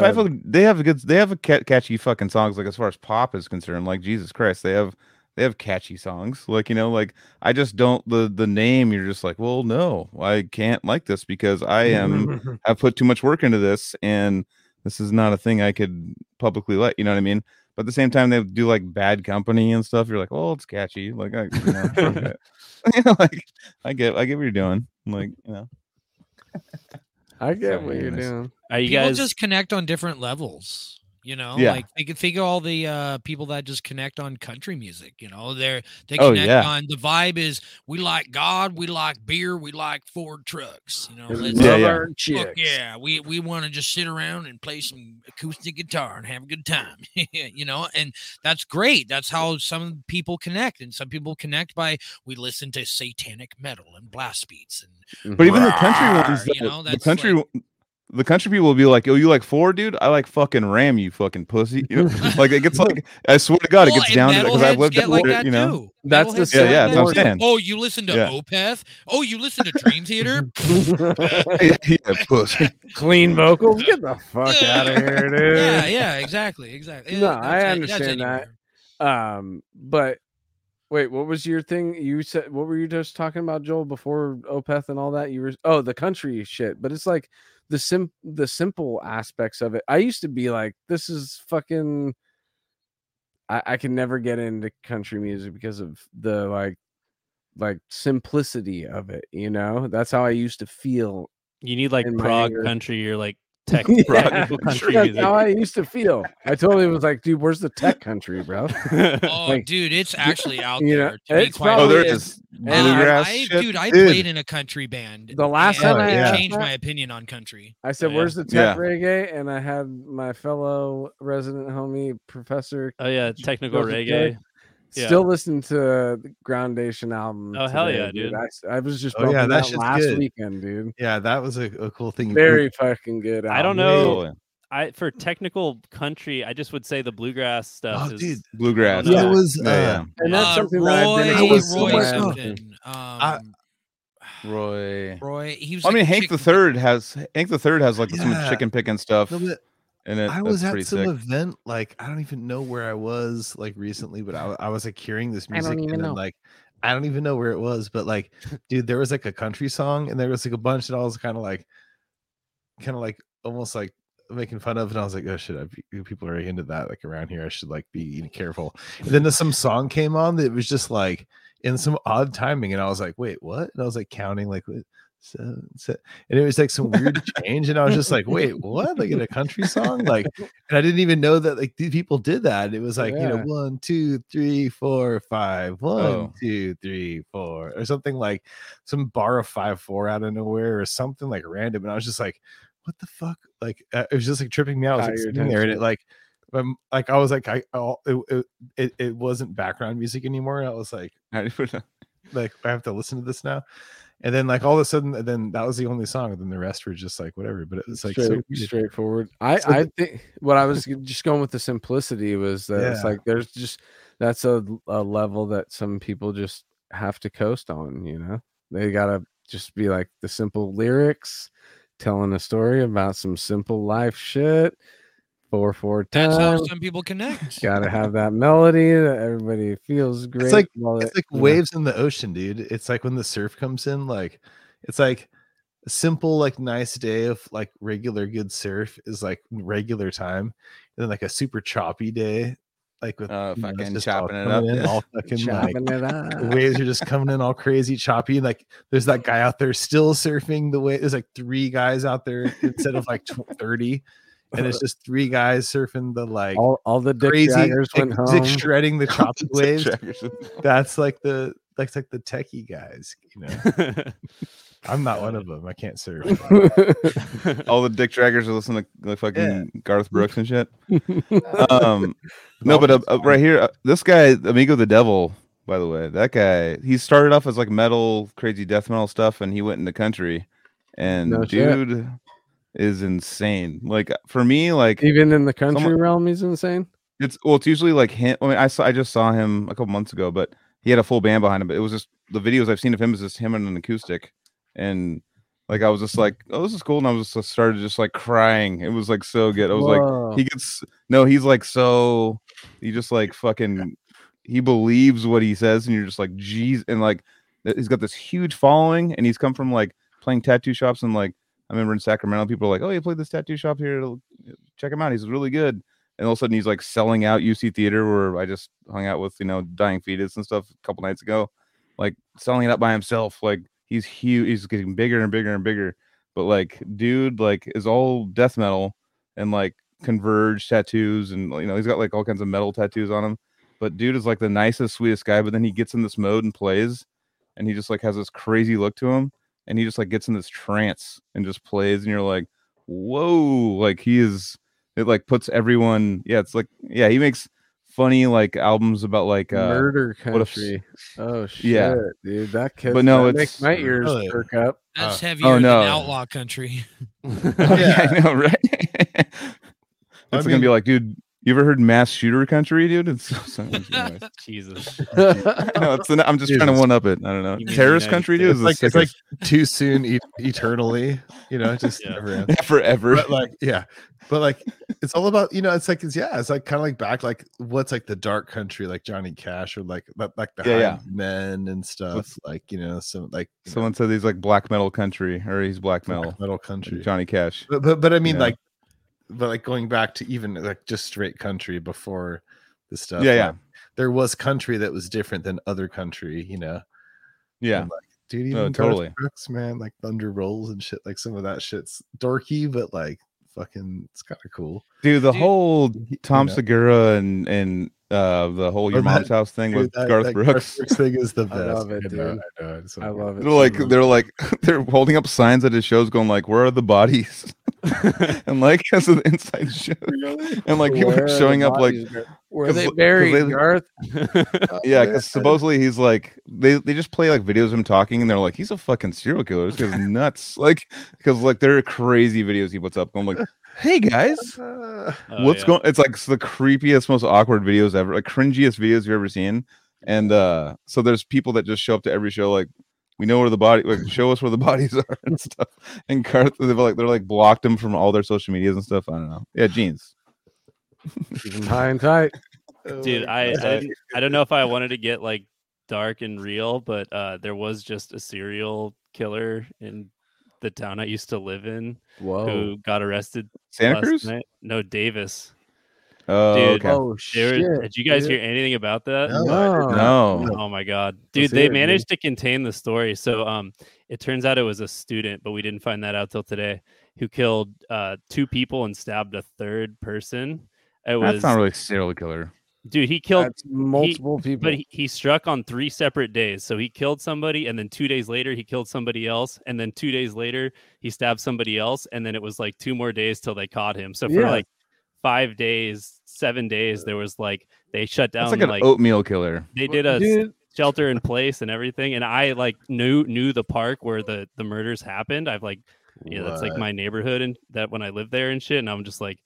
they have a good they have a catchy fucking songs like as far as pop is concerned. Like Jesus Christ, they have they have catchy songs. Like you know, like I just don't the the name. You're just like, well, no, I can't like this because I am <laughs> have put too much work into this and this is not a thing I could publicly let you know what I mean. But at the same time, they do like bad company and stuff. You're like, oh, it's catchy. Like I, you know, okay. <laughs> <laughs> You know, like I get, I get what you're doing. Like you know, I get So what you're doing. Are you people guys just connect on different levels you know Yeah. like think, think of all the uh people that just connect on country music you know they're they Oh, connect yeah. on the vibe is we like god we like beer we like ford trucks you know And let's Yeah, yeah. our Fuck yeah, we we want to just sit around and play some acoustic guitar and have a good time, <laughs> you know, and that's great. That's how some people connect, and some people connect by we listen to satanic metal and blast beats, and but even the country Rawr, ones, you though, know, the country, like- the country people will be like, oh, you like four, dude? I like fucking Ram, you fucking pussy. You know, <laughs> like it gets like, I swear to God, it gets down to because I've lived get like that you know. too. That's the Yeah, yeah, that's what I'm saying. Oh, you listen to Yeah. Opeth? Oh, you listen to Dream Theater? <laughs> <laughs> yeah, pussy. Clean vocals. Get the fuck out of here, dude. yeah, yeah, exactly, exactly. No, Yeah, I that's- that's understand that. Um, but wait, what was your thing? You said what were you just talking about, Joel? Before Opeth and all that, you were oh the country shit. But it's like the sim the simple aspects of it. I used to be like, this is fucking. I, I can never get into country music because of the like, like simplicity of it. You know, that's how I used to feel. you need like prog country or like tech <laughs> Yeah, prog <laughs> country That's how I used to feel. I totally was like, dude, where's the tech country, bro? <laughs> Oh, Like, dude, it's actually out you know, there. to be it's quite Oh, there is. is I- bluegrass I, shit. dude, I Dude. played in a country band. The last time I it asked changed my opinion on country. I said, Yeah. "Where's the Yeah. tech reggae?" And I had my fellow resident homie, Professor, oh yeah, technical Joseph reggae. J. Yeah. still listening to the Groundation album. Oh, hell yeah, dude. I, s- I was just Oh, yeah, that that last good. weekend, dude. Yeah, that was a, a cool thing. Very fucking good. I don't know. Totally. I for technical country, I just would say the bluegrass stuff Oh, is dude. Bluegrass. Yeah, it was, yeah, yeah. uh, And that's Uh, something Roy, that I've been I was Roy somewhere- something. Um, Roy. Roy. He was. I like mean, a Hank the Third has Hank the Third has like some chicken picking stuff, No, but and it, I was at some sick. event, like I don't even know where I was like recently, but I, I was like hearing this music and then know. like I don't even know where it was, but like, <laughs> dude, there was like a country song and there was like a bunch that I was kind of like, kind of like almost like making fun of, and I was like, oh shit, I, be- people are into that like around here. I should like be <laughs> careful. And then some song came on that was just like in some odd timing, and I was like, wait, what? And I was like counting like. what- seven, se- and it was like some weird <laughs> change, and I was just like, "Wait, what? Like in a country song?" Like, and I didn't even know that like these people did that. It was like you know, Yeah. one, two, three, four, five, one, Oh. two, three, four, or something like some bar of five, four out of nowhere, or something like random. And I was just like, "What the fuck?" Like, uh, it was just like tripping me out. I was like sitting there, and it like. Um, like I was like I it, it, it it wasn't background music anymore. I was like <laughs> like I have to listen to this now. And then like all of a sudden, and then that was the only song, and then the rest were just like whatever. But it was like so Straight, weird. straightforward. I So I think what I was just going with the simplicity was that it's like there's just that's a, a level that some people just have to coast on. You know, they gotta just be like the simple lyrics, telling a story about some simple life shit. Four four That's how some people connect. Gotta have that melody that everybody feels great. like- while it's it- like you know. waves in the ocean, dude. It's like when the surf comes in, like it's like a simple, like nice day of like regular good surf is like regular time, and then like a super choppy day, like with Uh, you know, it's fucking just all chopping it up, in, all <laughs> fucking like chopping it the up. waves are just coming in all crazy choppy and like there's that guy out there still surfing the way there's like three guys out there instead of like tw- 30 and it's just three guys surfing the like all, all the dick crazy draggers went <laughs> dick, home. dick shredding the <laughs> choppy waves. that's like the that's like the techie guys you know? <laughs> I'm not one of them. I can't surf. All the dick draggers are listening to like fucking Garth Brooks and shit. Um, no, but uh, uh, right here, uh, this guy, Amigo the Devil, by the way, that guy, he started off as like metal, crazy death metal stuff, and he went into country, and No shit. dude is insane. Like uh, for me, like Even in the country Someone- realm, he's insane. it's well, it's usually like him. I mean, I saw, I just saw him a couple months ago, but he had a full band behind him. But it was just the videos I've seen of him is just him and an acoustic, and like I was just like, oh, this is cool, and I was just started just like crying. It was like so good. I was like, he gets no, he's like so he just like <laughs> fucking he believes what he says, and you're just like, geez, and like he's got this huge following, and he's come from like playing tattoo shops and like I remember in Sacramento, people are like, oh, he played this tattoo shop here, check him out, he's really good. And all of a sudden, he's like selling out UC Theater, where I just hung out with you know Dying Fetus and stuff a couple nights ago, like selling it out by himself. Like he's huge, he's getting bigger and bigger and bigger. But like, dude, like is all death metal and like converge tattoos, and you know he's got like all kinds of metal tattoos on him. But dude is like the nicest, sweetest guy. But then he gets in this mode and plays, and he just like has this crazy look to him, and he just like gets in this trance and just plays, and you're like, whoa, like he is. It like puts everyone. Yeah, it's like yeah, he makes funny like albums about like uh Murder what if country. oh shit, Yeah. dude, that kid. But no, that it's- makes my ears Really? perk up. That's Uh, heavier oh, than no. outlaw country. <laughs> <laughs> yeah, I know, right? <laughs> it's I gonna mean- be like, dude, you ever heard mass shooter country, dude? It's so, so. <laughs> Jesus. <laughs> no, it's an, I'm just trying to one up it. I don't know. You Terrorist country, dude. it's Is like it's like too soon e- eternally you know just Yeah. never ends forever. but like yeah but like it's all about you know it's like it's yeah it's like kind of like back like what's like the dark country like johnny cash or like like, like the Yeah, yeah. Men and stuff What's- like you know some like you know, Someone said he's like black metal country, or he's black black metal. metal country Johnny Cash. but, but but i mean Yeah. like but like going back to even like just straight country before the stuff Yeah, yeah. there was country that was different than other country you know Yeah, And, like, dude, even No, Garth totally. Brooks, man, like Thunder Rolls and shit. Like some of that shit's dorky, but like fucking, it's kind of cool. dude. The Dude, whole you Tom know. Segura and and uh the whole your Or that- mom's house thing Dude, with that- Garth that Brooks. thing is the best. <laughs> I love it, I know, dude. I know, so I love it. They're like they're like <laughs> they're holding up signs at his shows, going like, "Where are the bodies?" <laughs> <laughs> and like <laughs> as an inside joke, and like people Where are are showing up like bodies, bro? Where 'Cause they l- 'cause buried they- Garth? <laughs> Yeah, because supposedly he's like they they just play like videos of him talking, and they're like he's a fucking serial killer. This guy's nuts. Like because like there are crazy videos he puts up. I'm like, hey guys, Uh, Oh, what's yeah. going? It's like s- the creepiest, most awkward videos ever, like cringiest videos you've ever seen. And uh so there's people that just show up to every show like. We know where the body, like, show us where the <laughs> bodies are and stuff. And Garth, they've like, they're like blocked him from all their social medias and stuff. I don't know. Yeah, jeans. Keep 'em high and tight. Dude, I, I I don't know if I wanted to get like dark and real, but uh, there was just a serial killer in the town I used to live in Whoa. who got arrested Santa Cruz. night. No, Davis. Oh, Dude, okay. Oh They were- shit. did you guys dude. hear anything about that? No, No. did no. No. Oh my god, Let's dude! hear They it, dude. managed to contain the story. So, um, it turns out it was a student, but we didn't find that out till today. Who killed uh two people and stabbed a third person? It was That's not really a serial killer. dude. He killed That's multiple people. But he, he struck on three separate days. So he killed somebody, and then two days later, he killed somebody else. And then two days later, he stabbed somebody else. And then it was like two more days till they caught him. So for Yeah. like five days, seven days, uh, there was like, they shut down, That's like an like, oatmeal killer. they did a Dude, shelter in place and everything. And I like knew, knew the park where the, the murders happened. I've like, yeah, that's like my neighborhood and that when I lived there and shit. And I'm just like,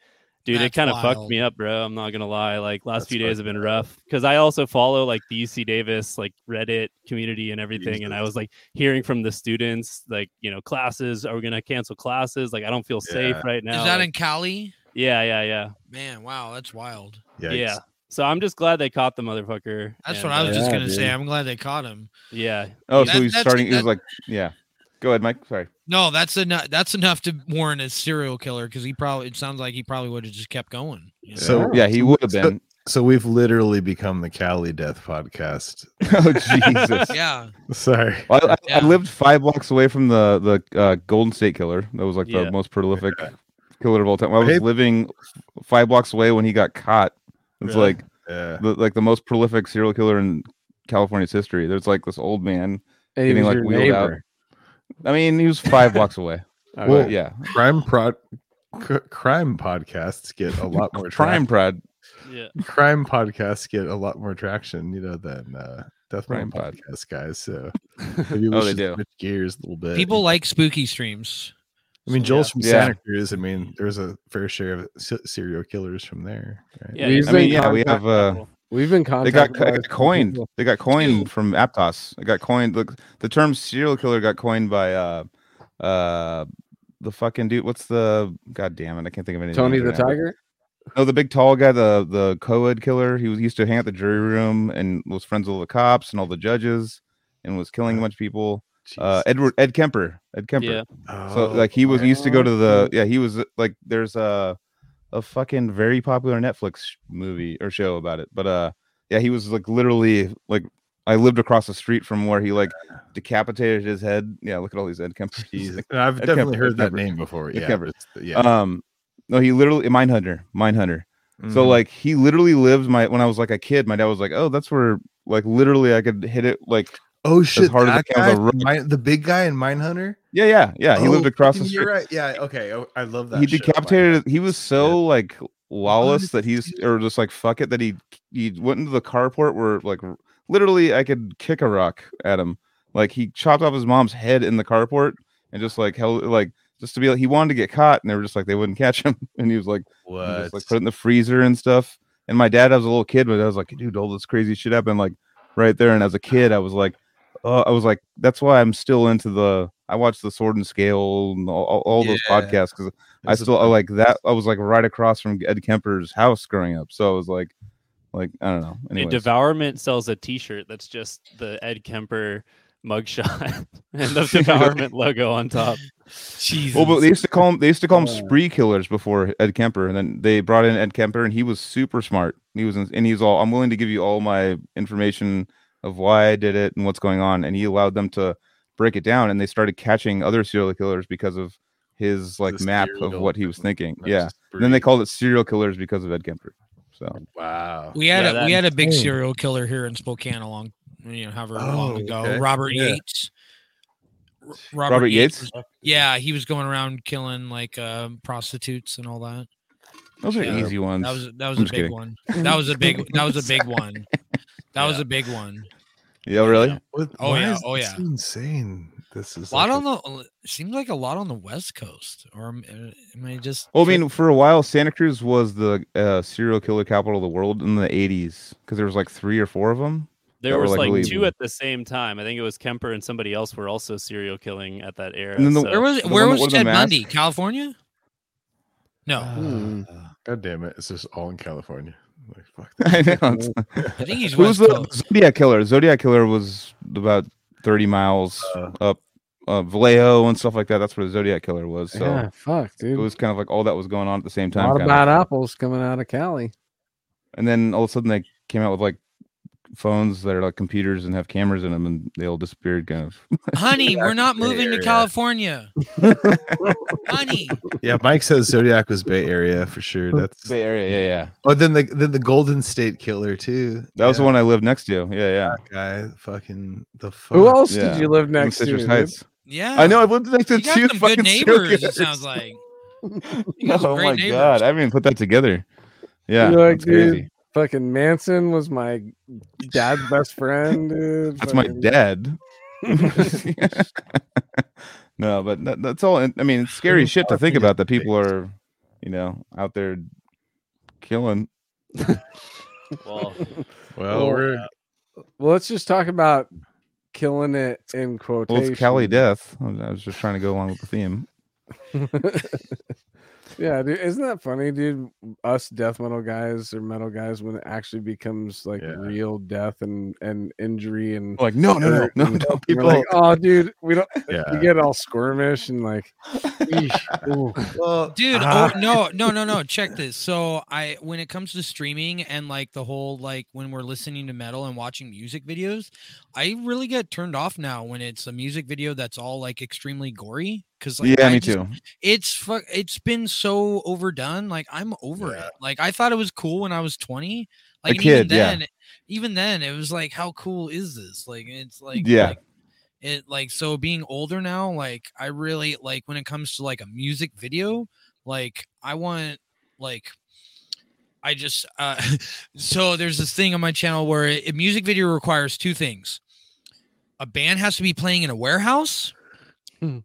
dude, it kind of fucked me up, bro. I'm not gonna lie. Like last That's few days have been rough because I also follow like the UC Davis like Reddit community and everything. And I was like hearing from the students, like, you know, classes are we gonna cancel classes? Like, I don't feel safe right now. Is that Like, in Cali? Yeah, yeah, yeah. Man, wow, that's wild. Yikes. Yeah. So I'm just glad they caught the motherfucker. That's and, what I was uh, just gonna say. I'm glad they caught him. Yeah. Oh, That- so he's that's- starting. He was like, yeah. Go ahead, Mike. Sorry. No, that's enough. That's enough to warrant a serial killer because he probably. It sounds like he probably would have just kept going. you know? So Yeah, he would have been. So we've literally become the Cali Death Podcast. <laughs> oh Jesus. yeah, Sorry. Well, I, I, Yeah. I lived five blocks away from the the uh, Golden State Killer. That was like Yeah. the most prolific Yeah. Killer of all time. I was Hey- living five blocks away when he got caught. It's Really? like Yeah. the like the most prolific serial killer in California's history. There's like this old man. and getting, like, your wheeled out. I mean, he was five blocks away. <laughs> Okay. Well, But yeah, Crime prod c- crime podcasts get a lot more crime traction. pride. Yeah. crime podcasts get a lot more traction, you know, than uh Death Crime Crime pod. podcast guys. So <laughs> maybe we Oh, they should do. switch gears a little bit. people like spooky streams. I mean, So, Joel's yeah. from Yeah. Santa Cruz. I mean, there's a fair share of se- serial killers from there. Right? Yeah. We've I mean, been yeah, we have. uh We've been They got, contacted. they by got coined. people. They got coined from Aptos. It got coined. Look, the term serial killer got coined by uh uh the fucking dude. What's the god damn it? I can't think of anything. Tony the Tiger. No, the big tall guy, the the co-ed killer. He was he used to hang out the jury room and was friends with all the cops and all the judges and was killing a bunch of people. Uh, Edward Ed Kemper. Ed Kemper. Yeah. So like he was he used to go to the Oh. yeah he was like there's a a fucking very popular Netflix movie or show about it but uh yeah he was like literally like I lived across the street from where he like <laughs> decapitated his head yeah look at all these Ed Kemper <laughs> Jesus. I've Ed definitely Kemper, heard Ed that Kemper. name before. Yeah, Kemper. yeah. um no he literally Mindhunter Mindhunter so Mhm. like he literally lived my when I was like a kid my dad was like oh that's where like literally I could hit it like oh shit, hard that guy. Mine- the big guy in Mindhunter. yeah yeah yeah he Oh, lived across the street You're right. Yeah. Okay. oh, I love that. he decapitated he was so like lawless that he's or just like fuck it that he he went into the carport where like literally i could kick a rock at him like he chopped off his mom's head in the carport and just like held like just to be like he wanted to get caught and they were just like they wouldn't catch him <laughs> and he was like What? just like put it in the freezer and stuff and my dad I was a little kid but i was like dude all this crazy shit happened like right there and as a kid i was like oh i was like that's why i'm still into the i watched the sword and scale and all, all, all those podcasts because I still I like that. I was like right across from Ed Kemper's house growing up, so I was like, like I don't know. And Anyways, Devourment sells a T-shirt that's just the Ed Kemper mugshot <laughs> and the <laughs> Devourment logo on top. Jesus. well, but they used to call him they used to call him Oh. spree killers before Ed Kemper, and then they brought in Ed Kemper, and he was super smart. He was in, and he's all I'm willing to give you all my information of why I did it and what's going on, and he allowed them to break it down, and they started catching other serial killers because of his like The map of what he was thinking. That's Yeah, and then they called it serial killers because of Ed Kemper. So Wow. we had Yeah, a we had a big Dang. serial killer here in Spokane a long, you know, however long Oh, ago. okay. Robert Yeah. Yates. Robert, Robert Yates. Yates? was- yeah, he was going around killing like uh, prostitutes and all that. Those are Yeah. easy ones. That was that was I'm a big kidding. one. That was a big that was a big one. <laughs> That was a big one. yeah, really. What, Oh, why yeah, is oh, this yeah. insane. This is A lot like on the seems like a lot on the West Coast, or am, uh, I just? Well, I mean, for a while, Santa Cruz was the uh, serial killer capital of the world in the '80s because there was like three or four of them. There were, was like, like really- two at the same time. I think it was Kemper and somebody else were also serial killing at that era. And then the- so- where was the where one was Ted? Bundy? California? No, Hmm. God damn it! It's just all in California. Like fuck. <laughs> I know. <laughs> I think he's Who's West the Coast. Zodiac killer? Zodiac killer was about 30 miles Uh, up uh, Vallejo and stuff like that. That's where the Zodiac killer was. So yeah, fuck, it was kind of like all that was going on at the same a time. lot of kinda. bad apples coming out of Cali. And then all of a sudden they came out with like phones that are like computers and have cameras in them, and they all disappeared. Kind of. Honey, <laughs> we're not moving to California. Honey, Yeah, Mike says Zodiac was Bay Area for sure. That's Bay Area, yeah, yeah. oh, then the then the Golden State Killer too. That was the one I lived next to. Yeah, yeah. that guy. Fucking the fuck. Who else Yeah. did you live next to? Citrus dude? Heights. yeah, I know. I've lived next to You got two fucking good neighbors. It sounds like. <laughs> You got some oh my neighbors. god, I haven't even put that together. Yeah, You're like, that's crazy. Dude, Fucking Manson was my dad's best friend, dude. <laughs> That's my dad. <laughs> <laughs> no, but that, that's all. I mean, it's scary shit to think about that people are, you know, out there killing. well, Well, Well, we're Well, let's just talk about killing it in Well, it's Cali death. I was just trying to go along with the theme. Yeah, dude, isn't that funny, dude? Us death metal guys or metal guys when it actually becomes like Yeah. real death and and injury and Like, no, no, no, hurt no, no. People, like, oh, dude, we don't. <laughs> yeah. You get all squirmish and like. <laughs> Well, dude ah, oh no no no no check this so i when it comes to streaming and like the whole like when we're listening to metal and watching music videos i really get turned off now when it's a music video that's all like extremely gory because like yeah, I me just- too. it's fu- it's been so overdone like i'm over Yeah. it like i thought it was cool when i was 20 like and kid, even yeah. then even then it was like how cool is this like it's like Yeah. like, it like so being older now like i really like when it comes to like a music video like i want like i just uh <laughs> so there's this thing on my channel where a music video requires two things a band has to be playing in a warehouse Hmm.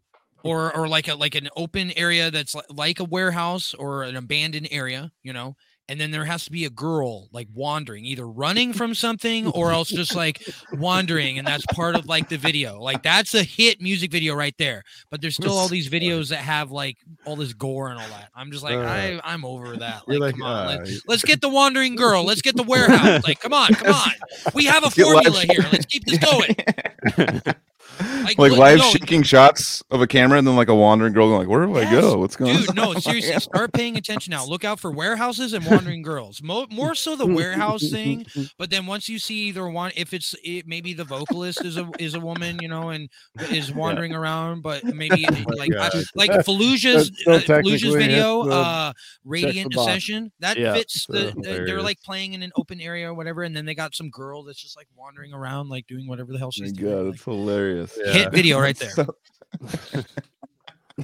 Or or like a like an open area that's like, a warehouse or an abandoned area you know and then there has to be a girl like wandering either running <laughs> from something or else just like wandering and that's part of like the video. Like that's a hit music video right there but there's still all these videos that have like all this gore and all that. I'm just like Uh, i i'm over that like, like, come on uh, let, y- let's get the <laughs> wandering girl let's get the warehouse like come on come on. We have a formula here let's keep this going <laughs> like, look- live no. shaking shots of a camera and then like a wandering girl going like, where do I go? What's going Dude, on? no, <laughs> seriously, start paying attention now. Look out for warehouses and wandering girls. Mo- more so the warehouse thing, but then once you see either one, if it's it, maybe the vocalist is a is a woman, you know, and is wandering around, but maybe <laughs> my like I, like <laughs> Fallujah's That's uh, Fallujah's video, has uh, Radiant the box. Ascension, that Yeah. fits the. So the- they're like playing in an open area or whatever, and then they got some girl that's just like wandering around, like doing whatever the hell Oh my she's God, doing. that's hilarious. Yeah. Hit video right <laughs> there. So-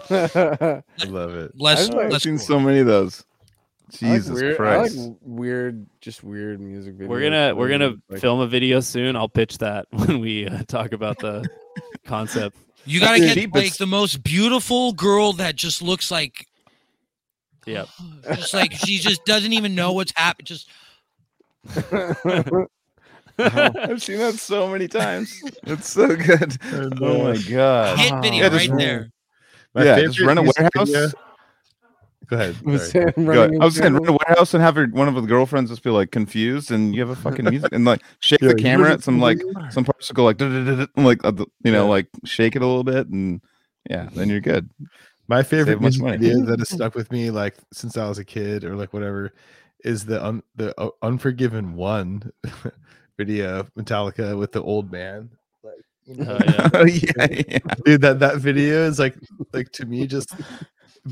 <laughs> I love it. Less, I've, like, less seen cool. so many of those. I like Jesus weird, I Christ. like weird, just weird music videos. we're gonna we're gonna like- film a video soon. I'll pitch that <laughs> when we uh, talk about the concept. You gotta Dude, get like cheapest- the most beautiful girl that just looks like Yep. <sighs> just like she just doesn't even know what's happening. Just I've seen that so many times. It's so good. <laughs> And, Oh uh, my god. hit video Yeah, just- right there. my yeah, just favorite rent a warehouse. video- Go ahead. <laughs> Was sorry. Go ahead. I was saying into- rent a warehouse and have her, one of the girlfriends just be like confused, and you have a fucking music and like <laughs> shake Yeah, the camera. at Some like some parts will go like and, like uh, you know like shake it a little bit, and yeah, then you're good. My favorite Save much music money. video that has stuck with me, like since I was a kid or like whatever, is the un- the uh, Unforgiven One video of Metallica with the old man. Like, you know, Oh, yeah. <laughs> Oh yeah, <laughs> yeah. dude, that that video is like like to me just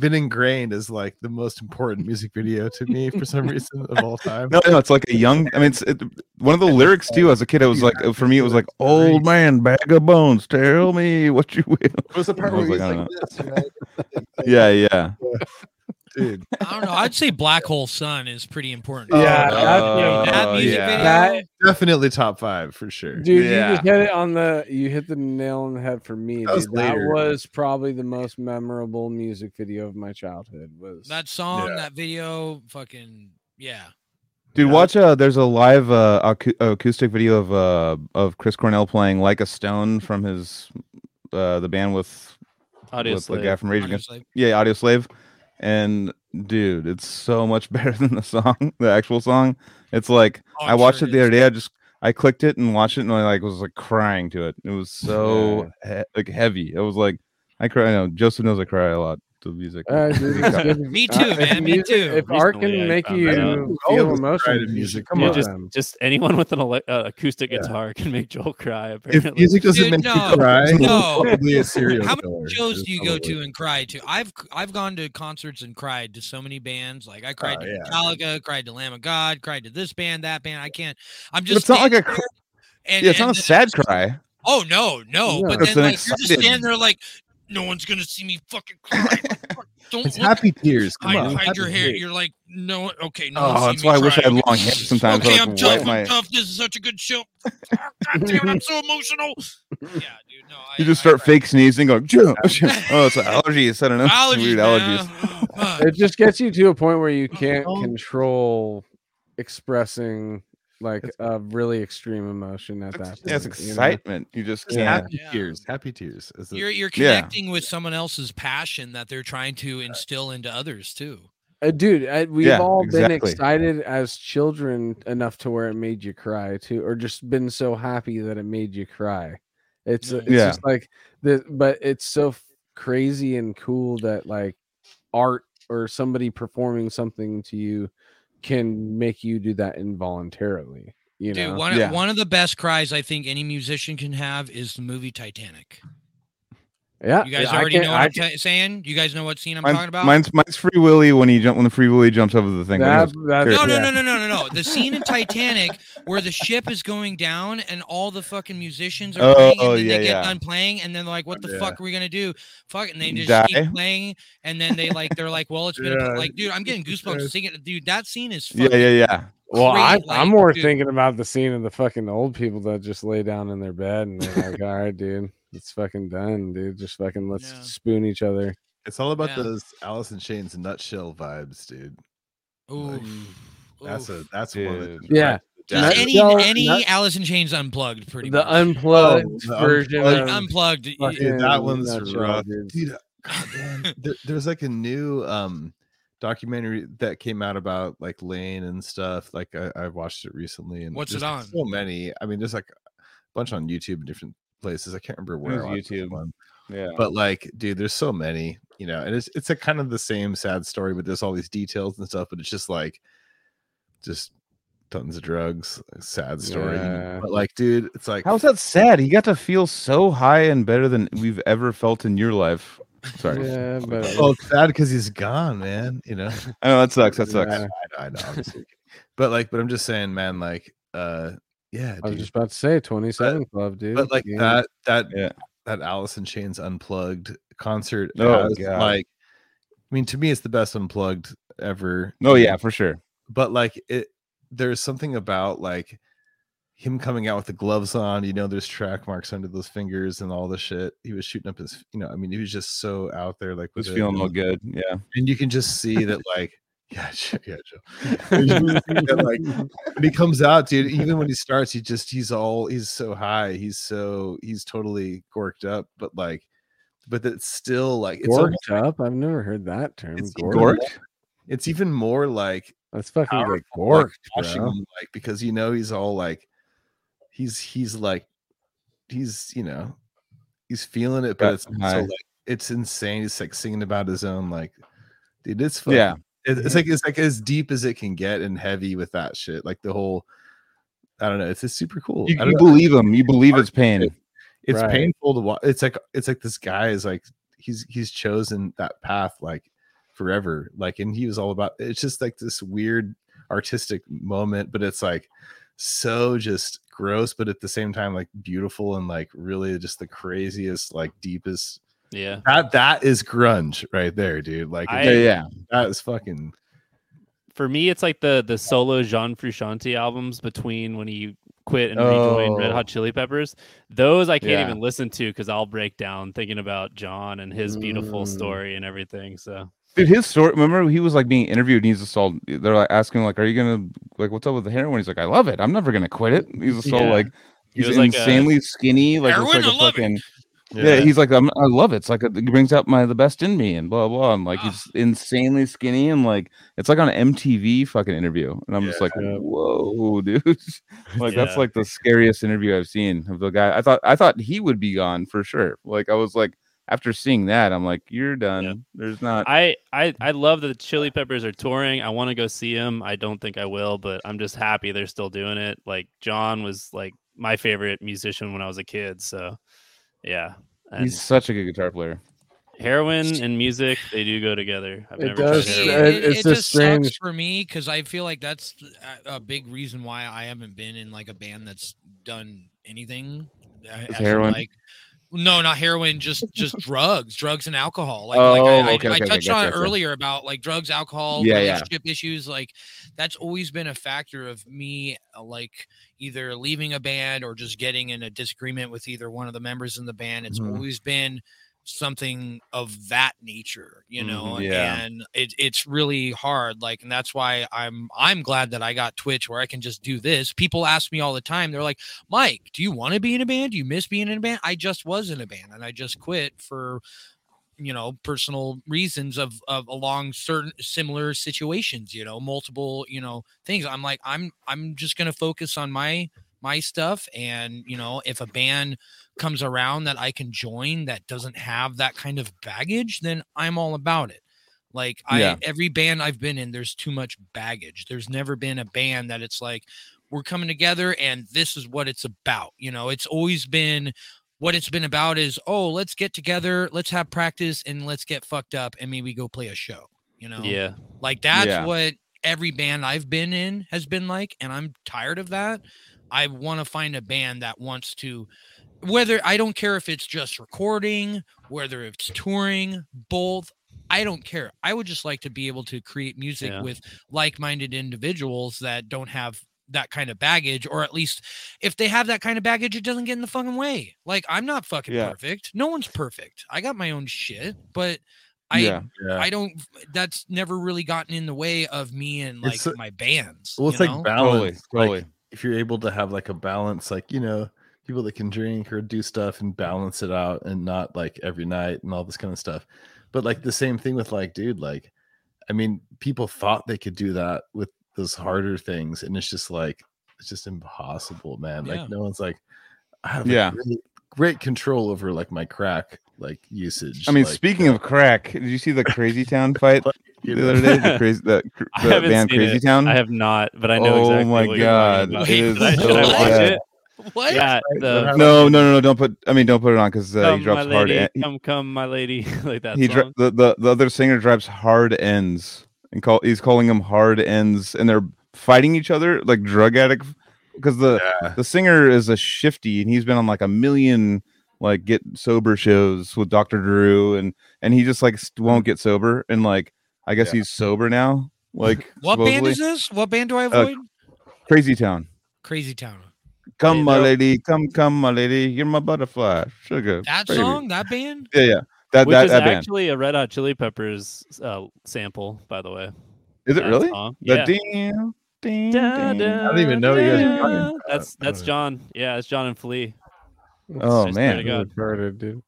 been ingrained as like the most important music video to me for some reason of all time. No, no, it's like a young. I mean, it's it, one of the lyrics too. As a kid, it was like for me, it was like "Old man, bag of bones, tell me what you will." It was the <laughs> part I where was he's like, like, this, you know? Yeah, yeah. Uh, dude. <laughs> I don't know. I'd say Black Hole Sun is pretty important. Yeah, Oh, that's- that music yeah. video. That- Definitely top five for sure. Dude, Yeah. you just hit it on the you hit the nail on the head for me. That was dude. That was probably the most memorable music video of my childhood. Was that song, Yeah. that video, fucking yeah. Dude, watch uh there's a live uh acou- acoustic video of uh of Chris Cornell playing Like a Stone from his uh the band with, Audio with the guy from Rage Against. Yeah, Audioslave. And dude, it's so much <laughs> better than the song, the actual song. It's like Oh, I watched sure it the other day. I just I clicked it and watched it and I like was like crying to it. It was so he- like heavy. It was like I cry. I know Joseph knows I cry a lot to music. Uh, dude. Me Uh, too, if man, me music- too. If art can I make found you that feel of emotion, music, come Yeah, on. on. just just anyone with an ele- uh, acoustic Yeah. guitar can make Joel cry. If Apparently, music doesn't Dude, make no, you cry, no. probably a serial How many killer. shows do you go to and cry to? I've I've gone to concerts and cried to so many bands. Like I cried Oh, to yeah. Metallica, cried to Lamb of God, cried to this band, that band. I can't. I'm But just. it's not like a standing cr- and, yeah, it's and not a sad cry. Oh no, no. No. But then an like you're just excited- standing there like, no one's gonna see me fucking cry. <laughs> Don't It's happy tears. Come hide, on. hide your hair. tears. You're like, no, okay, no. Oh, one see that's why I wish I had long hair sometimes. Okay, I I'm can tough. wipe I'm my. tough. This is such a good show. <laughs> <laughs> God damn it, I'm so emotional. Yeah, dude. No, I, You just I start cried. fake sneezing, going. "Choo, choo." Oh, it's allergies. I don't know. allergies, Weird allergies. Oh, it just gets you to a point where you uh-huh. can't Oh. control expressing like It's- a really extreme emotion at that. Yeah, it's point, you know? excitement. You just Just Yeah. can't. happy Yeah. tears. Happy tears. is You're you're Yeah. connecting with someone else's passion that they're trying to instill into others too. Uh, dude, I, we've Yeah, all been exactly. excited as children enough to where it made you cry too, or just been so happy that it made you cry. It's Yeah. it's Yeah. just like the, but it's so f- crazy and cool that like art or somebody performing something to you can make you do that involuntarily. You Dude, know, one Yeah. one of the best cries I think any musician can have is the movie Titanic. Yeah. You guys I already know what I I'm can- ta- saying? You guys know what scene I'm Mine's, talking about? mine's mine's Free Willy when he jump when the Free Willy jumps over the thing. when that, that's, no, no, no, no, no, no, no. The scene in Titanic where the ship is going down and all the fucking musicians are Oh, playing and then yeah, they get yeah. done playing and then they're like, what the Yeah. fuck are we gonna do? Fuck, and they just Die? keep playing and then they like they're like, well, it's been a, like, dude, I'm getting goosebumps singing. Dude, that scene is yeah, fucking yeah, yeah. Well, I, great, I'm more dude. thinking about the scene of the fucking old people that just lay down in their bed and they're like, <laughs> "All right, dude, it's fucking done, dude. Just fucking let's Yeah. spoon each other." It's all about Yeah. those Alice in Chains nutshell vibes, dude. Ooh, That's a that's one. Of the, Yeah. Just any Nutshell- any nut- Alice in Chains unplugged, pretty The much. unplugged Oh, the version unplugged- of unplugged. y- Dude, that fucking one's Nutshell, rough. dude. dude. God, man, there, there's like a new um documentary that came out about like Layne and stuff. Like I, I watched it recently, and What's it on? So many. I mean, there's like a bunch on YouTube and different places. I can't remember where was I watched this YouTube. one. Yeah. but like dude there's so many you know and it's it's a kind of the same sad story but there's all these details and stuff but it's just like just tons of drugs sad story Yeah. but like dude it's like How's that sad? He got to feel so high and better than we've ever felt in your life. Sorry. Yeah, <laughs> but oh it's sad because he's gone man you know <laughs> I know that sucks. That sucks. Yeah. I know, I know obviously. but like but i'm just saying man like uh yeah I was dude. just about to say 27 Club, dude. but like Yeah. that that Yeah. that Alice in Chains unplugged concert Oh, has, God. like I mean to me it's the best unplugged ever Oh yeah, for sure. but like it there's something about like him coming out with the gloves on you know there's track marks under those fingers and all the shit he was shooting up his you know i mean he was just so out there like was feeling and- no good. Yeah. and you can just see that like yeah Joe- yeah joe You can see that, like when he comes out dude even when he starts he just he's all he's so high he's so he's totally gorked up but like but it's still like it's almost, gorked up. I've never heard that term. It's Gorked. Gorked? it's even more like That's fucking like powerful, like, gorked, bro. him, like because you know he's all like he's he's like he's you know he's feeling it, but Got it's high. like it's insane. He's like singing about his own like dude, it's fun. Yeah. It, it's like it's like as deep as it can get and heavy with that shit. Like the whole I don't know, it's just super cool. You, I don't you believe him. You believe it's pain. it's Right. painful to watch. It's like it's like this guy is like he's he's chosen that path like forever. Like and he was all about it's just like this weird artistic moment, but it's like so just gross, but at the same time like beautiful and like really just the craziest, like deepest Yeah. That that is grunge right there, dude. Like I- yeah, yeah. that is fucking For me, it's like the the solo John Frusciante albums between when he quit and rejoined Red Oh. Hot Chili Peppers. Those I can't Yeah. even listen to because I'll break down thinking about John and his beautiful Mm. story and everything. So Dude, his story. Remember, he was like being interviewed, and he's just all. They're like asking, like, "Are you gonna like what's up with the heroin?" He's like, "I love it. I'm never gonna quit it." He's just all Yeah. like, He he's was like a- insanely skinny, like looks Heroin, like a I love it. Yeah. he's like, I'm, I love it. It's like a, it brings out my the best in me, and blah blah. And like, Ah. he's insanely skinny, and like, it's like on an MTV fucking interview, and I'm just like, whoa, <laughs> dude. <laughs> like that's like the scariest interview I've seen of the guy. I thought I thought he would be gone for sure. Like I was like, after seeing that, I'm like, you're done. There's not. I, I I love that the Chili Peppers are touring. I want to go see them. I don't think I will, but I'm just happy they're still doing it. Like John was like my favorite musician when I was a kid. So yeah. And He's such a good guitar player. heroin and music, they do go together. I've It never does. tried heroin. it- it, it's it just just strange. sucks for me because I feel like that's a, a big reason why I haven't been in like a band that's done anything. as in, heroin? Like, no, not heroin, just just <laughs> drugs, drugs and alcohol. Like, Oh, like I, I- okay, I, okay, okay, touched on gotcha, it earlier about like drugs, alcohol, Yeah, yeah. relationship issues. Like, that's always been a factor of me, uh, like either leaving a band or just getting in a disagreement with either one of the members in the band. It's Mhm. always been something of that nature, you know, Mhm, yeah. and it, it's really hard. Like, and that's why I'm I'm glad that I got Twitch where I can just do this. People ask me all the time. They're like, Mike, do you want to be in a band? Do you miss being in a band? I just was in a band and I just quit for you know personal reasons of of along certain similar situations you know multiple you know things i'm like i'm i'm just to focus on my my stuff and you know if a band comes around that i can join that doesn't have that kind of baggage then i'm all about it like i Yeah. every band i've been in there's too much baggage there's never been a band that it's like we're coming together and this is what it's about you know it's always been what it's been about is oh let's get together let's have practice and let's get fucked up and maybe go play a show you know Yeah. like that's Yeah. what every band I've been in has been like, and I'm tired of that. I want to find a band that wants to, whether I don't care if it's just recording, whether it's touring, both. I don't care. I would just like to be able to create music Yeah. with like-minded individuals that don't have that kind of baggage, or at least if they have that kind of baggage, it doesn't get in the fucking way. Like I'm not fucking Yeah. perfect. No one's perfect. I got my own shit, but I yeah. yeah. I don't. That's never really gotten in the way of me and like It's a- my bands. well, it's you like know? balance. Totally. like, Totally. If you're able to have like a balance, like you know, people that can drink or do stuff and balance it out, and not like every night and all this kind of stuff. But like the same thing with like, dude, like, I mean, people thought they could do that with those harder things, and it's just like it's just impossible, man. Yeah. Like no one's like, I have Yeah. great, great control over like my crack like usage. I mean, like, speaking of crack, did you see the Crazy Town <laughs> fight the know, other day? The <laughs> crazy, the, cr- I the band seen Crazy it. Town. I have not, but I know exactly. Oh exactly my what you're God, about. it is Should so I watch bad. it? what? Yeah, the no, no, no, no! Don't put. I mean, don't put it on because uh, he drops hard. lady, en- he- come, come, my lady, <laughs> like that he dro- song. the, the the other singer drops hard ends and call he's calling them hard ends and they're fighting each other like drug addict because the Yeah. the singer is a shifty and he's been on like a million like get sober shows with Dr. Drew and and he just like st- won't get sober and like I guess Yeah. he's sober now like <laughs> What band is this? What band do I Uh, avoid? Crazy Town Crazy Town. come my lady come come my lady you're my butterfly sugar That baby." song, that band. yeah yeah that Which that, is that band actually a Red Hot Chili Peppers uh, sample, by the way. is it that really song. the Yeah. ding, ding, Da, ding. da, I don't even know you guys da. are talking about That's that's Oh. John. Yeah, it's John and Flea. Oh I swear man to God. Retarded, dude.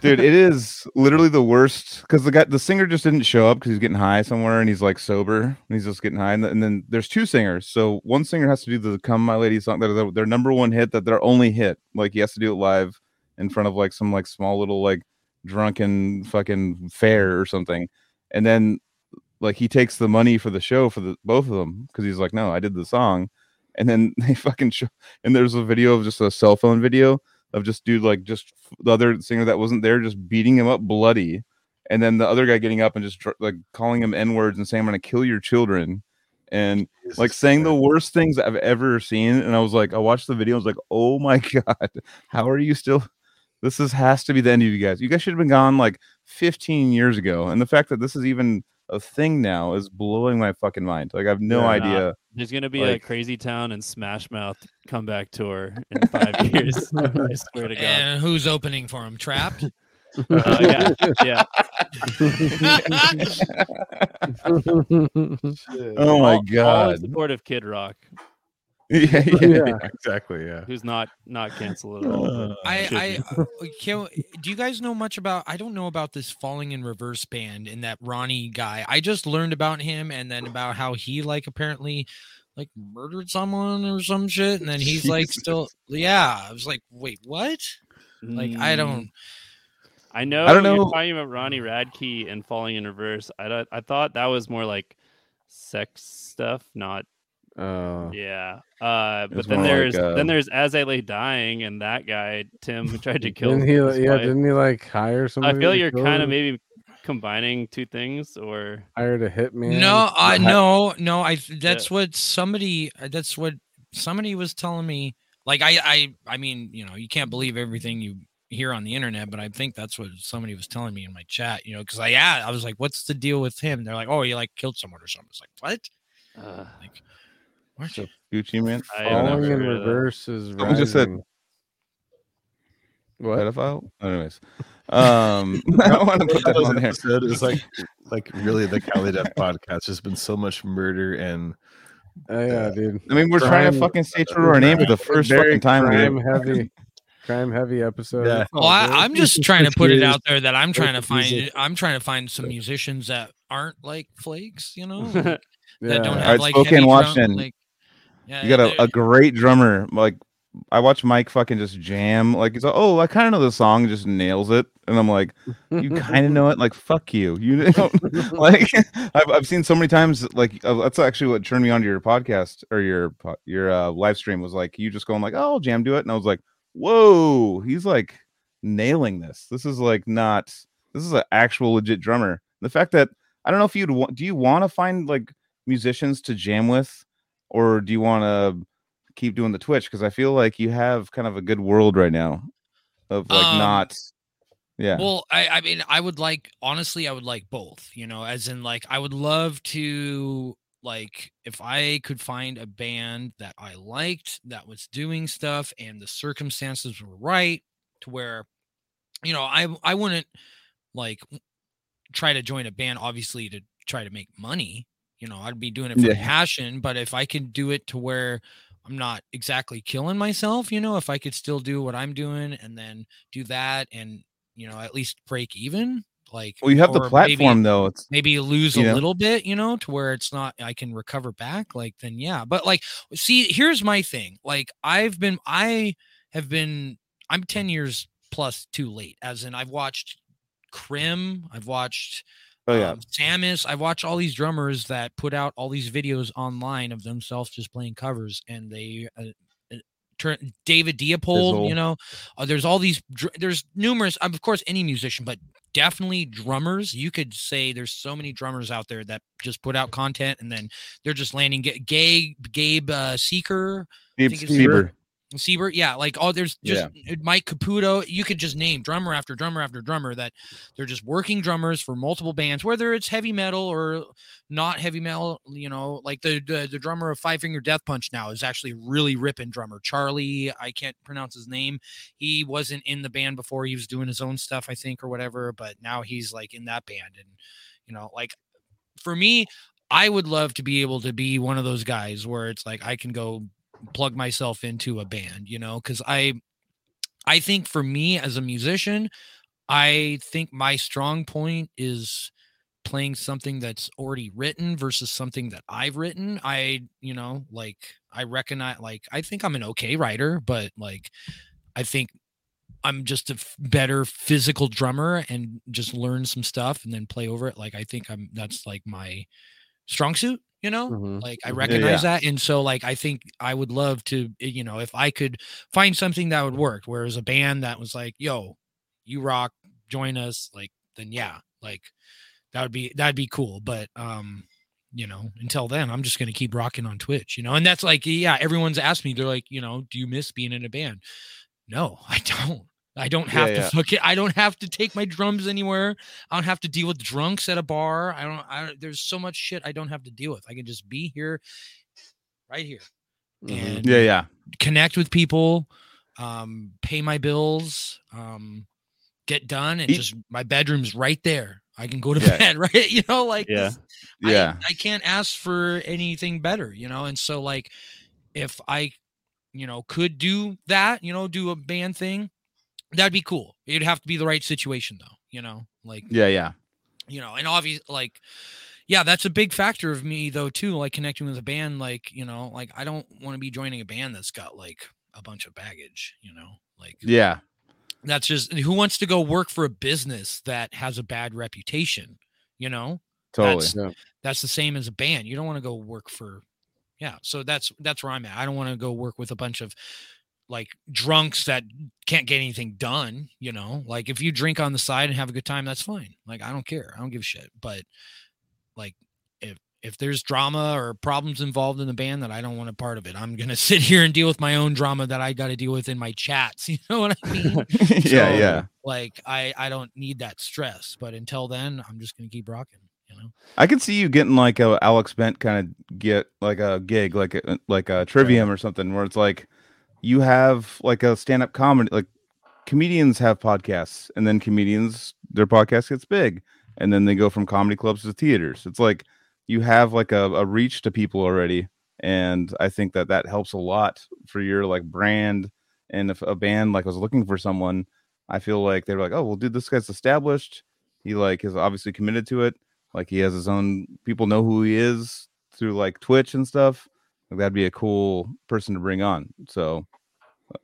Dude it is literally the worst because the guy the singer just didn't show up because he's getting high somewhere and he's like sober and he's just getting high and, and then there's two singers. So one singer has to do the come my lady song that their, their number one hit that their only hit. Like he has to do it live in front of like some like small little like drunken fucking fair or something. And then like he takes the money for the show for the both of them because he's like no i did the song. And then <laughs> they fucking show and there's a video of just a cell phone video of just dude like just the other singer that wasn't there just beating him up bloody. And then the other guy getting up and just like calling him n words and saying i'm gonna kill your children. And like Jesus saying the worst things i've ever seen. And i was like i watched the video i was like oh <laughs> my god. How are you still <laughs> This is has to be the end of you guys. You guys should have been gone like 15 years ago. And the fact that this is even a thing now is blowing my fucking mind. Like I have no Yeah. idea. There's gonna be Like- a Crazy Town and Smash Mouth comeback tour in five <laughs> years. <laughs> I swear to God. And who's opening for him? Trapped. <laughs> Uh, yeah, yeah. Oh my All- All in god. support of Kid Rock, <laughs> yeah, <laughs> yeah. Yeah. exactly. Yeah. who's not not canceled at all. but I, I be. uh, can, do you guys know much about I don't know about this falling in reverse band and that Ronnie guy. I just learned about him and then about how he like apparently like murdered someone or some shit and then he's like <laughs> still yeah. I was like, "Wait, what?" Like I Mm, don't I know. I don't You're know- talking about Ronnie Radke and falling in reverse. I don't, I thought that was more like sex stuff, not Uh, yeah. Uh, but then more like, there's uh, then there's as I lay dying and that guy Tim who tried to <laughs> kill. didn't he? Yeah, wife. didn't he like hire I feel to you're kind of maybe combining two things, or hired a hitman. No, I no, no. I that's what somebody that's what somebody was telling me. Like I I I mean, you know, you can't believe everything you hear on the internet, but I think that's what somebody was telling me in my chat, you know, because I yeah, I was like, What's the deal with him? They're like, Oh, he like killed someone or something. It's like, what? uh, Like what? So, Gucci man. I have Falling never in heard of that. reverse is Someone just said- rising. What? Pedophile. Anyways, um, <laughs> I want to put that <laughs> on there. episode is like like really the Cali Death podcast. There's been so much murder and Oh, yeah, dude. I mean, we're trying to fucking stay true to our name for the first fucking time. we- crime heavy, crime heavy episode. Yeah. It's all Well, I, I'm just trying to put it out there that I'm trying to With the music. find I'm trying to find some musicians that aren't like flakes, you know, like, Yeah. <laughs> that don't All have right, like Spokane, heavy drum- like, yeah, You got a, a great drummer. Like I watch Mike fucking just jam. Like he's like, oh, I kind of know the song, just nails it. And I'm like, you kind of know it. Like fuck you. You <laughs> don't <laughs> like. <laughs> I've I've seen so many times. Like uh, that's actually what turned me on to your podcast or your your uh, live stream was like you just going like, oh, jam do it, and I was like, whoa, he's like nailing this. This is like not. This is an actual legit drummer. The fact that I don't know if you'd want. Do you want to find like musicians to jam with, or do you want to keep doing the Twitch? Because I feel like you have kind of a good world right now of like Um, not. Yeah. Well, I, I mean, I would like honestly, I would like both. You know, as in like I would love to like if I could find a band that I liked that was doing stuff and the circumstances were right to where, you know, I I wouldn't like try to join a band obviously to try to make money. You know, I'd be doing it for Yeah. passion, but if I can do it to where I'm not exactly killing myself, you know, if I could still do what I'm doing and then do that and you know at least break even, like well, you have the or platform maybe, though. It's maybe lose a know? little bit, you know, to where it's not I can recover back. Like then yeah, but like see, here's my thing. Like I've been, I have been, I'm ten years plus too late. As in, I've watched Crim, I've watched oh yeah. um, Samus. I've watched all these drummers that put out all these videos online of themselves just playing covers, and they. Uh, uh, turn David Diepold, you know, uh, there's all these. dr- There's numerous, of course, any musician, but definitely drummers. You could say there's so many drummers out there that just put out content and then they're just landing. Ga- Gabe, Gabe uh, Seeker, Gabe Sieber. Siebert, yeah, like oh, there's just uh, Mike Caputo. You could just name drummer after drummer after drummer that they're just working drummers for multiple bands, whether it's heavy metal or not heavy metal. You know, like the the, the drummer of Five Finger Death Punch now is actually really ripping drummer. Charlie, I can't pronounce his name. He wasn't in the band before; he was doing his own stuff, I think, or whatever. But now he's like in that band, and you know, like for me, I would love to be able to be one of those guys where it's like I can go plug myself into a band, you know, because I I think for me as a musician, I think my strong point is playing something that's already written versus something that I've written. I, you know, like I recognize like I think I'm an okay writer, but like I think I'm just a f- better physical drummer and just learn some stuff and then play over it. Like I think I'm that's like my strong suit, you know? Mhm. Like I Mhm. Yeah, recognize that. And so like I think I would love to, eh, you know, if I could find something that would work, whereas a band that was like, yo, you rock, join us, like then yeah, like that would be that'd be cool. But um, you know, until then, I'm just gonna keep rocking on Twitch, you know, and that's like, yeah, everyone's asked me, they're like, you know, do you miss being in a band? No, <laughs> I don't. I don't have yeah. to fucking I don't have to take my drums anywhere. I don't have to deal with drunks at a bar. I don't I there's so much shit I don't have to deal with. I can just be here right here Mhm. and Yeah, yeah. connect with people, um, pay my bills, um, get done, and E- just my bedroom's right there. I can go to Yeah. <laughs> bed, right? You know, like Yeah. I- Yeah. I, can't ask for anything better, you know. And so, like, if I, you know, could do that, you know, do a band thing, that'd be cool. It'd have to be the right situation, though, you know, like Yeah, yeah. you know, and obviously like yeah, that's a big factor of me though too, like connecting with a band, like, you know, like I don't want to be joining a band that's got like a bunch of baggage, you know, like Yeah. that's just who wants to go work for a business that has a bad reputation, you know? Totally. That's that's the same as a band. You don't want to go work for yeah, so that's that's where I'm at. I don't want to go work with a bunch of like drunks that can't get anything done, you know? Like if you drink on the side and have a good time, that's fine. Like I don't care. I don't give a shit. But like if if there's drama or problems involved in the band that I don't want a part of it, I'm gonna <laughs> sit here and deal with my own drama that I got to deal with in my chats. <laughs> You know what I mean? <laughs> yeah, So, yeah. Like I I don't need that stress. But until then, I'm just gonna keep rocking. You know. I can see you getting like a Alex Bent kind of get like a gig, like a like a Trivium or something, where it's like you have like a stand up comedy. Like comedians have podcasts, and then comedians their podcast gets big, and then they go from comedy clubs to theaters. It's like you have like a, a reach to people already, and I think that that helps a lot for your like brand. And if a band like was looking for someone, I feel like they were like, oh well, dude, this guy's established. He like is obviously committed to it like he has his own people know who he is through like twitch and stuff that'd be a cool person to bring on so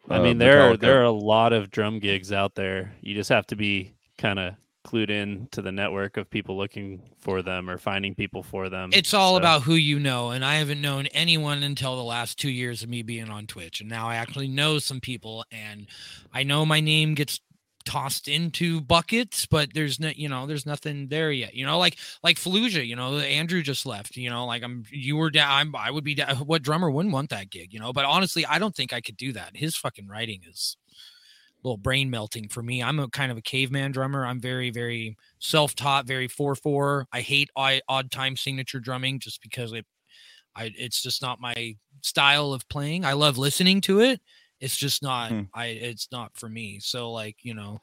I uh, mean, there are there are a lot of drum gigs out there. You just have to be kind of clued in to the network of people looking for them or finding people for them. It's all So, about who you know, and I haven't known anyone until the last two years of me being on Twitch, and now I actually know some people, and I know my name gets tossed into buckets, but there's no, you know, there's nothing there yet. You know, like like Fallujah, you know, Andrew just left. You know, like I'm, you were down. I'm, I would be down. What drummer wouldn't want that gig? You know, but honestly, I don't think I could do that. His fucking writing is a little brain melting for me. I'm a kind of a caveman drummer. I'm very, very self-taught, very four four. I hate odd time signature drumming just because it, I it's just not my style of playing. I love listening to it. It's just not. Hmm. I it's not for me. So like you know,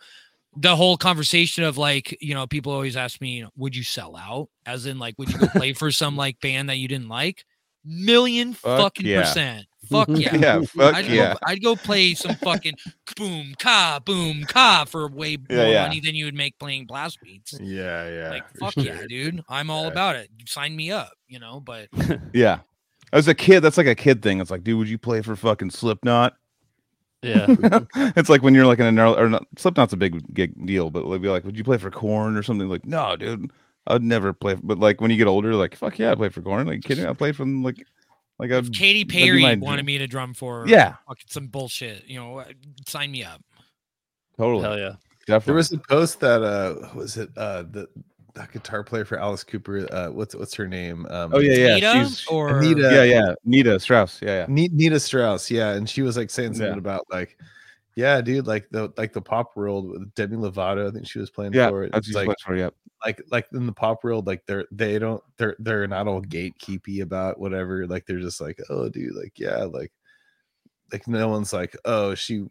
the whole conversation of like you know people always ask me, you know, would you sell out? As in like, would you go play for some <laughs> like band that you didn't like? Million Fuck fucking yeah. percent. <laughs> Fuck yeah. yeah fuck I'd, yeah go, I'd go play some fucking boom ka boom ka for way <laughs> more yeah. money than you would make playing blast beats. Yeah, yeah. Like fuck sure. yeah, dude! I'm all Yeah. about it. Sign me up, you know. But yeah as a kid that's like a kid thing it's like dude would you play for fucking slipknot yeah. <laughs> it's like when you're like in a gnarly- or not, slipknot's a big gig deal but like be like would you play for Korn or something like no dude i'd never play but like when you get older like fuck yeah i play for Korn like kidding i play from like like a if Katy Perry my wanted dream. me to drum for, yeah fucking some bullshit, you know, sign me up. totally Hell yeah. definitely There was a post that uh was it uh the that guitar player for Alice Cooper uh what's what's her name um oh yeah yeah Nita she's or Anita. yeah yeah nita strauss yeah yeah Nita Strauss, yeah, and she was like saying something Yeah. about like, yeah, dude, like the like the pop world with Demi Lovato. I think she was playing yeah for it. that's It's like, like for yeah like like in the pop world, like they're they don't they're they're not all gatekeepy about whatever. Like they're just like, oh, dude, like yeah, like like no one's like, oh, she, you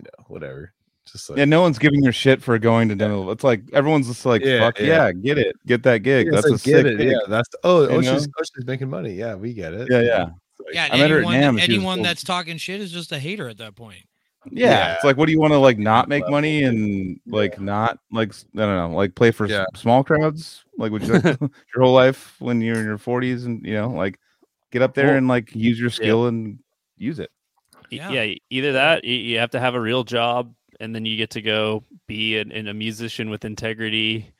know, whatever. Just like yeah, no one's giving your shit for going to Demi. It's like everyone's just like, Yeah, fuck yeah. yeah. get it, get that gig. Yeah, That's like, a get sick it. gig. Yeah, that's oh, oh, she's oh, she's making money. Yeah, we get it. Yeah, yeah. It's like- yeah, I met her at anyone, NAMM and she was that's talking shit is just a hater at that point. yeah. Yeah. It's like, what do you want to like not make Level. money and like not like I don't know, like play for Yeah. small crowds? Like, would you like <laughs> <laughs> your whole life when you're in your 40s and you know, like get up there Well, and like use your skill and use it. Yeah. yeah, either that you have to have a real job and then you get to go be an, an- a musician with integrity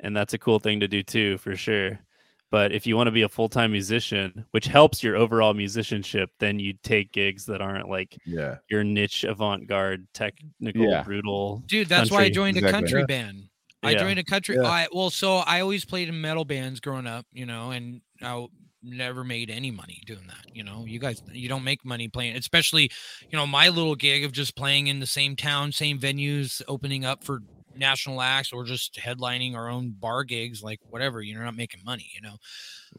and that's a cool thing to do too for sure but if you want to be a full-time musician which helps your overall musicianship then you take gigs that aren't like yeah. your niche avant-garde technical Yeah. brutal Dude, that's why I country. joined a country Yeah. band. I Yeah. joined a country. Yeah. I well, so I always played in metal bands growing up, you know, and now never made any money doing that. You know, you guys, you don't make money playing, especially, you know, my little gig of just playing in the same town, same venues, opening up for national acts or just headlining our own bar gigs, like whatever, you're not making money, you know.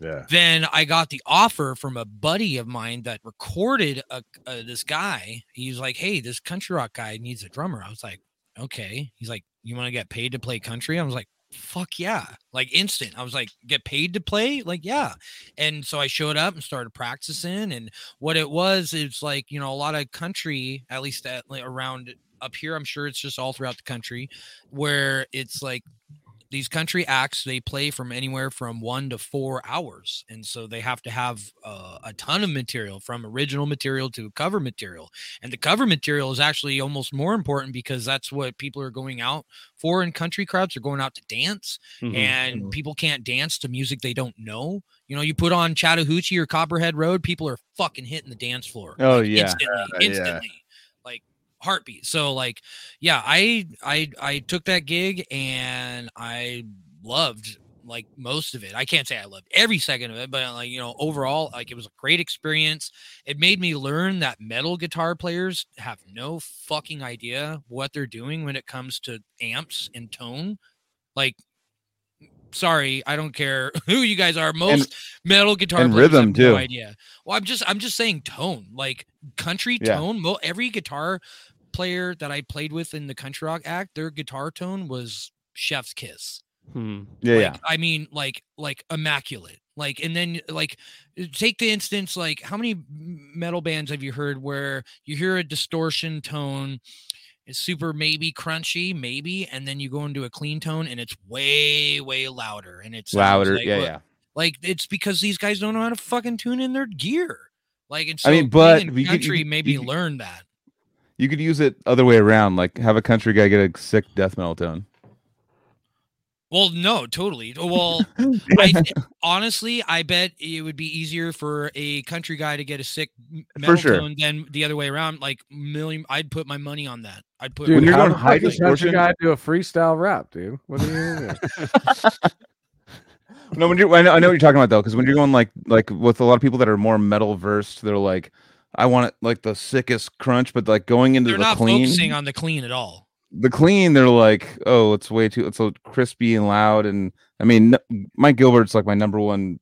Yeah. Then I got the offer from a buddy of mine that recorded a, uh, this guy. He's like, "Hey, this country rock guy needs a drummer." I was like, "Okay." He's like, "You want to get paid to play country?" I was like, "Fuck yeah!" Like instant. I was like, "Get paid to play?" Like, yeah. And so I showed up and started practicing. And what it was, it's like you know a lot of country, at least at, like, around up here. I'm sure it's just all throughout the country, where it's like these country acts they play from anywhere from one to four hours and so they have to have uh, a ton of material from original material to cover material and the cover material is actually almost more important because that's what people are going out for in country clubs are going out to dance Mhm. and Mhm. people can't dance to music they don't know you know you put on chattahoochee or copperhead road people are fucking hitting the dance floor Oh, like, yeah. instantly Uh, instantly heartbeat. So like yeah i i i took that gig and i loved like most of it. I can't say i loved every second of it but like you know overall like it was a great experience. It made me learn that metal guitar players have no fucking idea what they're doing when it comes to amps and tone. Like sorry i don't care <laughs> who you guys are most metal guitar and players rhythm, have no too. idea well i'm just i'm just saying tone like country Yeah. tone mo- every guitar player that i played with in the country rock act their guitar tone was chef's kiss Hmm. Yeah, like, yeah. I mean, like, like immaculate. Like, and then like, take the instance, like, how many metal bands have you heard where you hear a distortion tone, it's super maybe crunchy, maybe, and then you go into a clean tone and it's way, way louder, and it's Louder. Like, yeah, yeah. Like, it's because these guys don't know how to fucking tune in their gear. Like, and I mean, but in we could- you country could- you me could- learn that. You could use it other way around, like have a country guy get a sick death metal tone. Well, no, totally. Oh, well, <laughs> I honestly, I bet it would be easier for a country guy to get a sick m- metal sure. tone than the other way around. Like million, I'd put my money on that. I'd put. Dude, When you're how going the high fuck does distortion- country guy do a freestyle rap, dude? What are you doing? <laughs> No, when you're, I know, I know what you're talking about though, because when you're going like like with a lot of people that are more metal versed, they're like, I want it like the sickest crunch, but like going into They're the not clean, focusing on the clean at all. The clean, they're like, oh, it's way too, it's so crispy and loud, and I mean, Mike Gilbert's like my number one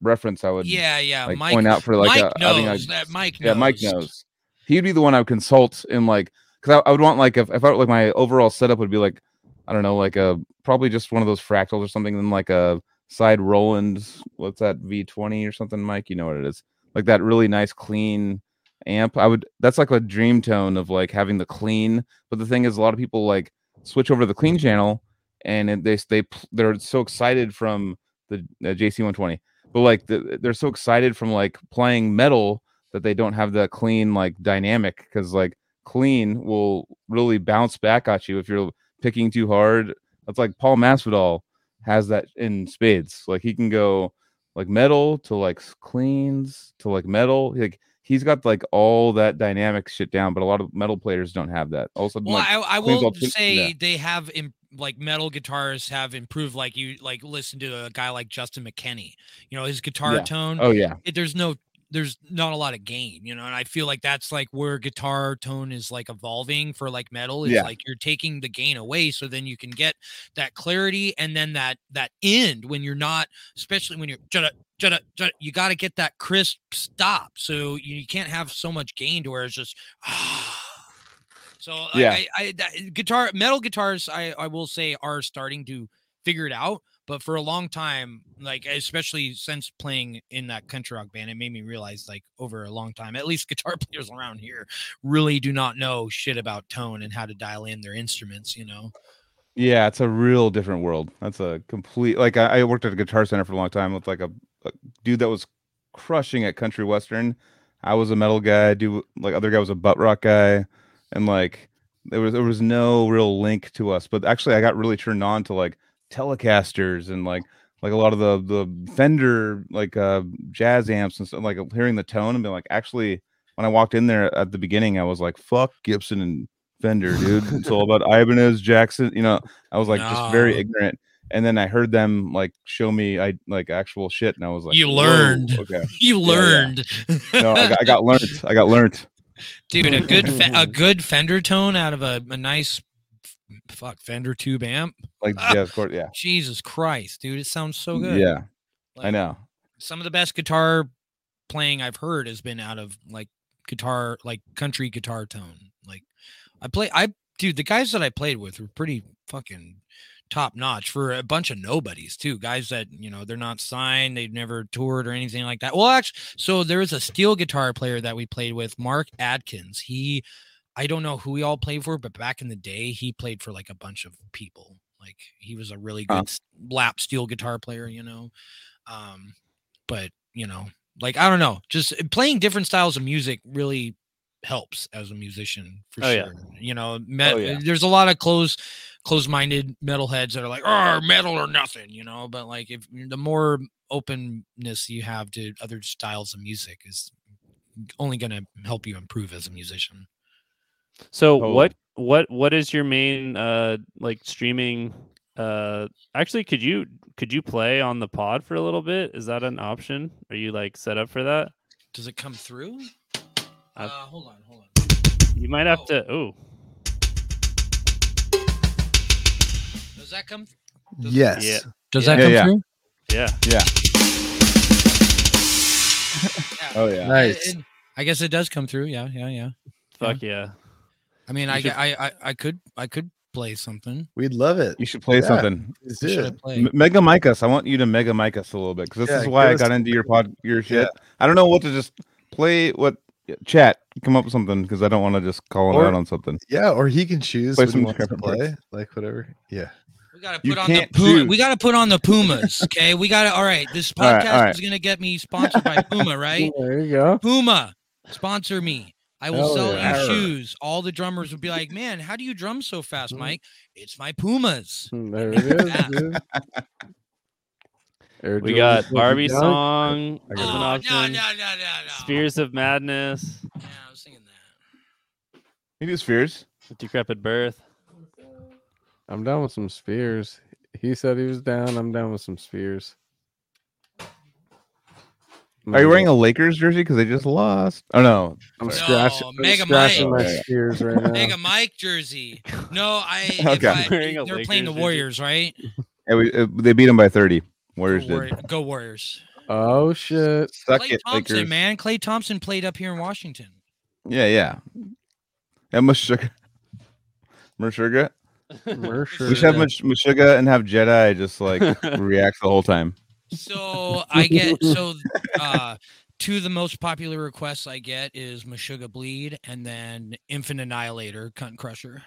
reference. I would Yeah, yeah. like Mike, point out for like Mike a, having a knows that. Mike knows. yeah, Mike knows. He'd be the one I would consult in like because I, I would want like if, if I like my overall setup would be like I don't know like a probably just one of those fractals or something, then like a side Roland. What's that V twenty or something, Mike? You know what it is? Like that really nice clean amp. I would that's like a dream tone of like having the clean. But the thing is, a lot of people like switch over to the clean channel and they they they're so excited from the uh, JC one twenty, but like the, they're so excited from like playing metal that they don't have the clean like dynamic because like clean will really bounce back at you if you're picking too hard. That's like Paul Masvidal has that in spades. Like he can go like metal to like cleans to like metal. Like he's got like all that dynamic shit down, but a lot of metal players don't have that. Also, Well, like, I, I will say yeah. they have im- like metal guitarists have improved. Like you like listen to a guy like Justin McKinney. You know his guitar Yeah. tone. oh yeah, it, there's no there's not a lot of gain you know and i feel like that's like where guitar tone is like evolving for like metal is Yeah. like you're taking the gain away so then you can get that clarity and then that that end when you're not especially when you're jutta, jutta, jutta, you got to get that crisp stop so you, you can't have so much gain to where it's just <sighs> so Yeah. I, I that, guitar metal guitars I I will say are starting to figure it out but for a long time like especially since playing in that country rock band it made me realize like over a long time at least <laughs> guitar players around here really do not know shit about tone and how to dial in their instruments you know Yeah, it's a real different world. That's a complete like I, I worked at a guitar center for a long time with like a, a dude that was crushing at country western. I was a metal guy, do like other guy was a butt rock guy, and like there was there was no real link to us. But actually, I got really turned on to like Telecasters and like like a lot of the the Fender like uh jazz amps and stuff. Like hearing the tone and being like, actually, when I walked in there at the beginning, I was like, "Fuck Gibson and Fender, dude. It's all about Ibanez, Jackson. You know, I was like just very ignorant. and then I heard them like show me I like actual shit, and I was like, You learned. Okay, <laughs> You yeah. learned, no, I got, I got learned. I got learned. dude. A good <laughs> fe- a good Fender tone out of a, a nice f- fuck Fender tube amp. Like Ah. <laughs> yeah, of course, yeah, Jesus Christ, dude, it sounds so good. yeah. I know. Some of the best guitar playing I've heard has been out of like guitar, like country guitar tone. Like I play, I dude, the guys that I played with were pretty fucking top notch for a bunch of nobodies too. Guys that you know they're not signed, they've never toured or anything like that. Well, actually, so there was a steel guitar player that we played with, Mark Adkins. He, I don't know who he all played for, but back in the day, he played for like a bunch of people. Like he was a really good s- lap steel guitar player, you know. Um, but you know, like I don't know, just uh, playing different styles of music really helps as a musician for Oh, yeah. sure. You know, met, Oh, yeah. there's a lot of close close-minded metalheads that are like, "Oh, metal or nothing," you know. But like, if the more openness you have to other styles of music is only going to help you improve as a musician. So Totally. what what what is your main uh like streaming uh actually could you could you play on the pod for a little bit? Is that an option? Are you like set up for that? Does it come through? I've- Uh, hold on, hold on. You might have Oh. to oh Does that come? Does- Yes. Yeah. Does Yeah. that come Yeah, yeah. through? yeah. Yeah. <laughs> Yeah. Oh yeah. Nice. It- I guess it does come through. Yeah, yeah, yeah. Fuck yeah. I mean, I, should- I, I, I could, I could play something. We'd love it. You should play Yeah. something. Let's What do should I play? Mega mic us. I want you to mega mic us a little bit because this Yeah, is why I got into your pod, your shit. I don't know what to just play. What chat? Come up with something because I don't want to just call him Or- out on something. Yeah, or he can choose Play some to different parts. play, like whatever. Yeah. We gotta You put on the can't Puma. We gotta put on the Pumas. Okay, we gotta. All right, this podcast All right, all right. is gonna get me sponsored by Puma, <laughs> right? There you go. Puma, sponsor me. I will Hell sell yeah. you shoes. All the drummers would be like, "Man, how do you drum so fast, Mhm. Mike? It's my Pumas." There it is, Yeah. dude. Air We got Barbie Dunk. song I got Oh, no, no, no, no, no. Spheres of Madness, Yeah, I was thinking that. You do spheres. Decrepit Birth. I'm down with some spheres. He said he was down. I'm down with some spheres. Are you wearing a Lakers jersey because they just lost? Oh no. I'm Sorry. scratching, No, I'm Mega scratching Mike. my spheres right now. Mega Mike jersey. No, I. <laughs> Okay. I- they're playing the Lakers jersey. Warriors, right? Yeah, we, uh, they beat them by thirty. Warriors Go, did. Warri- Go Warriors. Oh shit! Suck Clay it, Thompson, Lakers. man. Klay Thompson played up here in Washington. Yeah, yeah. And Meshuggah. Meshuggah. Mercer. We should have Mesh- Meshuggah and have Jedi just like <laughs> react the whole time. So I get <laughs> so uh two of the most popular requests I get is Meshuggah Bleed and then Infant Annihilator, Cunt Crusher.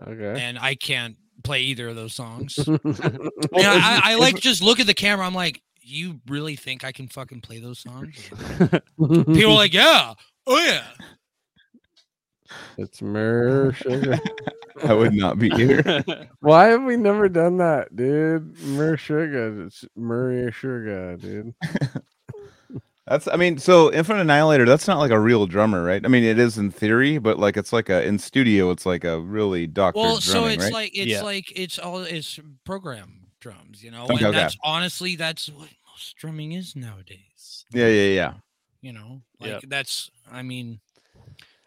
Okay. And I can't play either of those songs. <laughs> And I, I like <laughs> just look at the camera. I'm like, you really think I can fucking play those songs? People are like, yeah, oh yeah. It's Mercer. <laughs> I would not be here. <laughs> Why have we never done that, dude? Mercer. It's Murray Sugar, dude. <laughs> That's I mean, so Infant Annihilator, that's not like a real drummer, right? I mean, it is in theory, but like it's like a in studio, it's like a really doctored Well, so drumming, it's right? like it's Yeah. like it's all it's program drums, you know. Okay, and okay. that's honestly that's what most drumming is nowadays. yeah, yeah, yeah. You know, like Yep. that's I mean,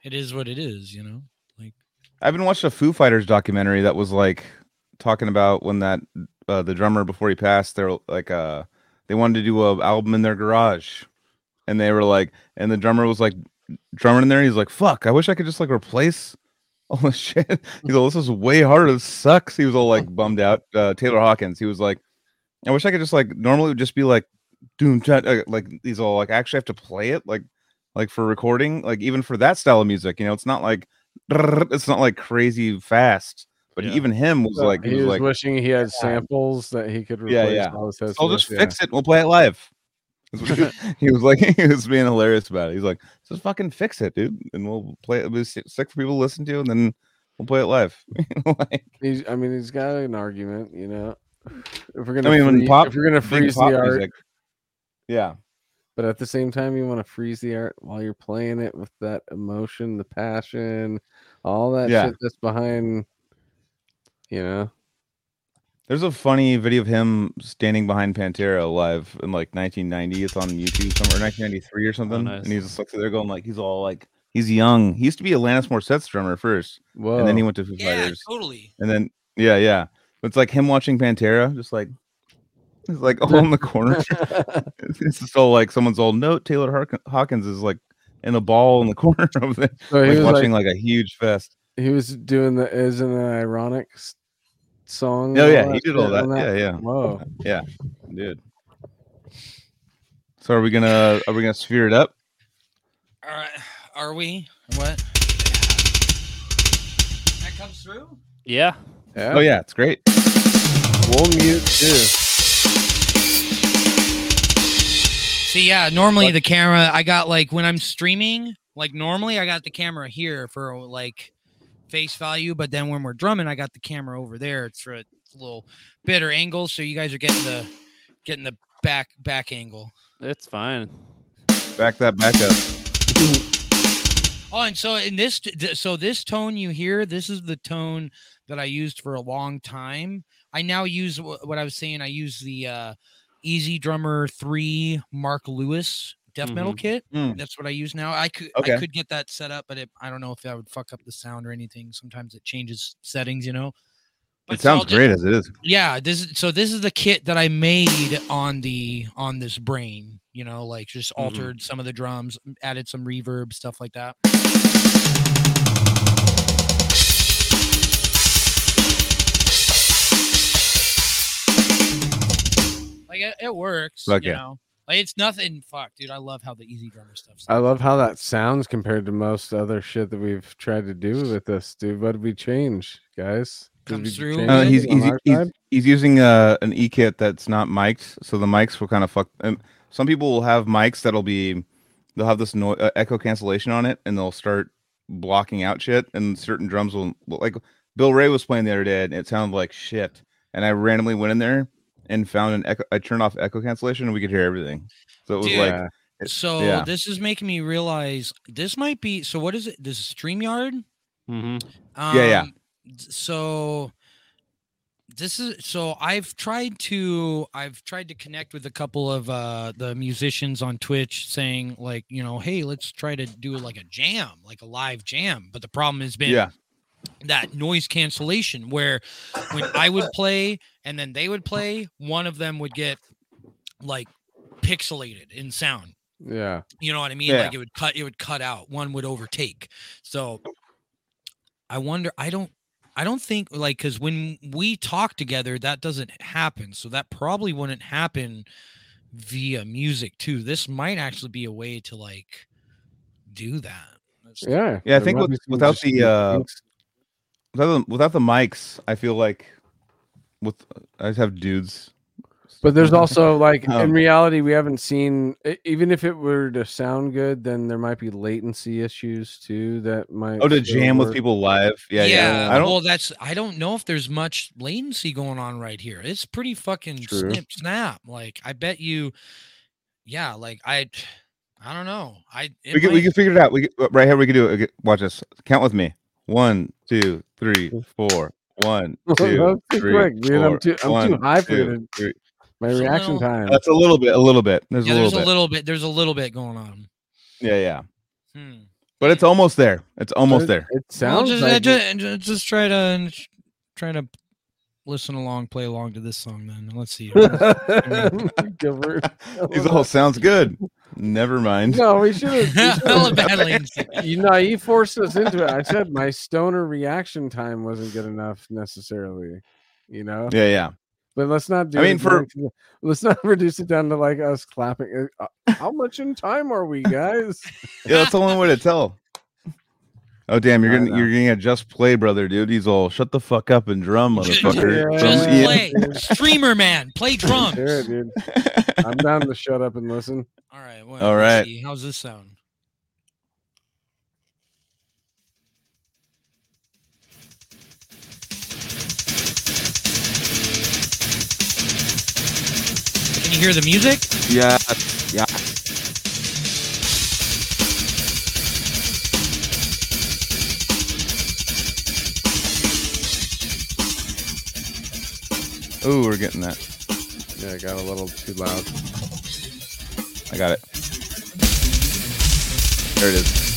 it is what it is, you know. Like I've been watching a Foo Fighters documentary that was like talking about when that uh, the drummer before he passed, they're like uh they wanted to do a album in their garage, and they were like, and the drummer was like drumming in there. He's like, "Fuck, I wish I could just like replace all the <laughs> shit." He's like, "This is way harder. This sucks." He was all like bummed out. Uh, Taylor Hawkins. He was like, "I wish I could just like normally it would just be like doom uh, like he's all like actually have to play it like like for recording like even for that style of music you know it's not like it's not like crazy fast but Yeah. even him was like he he was was like wishing he had samples that he could replace Yeah, yeah. all his hits i'll with, just yeah. fix it we'll play it live he, <laughs> <laughs> he was like <laughs> he was being hilarious about it he's like just fucking fix it dude and we'll play it it'll be sick for people to listen to and then we'll play it live like, He's, I mean, he's got an argument, you know. If we're gonna, i mean when pop if you're gonna freeze pop the art, music- yeah but at the same time, you want to freeze the art while you're playing it with that emotion, the passion, all that Yeah. shit that's behind. You know, There's a funny video of him standing behind Pantera live in like 1990. It's on YouTube somewhere, 1993 or oh, something. nice. And he's just like there going like he's all like he's young. He used to be a Alanis Morissette drummer first, Whoa. and then he went to Foo Yeah, Fighters, totally. and then yeah, yeah. It's like him watching Pantera, just like he's like all in the corner. <laughs> <laughs> it's just all like someone's old note. Taylor Hawkins is like in a ball in the <laughs> corner of it, so like watching like, like, a huge fest. he was doing the isn't it ironic song. Oh yeah, he did all shit that. Yeah, yeah. Whoa. Yeah, dude. So are we gonna are we gonna sphere it up? All right. Are we? What? That comes through? Yeah. Yeah. Oh yeah, it's great. We'll mute too. See, yeah, normally the camera, I got like when I'm streaming, like normally I got the camera here for like face value, but then when we're drumming, I got the camera over there. It's for a little better angle. So you guys are getting the getting the back back angle. It's fine. Back that back up. Oh, and so in this, so this tone you hear, this is the tone that I used for a long time. I now use what I was saying. I use the uh, EZdrummer Three Mark Lewis death metal kit. Mm. That's what I use now. I could Okay. I could get that set up, but it, I don't know if that would fuck up the sound or anything. Sometimes it changes settings, you know. It so I'll sounds just- great as it is. yeah this is so this is the kit that i made on the on this brain you know like just Mm-hmm. altered some of the drums added some reverb stuff like that like it, it works Fuck you yeah. know like it's nothing fuck dude i love how the EZdrummer stuff I love how that sounds compared to most other shit that we've tried to do with this, dude. What did we change, guys? Comes through change Uh, he's he's, he's, he's using uh, an e kit that's not mic'd, so the mics will kind of fuck. Um, some people will have mics that'll be they'll have this no- uh, echo cancellation on it, and they'll start blocking out shit. And certain drums will will- like Bill Ray was playing the other day, and it sounded like shit. And I randomly went in there and found an echo. I turned off echo cancellation, and we could hear everything. So it was Dude. like it- so yeah. this is making me realize this might be so what is it this is streamyard Mm-hmm. Um, Yeah, yeah. So this is so I've tried to I've tried to connect with a couple of uh the musicians on Twitch saying like, you know, hey, let's try to do like a jam, like a live jam. But the problem has been yeah, that noise cancellation where when I would play and then they would play, one of them would get like pixelated in sound. Yeah. You know what I mean? Yeah. Like it would cut, it would cut out. One would overtake. So I wonder. I don't. I don't think like because when we talk together, that doesn't happen. So that probably wouldn't happen via music too. This might actually be a way to like do that. That's- Yeah. Yeah, I think with- without the, uh, things. Without the, without the mics, I feel like with I just have dudes. But there's also like Um, <laughs> in reality, we haven't seen even if it were to sound good, then there might be latency issues too that might. oh to still jam with people live. Yeah, yeah. I don't. Well, that's. I don't know if there's much latency going on right here. It's pretty fucking True. snip snap. Like I bet you. Yeah. Like I. I don't know. I. we can we can figure it out. We can, right here we can do it. Watch this. Count with me. One, two, three, four. One, <laughs> That two, was too three, quick, dude. I'm too- I'm too high for two, it. three. My So reaction no- time. That's a little bit. A little bit. There's yeah, a there's little a bit. little bit. There's a little bit going on. Yeah, yeah. Hmm. But it's almost there. It's almost It- there. It Well, sounds just, like just, just, just try to try to listen along, play along to this song. Then let's see. <laughs> <laughs> These all sounds good. Never mind. No, we should have. Hella bad latency. You know, you forced us into it. I said my stoner reaction time wasn't good enough necessarily. You know, Yeah, yeah. but let's not do. I mean, it for- to- let's not <laughs> reduce it down to like us clapping. Uh, How much in time are we, guys? Yeah, that's the only way to tell. Oh damn, you're I gonna you're gonna just play, brother, dude. He's all shut the fuck up and drum, <laughs> motherfucker. Yeah. Just Drum- play, streamer man, play <laughs> drums. Sure, dude. <laughs> I'm down to shut up and listen. All right. Well, All see. How's this sound? Can you hear the music? yeah, yeah. Oh, we're getting that. Yeah, I got a little too loud. I got it. There it is.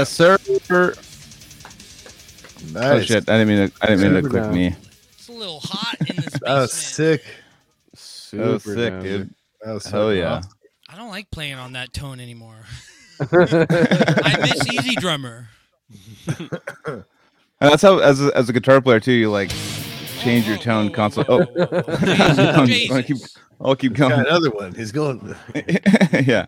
Yes, sir. Oh shit! I didn't mean to. I didn't mean to click down. me. It's a little hot in this That was basement. sick. Super That was sick, down, dude. That was so Hell yeah! awesome. I don't like playing on that tone anymore. <laughs> I miss EZdrummer. And that's how, as a, as a guitar player too, you like change your tone whoa, constantly. whoa, Oh, whoa, whoa, whoa. I'm Jesus, gonna keep- Jesus. I'll keep Got going. another one. He's going. <laughs> <laughs> yeah.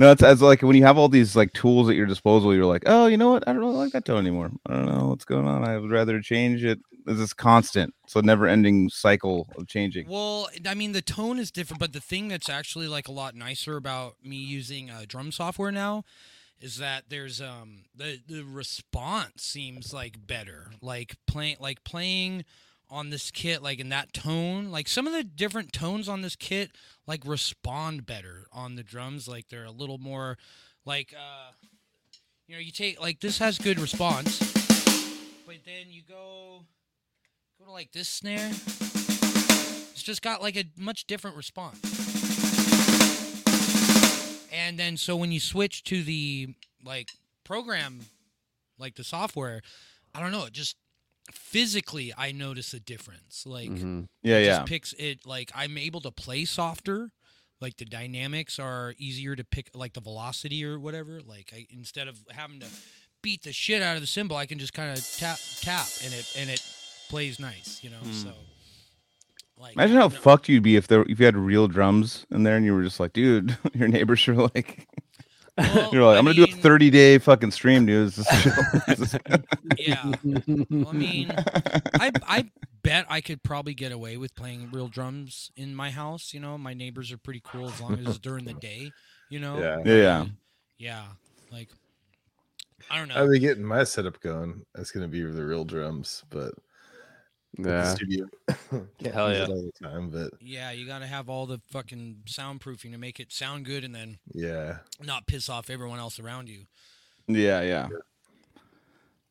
No, it's as like when you have all these like tools at your disposal, you're like, oh, you know what? I don't really like that tone anymore. I don't know what's going on. I would rather change it. This is constant, so never ending cycle of changing. Well, I mean, the tone is different, but the thing that's actually like a lot nicer about me using uh, drum software now is that there's um the the response seems like better. Like playing like playing on this kit like in that tone, like some of the different tones on this kit like respond better on the drums. Like they're a little more like uh you know, you take like this has good response, but then you go go to like this snare. It's just got like a much different response. And then so when you switch to the like program like the software, I don't know, it just physically I notice a difference. Like Mhm. Yeah, it yeah. just picks it like I'm able to play softer. Like the dynamics are easier to pick like the velocity or whatever. Like I instead of having to beat the shit out of the cymbal, I can just kind of tap tap and it and it plays nice, you know. Hmm. So like Imagine how fucked you'd be if there if you had real drums in there and you were just like, dude, <laughs> your neighbors are like, well, you're like, I I'm gonna do a 30 day fucking stream, dude. This is <laughs> chill. <laughs> This is- Yeah. Well, I mean, I I bet I could probably get away with playing real drums in my house. You know, my neighbors are pretty cool as long as it's during the day. You know. Yeah. Yeah, yeah. Yeah. Like, I don't know. I'll be getting my setup going. That's gonna be the real drums, but with the Yeah. studio. <laughs> Can't Hell yeah. it all the time, but yeah, you got to have all the fucking soundproofing to make it sound good and then yeah. not piss off everyone else around you. yeah, yeah.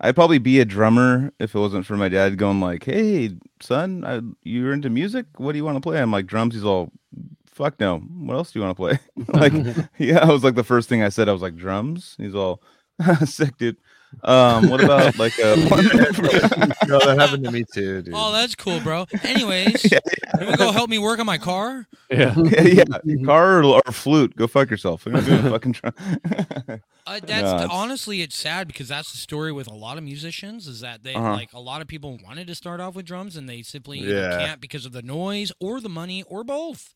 I'd probably be a drummer if it wasn't for my dad going like, "Hey, son, I, you're into music. What do you want to play?" I'm like, "Drums." He's all, "Fuck no. What else do you want to play?" <laughs> like, <laughs> yeah, I was like the first thing I said. I was like, "Drums." He's all, "Sick, dude." Um, what about <laughs> like a <laughs> no, that happened to me too, dude. Oh, that's cool, bro. <laughs> Anyways, yeah, you want to go help me work on my car? Yeah. yeah, yeah. car or, or flute? Go fuck yourself. We're not doing a fucking drum. Uh, that's No, it's- honestly, it's sad because that's the story with a lot of musicians. Is that they Uh-huh. like a lot of people wanted to start off with drums and they simply Yeah. can't because of the noise or the money or both.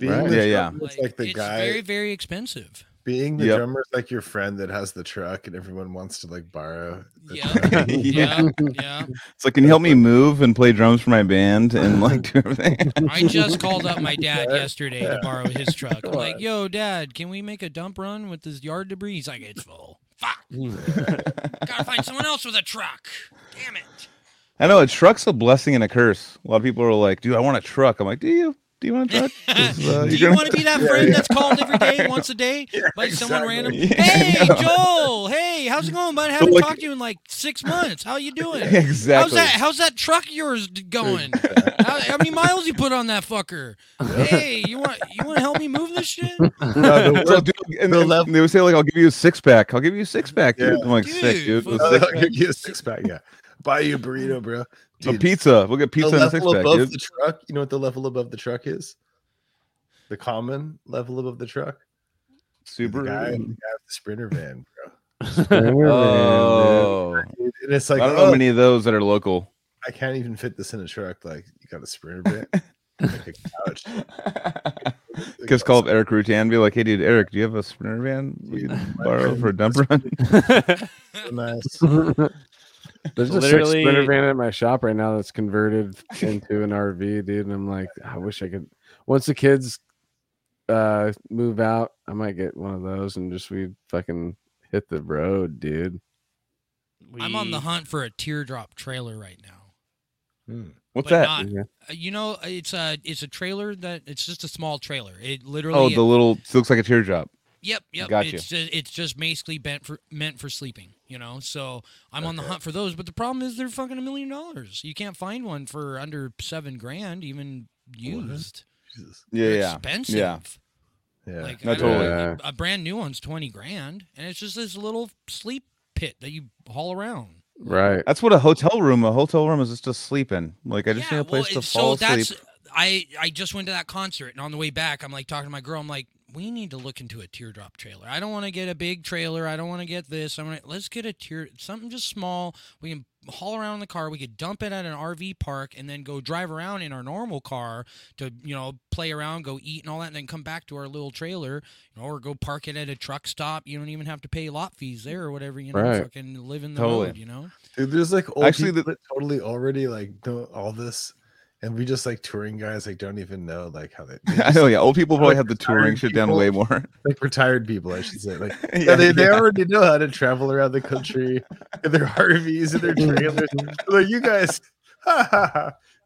Right. Yeah, yeah. drummer is like the it's guy very very expensive. Being the Yep. drummer is like your friend that has the truck and everyone wants to like borrow. <laughs> Yeah. Yeah, yeah. It's like, can you help me move and play drums for my band and like do everything? <laughs> I just called up my dad Yeah. yesterday to borrow his <laughs> truck. I'm like, "Yo, dad, can we make a dump run with this yard debris?" He's like, "It's full. Fuck. Gotta find someone else with a truck. Damn it." I know a truck's a blessing and a curse. A lot of people are like, dude, I want a truck. I'm like, do you? Do you want a truck? 'Cause, uh, Do you're gonna- want to be that friend yeah. that's called every day, <laughs> once a day, Yeah, by someone exactly. random? Hey, know. Joel. Hey, how's it going, bud? Haven't like- talked to you in like six <laughs> months. How you doing? exactly. How's that? How's that truck of yours going? how, how many miles you put on that fucker? <laughs> Hey, you want you want to help me move this shit? No, the So, word- dude, and, the and level- they would say like, I'll give you a six pack. I'll give you a six pack. Dude. Yeah. I'm like, sick, Dude, dude. fuck- six- I'll give you a six pack. Yeah, buy you a burrito, bro. A Dude, pizza. We'll get the pizza and a six level pack, above dude. the truck. You know what the level above the truck is? The common level above the truck. Super. The guy, the guy with the sprinter van, bro. Oh, Dude, And it's like, I don't know oh, many of those that are local. I can't even fit this in a truck. Like, you got a sprinter van, like a couch. Because call up Erik Rutan, be like, "Hey, dude, Eric, do you have a sprinter van we can borrow for a dump run?" So nice. <laughs> There's a Literally- sick sprinter van at my shop right now that's converted into an RV, dude. And I'm like, I wish I could. Once the kids uh move out, I might get one of those and just we fucking hit the road, dude. I'm on the hunt for a teardrop trailer right now. Hmm. What's But that? not- Yeah. Uh, You know, it's a it's a trailer that it's just a small trailer. It literally. Oh, the little it looks like a teardrop. Yep, yep. Gotcha. It's just, it's just basically meant for meant for sleeping. You know, so I'm on the hunt for those. But the problem is they're fucking a million dollars. You can't find one for under seven grand, even used. Yeah, yeah, expensive. yeah. Yeah. Like No, I don't totally. know, a brand new one's twenty grand, and it's just this little sleep pit that you haul around. Right. That's what a hotel room. A hotel room is just to sleep in. Like I just yeah, need a place well, to it- fall so asleep. that's I I just went to that concert, and on the way back, I'm like talking to my girl. I'm like, we need to look into a teardrop trailer. I don't want to get a big trailer. I don't want to get this. I'm gonna let's get a tear something just small. We can haul around in the car. We could dump it at an RV park and then go drive around in our normal car to you know play around, go eat and all that, and then come back to our little trailer, you know, or go park it at a truck stop. You don't even have to pay lot fees there or whatever. You know, Right. fucking live in the Totally. mode. You know. Dude, there's like old Actually, people the- that totally already like know all this, and we just like touring guys like don't even know like how they, they <laughs> I know, yeah. Old people probably like have the touring shit down way more. <laughs> like retired people, I should say. Like yeah, <laughs> yeah, they, they yeah. already know how to travel around the country in their RVs and their trailers. like you guys,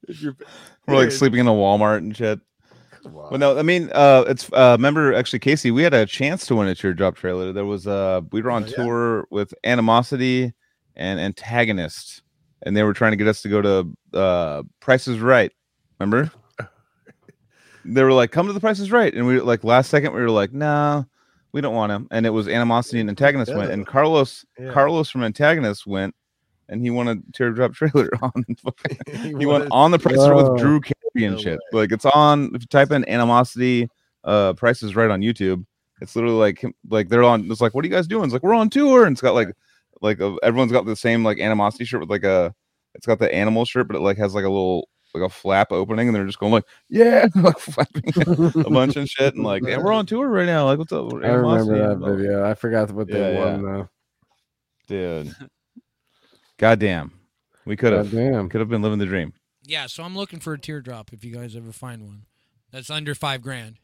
you're- We're like sleeping in a Walmart and shit. Well, no, I mean, uh, it's uh, remember actually, Casey, we had a chance to win a teardrop trailer. There was uh, we were on Oh, tour with Animosity and Antagonist, and they were trying to get us to go to uh, Price is Right. Remember? <laughs> they were like, "Come to the Price is Right," and we like last second we were like, "No, we don't want to." And it was Animosity and Antagonist went, and Carlos Yeah. Carlos from Antagonist went, and he won a teardrop <laughs> trailer on. <laughs> he He went on the price is Right Whoa. with Drew Carey and No shit. Like it's on. If you type in animosity, uh, Price is Right on YouTube. It's literally like like they're on. It's like, what are you guys doing? It's like we're on tour, and it's got like like a, everyone's got the same like animosity shirt with like a. It's got the animal shirt, but it like has like a little like a flap opening, and they're just going like, yeah, <laughs> like flapping a <laughs> bunch and shit, and like, yeah, we're on tour right now. Like, what's up? I remember that And blah, blah, video. I forgot what they Yeah, won yeah. though. dude. Goddamn, we could have damn. could have been living the dream. Yeah, so I'm looking for a teardrop if you guys ever find one. That's under five grand.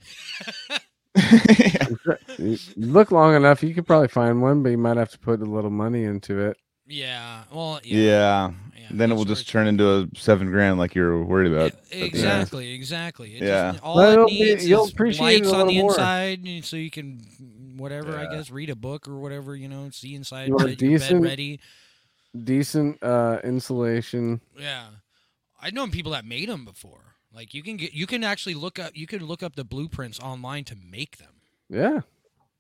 <laughs> <laughs> You you look long enough, you could probably find one, but you might have to put a little money into it. Yeah. Well. Yeah. yeah. yeah, then it will just it's- turn into a seven grand like you're worried about. Exactly, exactly. It Yeah. just, all Well, it it'll be- needs you'll is appreciate it lights a on the more. inside, so you can whatever I guess read a book or whatever you know, see inside, You want get your bed decent- ready. Decent uh insulation. Yeah, I've known people that made them before. Like you can get, you can actually look up, you can look up the blueprints online to make them. Yeah.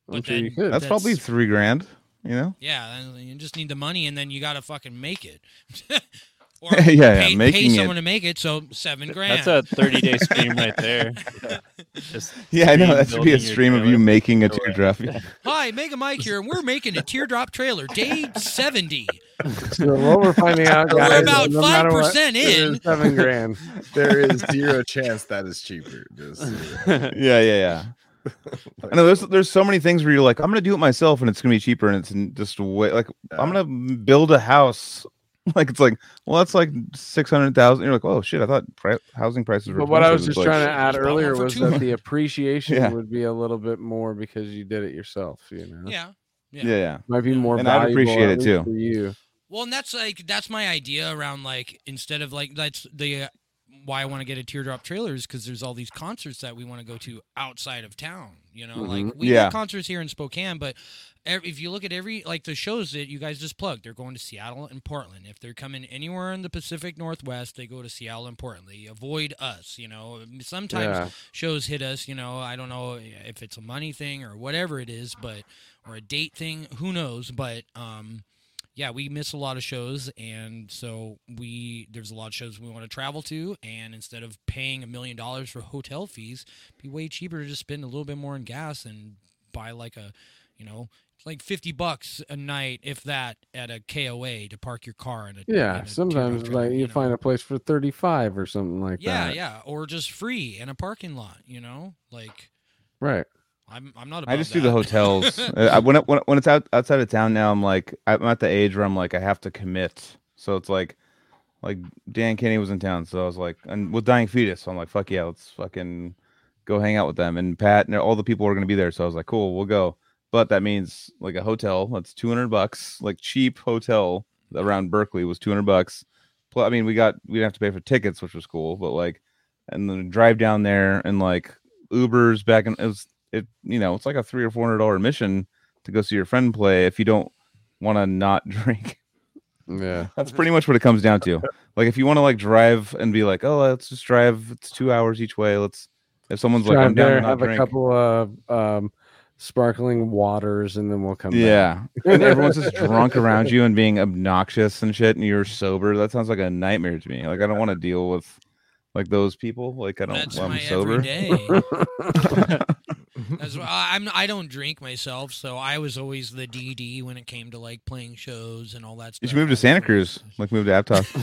I'm But sure you could. That's, probably three grand. You know? Yeah, you just need the money, and then you got to fucking make it. <laughs> or <laughs> Yeah, yeah, pay, pay making it- someone to make it. So seven grand. That's a 30 day stream right there. <laughs> Just Yeah, I know. That should be a stream of you making a teardrop. <laughs> Hi, Mega Mike here, and we're making a teardrop trailer, day seventy. So what we're finding out, We're guys, about no 5% it is in. seven grand. there is zero chance that is cheaper. Just yeah, yeah, yeah. I know there's there's so many things where you're like, I'm gonna do it myself and it's gonna be cheaper and it's just way like I'm gonna build a house. <laughs> Like it's like, well, that's like six hundred thousand. You're like, oh shit, I thought pri- housing prices were. But what I was just like, trying to add earlier was two. that the <laughs> appreciation Yeah. would be a little bit more because you did it yourself. You know, Yeah. yeah, yeah. might be more And I'd appreciate it too. for you. Well, and that's like that's my idea around like instead of like that's the uh, why I want to get a teardrop trailer is because there's all these concerts that we want to go to outside of town. You know, like Mhm. we Yeah. get concerts here in Spokane, but ev- if you look at every like the shows that you guys just plugged, they're going to Seattle and Portland. If they're coming anywhere in the Pacific Northwest, they go to Seattle and Portland. They avoid us. You know, sometimes Yeah. shows hit us. You know, I don't know if it's a money thing or whatever it is, but or a date thing. Who knows? But um, yeah, we miss a lot of shows, and so we there's a lot of shows we want to travel to, and instead of paying a million dollars for hotel fees, it'd be way cheaper to just spend a little bit more in gas and buy like a, you know. Like fifty bucks a night, if that, at a KOA to park your car in a in Yeah, a sometimes trailer, like you know? find a place for thirty five or something like yeah, that. yeah, yeah or just free in a parking lot. You know, like Right. I'm I'm not. I above just do the hotels. <laughs> Uh, I, when it, when, when it's out outside of town now, I'm like I'm at the age where I'm like I have to commit. So it's like like Dan Kenny was in town, so I was like, and with Dying Fetus, so I'm like, fuck yeah, let's fucking go hang out with them. And Pat and all the people are gonna be there, so I was like, cool, we'll go. But that means like a hotel that's 200 bucks, like cheap hotel around Berkeley was 200 bucks. Plus, I mean, we got we didn't have to pay for tickets, which was cool, but like, and then drive down there and like Ubers back and it was it you know it's like a three or four hundred dollar mission to go see your friend play if you don't want to not <laughs> drink. Yeah. That's pretty much what it comes down to. Like if you want to like drive and be like, oh, let's just drive. It's two hours each way. Let's. If someone's like, I'm down there, have a couple of um, sparkling waters, and then we'll come. back. Yeah, <laughs> and everyone's just <laughs> drunk around you and being obnoxious and shit, and you're sober. That sounds like a nightmare to me. Like I don't want to deal with like those people. Like I don't. That's my I'm sober. everyday. <laughs> That's why I- I'm. I don't drink myself, so I was always the DD when it came to like playing shows and all that stuff. You should move to Santa Cruz. Like move to Aptos.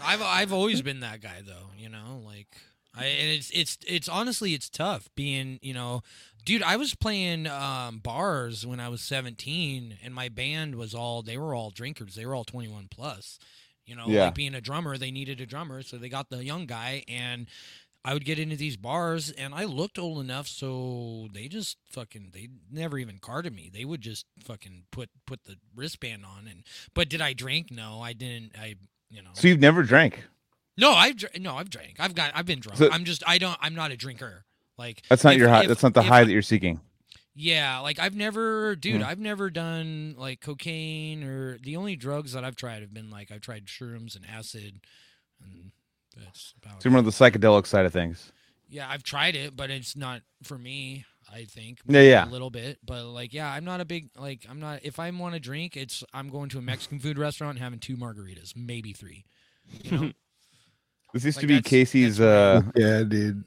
I've I've always been that guy though, you know, like I and it's it's it's honestly it's tough being, you know, dude, I was playing um bars when I was 17 and my band was all they were all drinkers. They were all 21 plus. You know, Yeah. like being a drummer, they needed a drummer, so they got the young guy and I would get into these bars and I looked old enough so they just fucking they never even carded me. They would just fucking put put the wristband on and but did I drink? No, I didn't. I you know. so you've never drank. No, I've dr- no, I've drank. I've got. I've been drunk. So- I'm just. I don't. I'm not a drinker. Like That's not if- your high. if- That's not the high I- that you're seeking. Yeah, like I've never, dude. Hmm. I've never done like cocaine or the only drugs that I've tried have been like I've tried shrooms and acid, and that's about. So you're on the psychedelic side of things. Yeah, I've tried it, but it's not for me. I think. Yeah, yeah. A little bit, but like, yeah, I'm not a big like. I'm not. If I want to drink, it's I'm going to a Mexican food restaurant and having two margaritas, maybe three. You know. <laughs> This used Like, to be that's- Casey's. that's uh yeah, dude.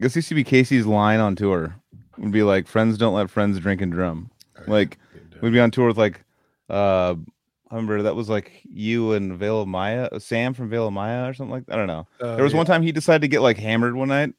This used to be Casey's line on tour. Would be like, "Friends don't let friends drink and drum." Like, we'd be on tour with like, uh, I remember that was like you and Veil of Maya, Sam from Veil of Maya or something like. That. I don't know. Uh, There was one time he decided to get like hammered one night,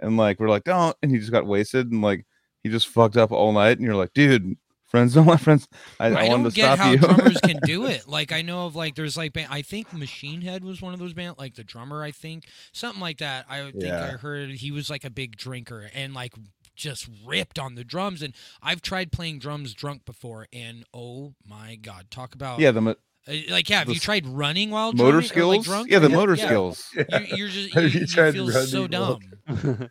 and like we're like, don't, and he just got wasted, and like he just fucked up all night, and you're like, dude, friends don't let friends. I, I, I, don't to get stop how you. <laughs> drummers can do it. Like I know of like there's like band, I think Machine Head was one of those band like the drummer I think something like that. I would think I heard he was like a big drinker and like just ripped on the drums and I've tried playing drums drunk before and oh my god talk about yeah, the mo- uh, like yeah have the you tried running while motor drumming, or, skills. like, drunk yeah, the Yeah, motor yeah. skills. <laughs> you, you're just Have you, you you tried feel so running dumb <laughs>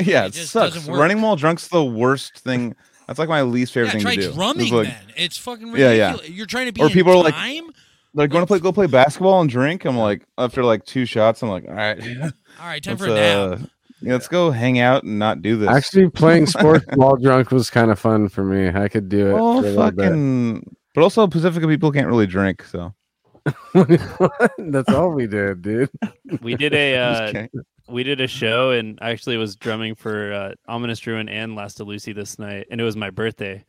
yeah, It it, sucks. Running while drunk's the worst thing. That's like my least favorite yeah thing try to do. It's drumming like, then it's fucking ridiculous yeah. yeah. you're trying to be Or in people are like- time like going to play, go play basketball and drink. I'm like, after like two shots, I'm like, all right, all right <laughs> time let's, for a nap uh, yeah, let's go hang out and not do this. Actually, playing <laughs> sports while drunk was kind of fun for me. I could do it. oh, for a little bit. fucking. But also, Pacifica people can't really drink, so <laughs> That's all we did, dude. we did a uh, kidding. We did a show and I actually was drumming for uh, Ominous Ruin and Last of Lucy this night, and it was my birthday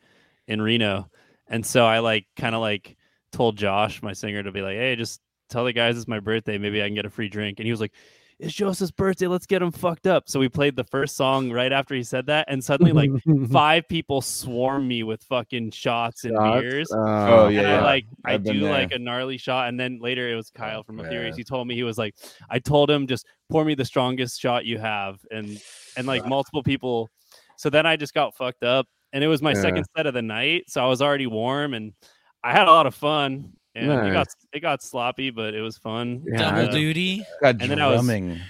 in Reno, and so I like kind of like told Josh, my singer, to be like, "Hey, just tell the guys it's my birthday. Maybe I can get a free drink." And he was like, "It's Joseph's birthday. Let's get him fucked up." So we played the first song right after he said that, and suddenly like <laughs> five people swarm me with fucking shots and Shots? beers. Oh, oh and yeah, I like I I've been do there. like a gnarly shot, and then later it was Kyle from Ethereum. man. He told me he was like, I told him just pour me the strongest shot you have, and and like multiple people. So then I just got fucked up, and it was my Yeah. second set of the night, so I was already warm, and I had a lot of fun. And it got it got sloppy, but it was fun. Yeah, double Uh, duty God, and then I was- drumming.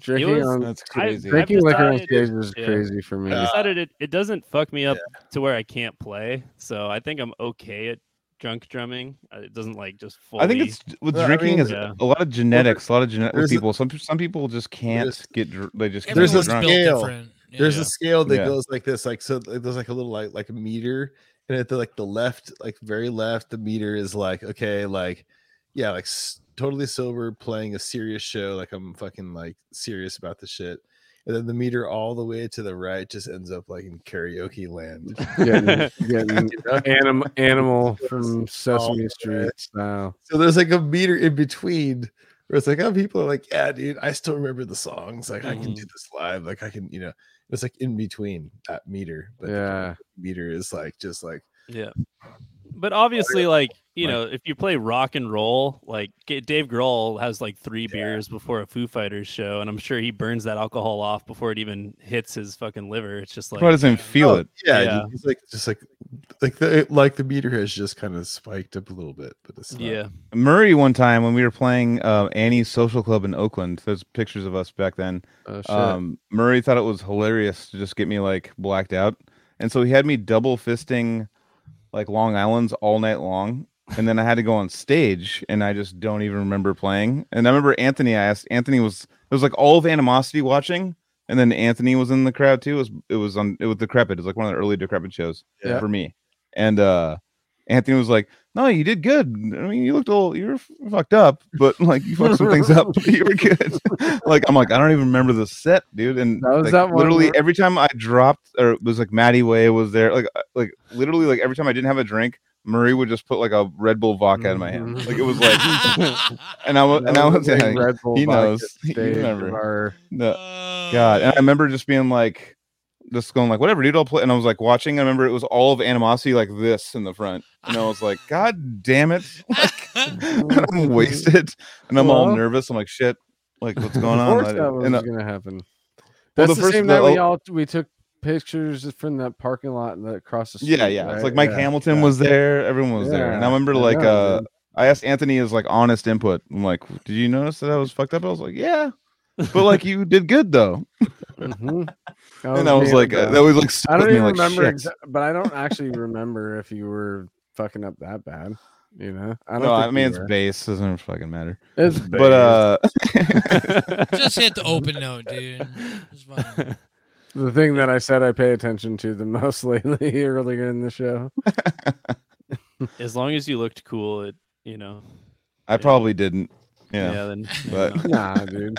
Drinking was- on That's crazy. I've drinking liquor on stage is yeah. crazy for me. I Yeah. decided it, it doesn't fuck me up to where I can't play, so I think I'm okay at drunk drumming. Uh, It doesn't like just fully. I think it's with No, I drinking mean- is Yeah. a lot of genetics. A lot of genetic with people. Some some people just can't get. dr- They just can't There's get a Everyone's drunk. scale. different. Yeah. There's Yeah. a scale that Yeah. goes like this, like so. There's like a little like like a meter, and at the like the left, like very left, the meter is like okay, like yeah, like s- totally sober, playing a serious show, like I'm fucking like serious about the shit. And then the meter all the way to the right just ends up like in karaoke land. <laughs> Getting, <laughs> getting You know? anim, <laughs> animal from Sesame. Street style. So there's like a meter in between where it's like, oh, people are like, yeah, dude, I still remember the songs. Like, I can do mm-hmm. this live. Like, I can, you know, it's like in between that meter. But the Yeah. meter is like just like, Yeah. But obviously, like, you Like- know, if you play rock and roll, like Dave Grohl has like three Yeah. beers before a Foo Fighters show, and I'm sure he burns that alcohol off before it even hits his fucking liver. It's just like, Probably doesn't feel oh, it. Yeah, Yeah. you- it's like just like like the like the meter has just kind of spiked up a little bit, but it's not. yeah, Murray one time when we were playing uh, Annie's Social Club in Oakland. There's pictures of us back then. Oh, shit. Um, Murray thought it was hilarious to just get me like blacked out, and so he had me double fisting like Long Island's all night long. And then I had to go on stage, and I just don't even remember playing. And I remember Anthony. I asked Anthony was it was like all of Animosity watching, and then Anthony was in the crowd too. It was it was on it was Decrepit. It was like one of the early Decrepit shows Yeah. for me. And uh Anthony was like, "No, you did good. I mean, you looked a little, you were fucked up, but like you fucked some things up. you were good." <laughs> like I'm like, I don't even remember the set, dude. And That was like, that literally where- every time I dropped, or it was like Matti Way was there, like uh, like literally like every time I didn't have a drink, Murray would just put like a Red Bull vodka in my hand. Mhm. Like it was like, <laughs> and I was, and I was yeah, Red Bull he knows. <laughs> He remember. our- no, God, and I remember just being like, just going like, whatever, dude, I'll play. And I was like watching. I remember it was all of animosity like this in the front, and I was like, <laughs> God damn it, <laughs> like, <laughs> I'm wasted, and I'm all nervous. I'm like, shit, like what's going Of on? course I- that was and, uh, gonna happen. well, That's the the, first- same the- night we oh- all we took pictures from that parking lot that across the street. yeah, yeah, it's like Mike Yeah, Hamilton yeah. was there, everyone was there, and I Yeah, remember I like, know, uh, I asked Anthony his like honest input. I'm like, did you notice that I was fucked up? I was like, yeah, but like you did good though, Mhm. That <laughs> and I was like, uh, that was like, I don't even like, remember, exa- but I don't actually remember if you were fucking up that bad. You know, I don't. No, I think mean it's were. bass doesn't fucking matter. It's But uh, Just hit the <laughs> open note, dude. It's fine. the thing that I said I pay attention to the most <laughs> lately earlier in the show. as long as you looked cool, it you know. I probably didn't. Yeah. Yeah. then But- Nah, dude.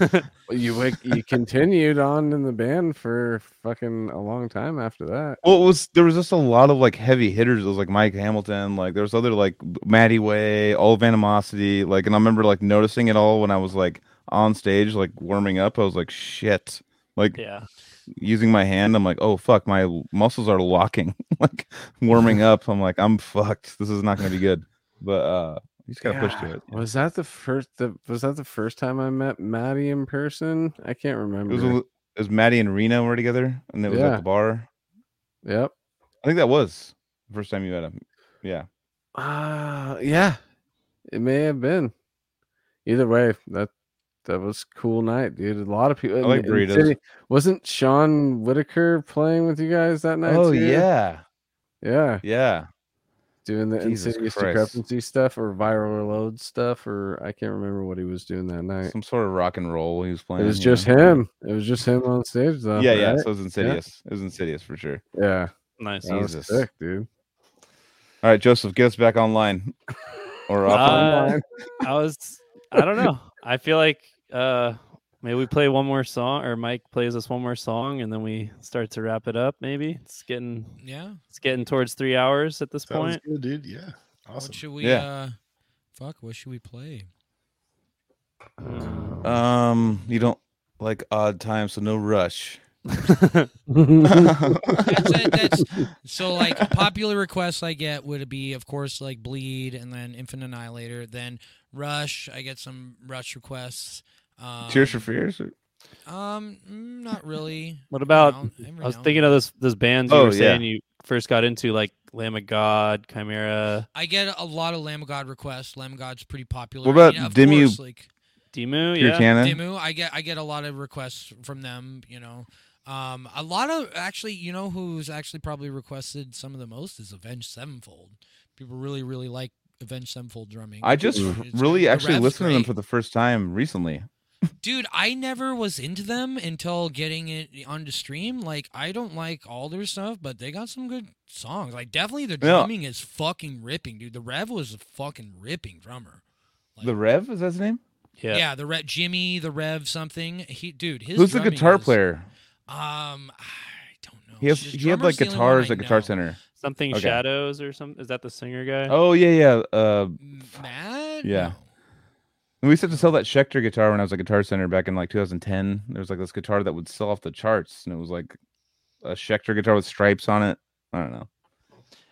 Well, <laughs> you went- you continued on in the band for fucking a long time after that. Well, it was there was just a lot of like heavy hitters. It was like Mike Hamilton, like there was other like Matti Way, all of Animosity, like, and I remember like noticing it all when I was like on stage, like warming up. I was like, shit, like yeah. using my hand. I'm like, oh fuck, my muscles are locking. <laughs> like warming up, I'm like, I'm fucked. This is not gonna be good. But uh, you just gotta push to it. Was that the first? The, was that the first time I met Maddie in person? I can't remember. It was it was Maddie and Rena were together, and it was at the bar. yep. I think that was the first time you met him. Yeah. Uh yeah. It may have been. Either way, that that was a cool night, dude. A lot of people. I like in burritos. City- Wasn't Sean Whitaker playing with you guys that night? Oh too? yeah, yeah. yeah. Doing the Jesus insidious Christ. discrepancy stuff or viral load stuff, or I can't remember what he was doing that night. Some sort of rock and roll he was playing. It was you just know? him. It was just him on stage, though. Yeah, yeah. So it was insidious. It was insidious for sure. yeah. Nice. That was Jesus. sick, dude. All right, Joseph, get us back online. or <laughs> off Uh, online. I was I don't know. I feel like uh maybe we play one more song or Mike plays us one more song and then we start to wrap it up maybe. It's getting Yeah. it's getting towards 3 hours at this Sounds point. good, dude. Yeah. Awesome. What should we Yeah. uh fuck, what should we play? Um, you don't like odd times, so no rush. That's it, <laughs> that's so like popular requests I get would be of course like Bleed and then Infant Annihilator, then Rush. I get some Rush requests. Um, Tears for Fears. or- Um, mm, not really. What about Every now- I was now thinking of those those bands you Oh, were yeah. saying you first got into like Lamb of God, Chimaira, I get a lot of Lamb of God requests. Lamb of God's pretty popular. What about Yeah, of Dimmu- course, like Dimmu, yeah. Puritania. Dimmu, I get I get a lot of requests from them. You know, um, a lot of actually, you know, who's actually probably requested some of the most is Avenged Sevenfold. People really really like Avenged Sevenfold drumming. I just. It's really great. The actually Rev's listened to them for the first time recently. Dude, I never was into them until getting it onto stream. Like, I don't like all their stuff, but they got some good songs. Like, definitely the Yeah. drumming is fucking ripping, dude. The Rev was a fucking ripping drummer. Like- The Rev is that his name? Yeah. Yeah, the Rev, Jimmy, the Rev, something. He, dude, his Who's the guitar is- player? Um, I don't know. He has His he had like the only one guitars at Guitar. Center. Something Okay. Shadows or something. Is that the singer guy? Oh yeah, yeah. Uh, Matt? Yeah. No. We used to sell that Schecter guitar when I was at Guitar Center back in like 2010. There was like this guitar that would sell off the charts, and it was like a Schecter guitar with stripes on it. I don't know,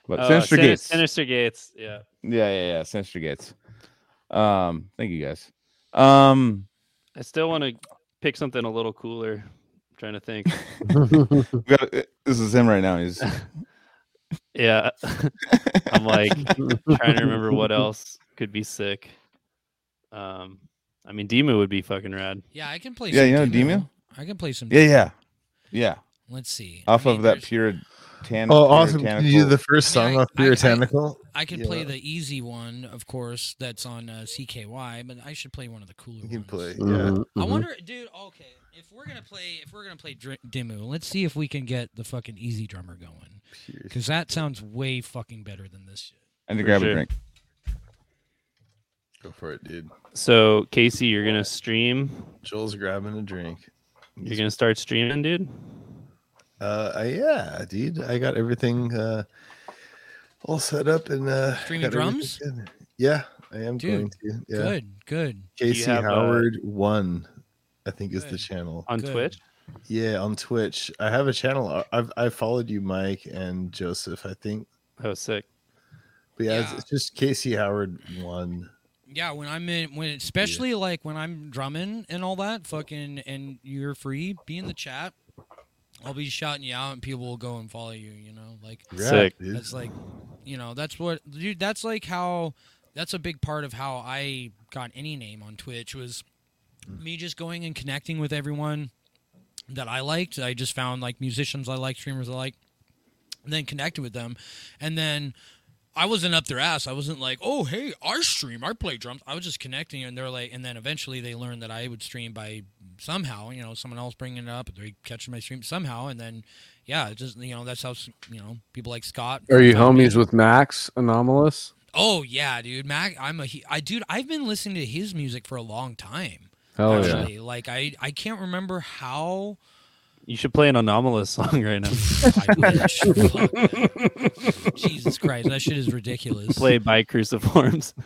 but Oh, Synyster Sin- Gates. Synyster Gates. Yeah. Yeah, yeah, yeah. Synyster Gates. Um, thank you guys. Um, I still want to pick something a little cooler. I'm trying to think. <laughs> <laughs> this is him right now. He's <laughs> Yeah. I'm like trying to remember what else could be sick. Um, I mean, Dimmu would be fucking rad. Yeah, I can play Yeah, some you know Demo. Demo? I can play some yeah, Demo. yeah, yeah. Let's see. I Off mean, of that pure. Puritan. Oh, awesome! Can you do the first I mean, song I- off I- I- I can play the easy one, of course, that's on uh, CKY, but I should play one of the cooler ones. You can ones. play. Yeah. Mhm, I wonder, dude. Okay, If we're gonna play, if we're gonna play Dr- Dimmu, let's see if we can get the fucking EZdrummer going, because that sounds way fucking better than this shit. And to For grab sure. a drink. Go for it, dude. So Casey, you're gonna stream. Joel's grabbing a drink. You're gonna start streaming, dude. Uh, yeah, dude. I got everything uh, all set up and uh, Streaming drums? Yeah, I am Dude, going to. Yeah, Good, good. Casey have, uh, Howard one, I think is the channel. On Good. Twitch. Yeah, on Twitch. I have a channel. I've I followed you, Mike and Joseph. I think. Oh, sick. But yeah, It's, Yeah. it's just Casey Howard one. Yeah, when I'm in, when especially like when I'm drumming and all that, fucking, and you're free, be in the chat. I'll be shouting you out, and people will go and follow you. You know, like Yeah, Sick. dude. that's like, you know, that's what, dude. That's like how, that's a big part of how I got any name on Twitch was mm. me just going and connecting with everyone that I liked. I just found like musicians I like, streamers I like, and then connected with them, and then I wasn't up their ass. I wasn't like, oh hey, I stream, I play drums. I was just connecting, and they're like, and then eventually they learned that I would stream by somehow, you know, someone else bringing it up, they catching my stream somehow, and then yeah, just you know that's how you know people like Scott. Are you found me. homies with Max Anomalous? Oh yeah, dude, Mac. I'm a he- I dude. I've been listening to his music for a long time. Hell yeah. actually, like I I can't remember how. You should play an anomalous <laughs> song right now. I wish. Fuck, <laughs> man. Jesus Christ, that shit is ridiculous. Played by Cruciforms. <laughs>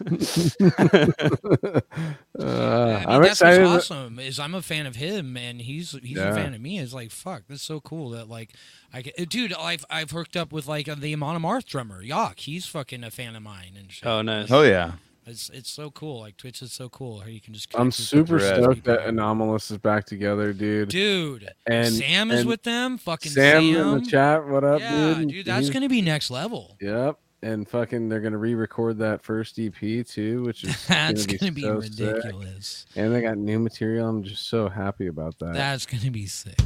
Uh, I mean, that's excited. what's awesome. Is I'm a fan of him, and he's he's Yeah. a fan of me. It's like fuck, that's so cool that like I can, dude. I've I've hooked up with like the Amon Amarth drummer. Jocke, he's fucking a fan of mine and shit. oh, nice. Oh yeah. It's it's so cool. Like Twitch is so cool. How you can just. I'm super stoked that Anomalous is back together, dude. Dude, and Sam is and with them. Fucking Sam, Sam, in the chat. What up, yeah, dude? dude, that's He's- gonna be next level. Yep. And fucking, they're gonna re-record that first EP too, which is <laughs> That's gonna gonna be, be so sick. ridiculous. And they got new material. I'm just so happy about that. That's gonna be sick.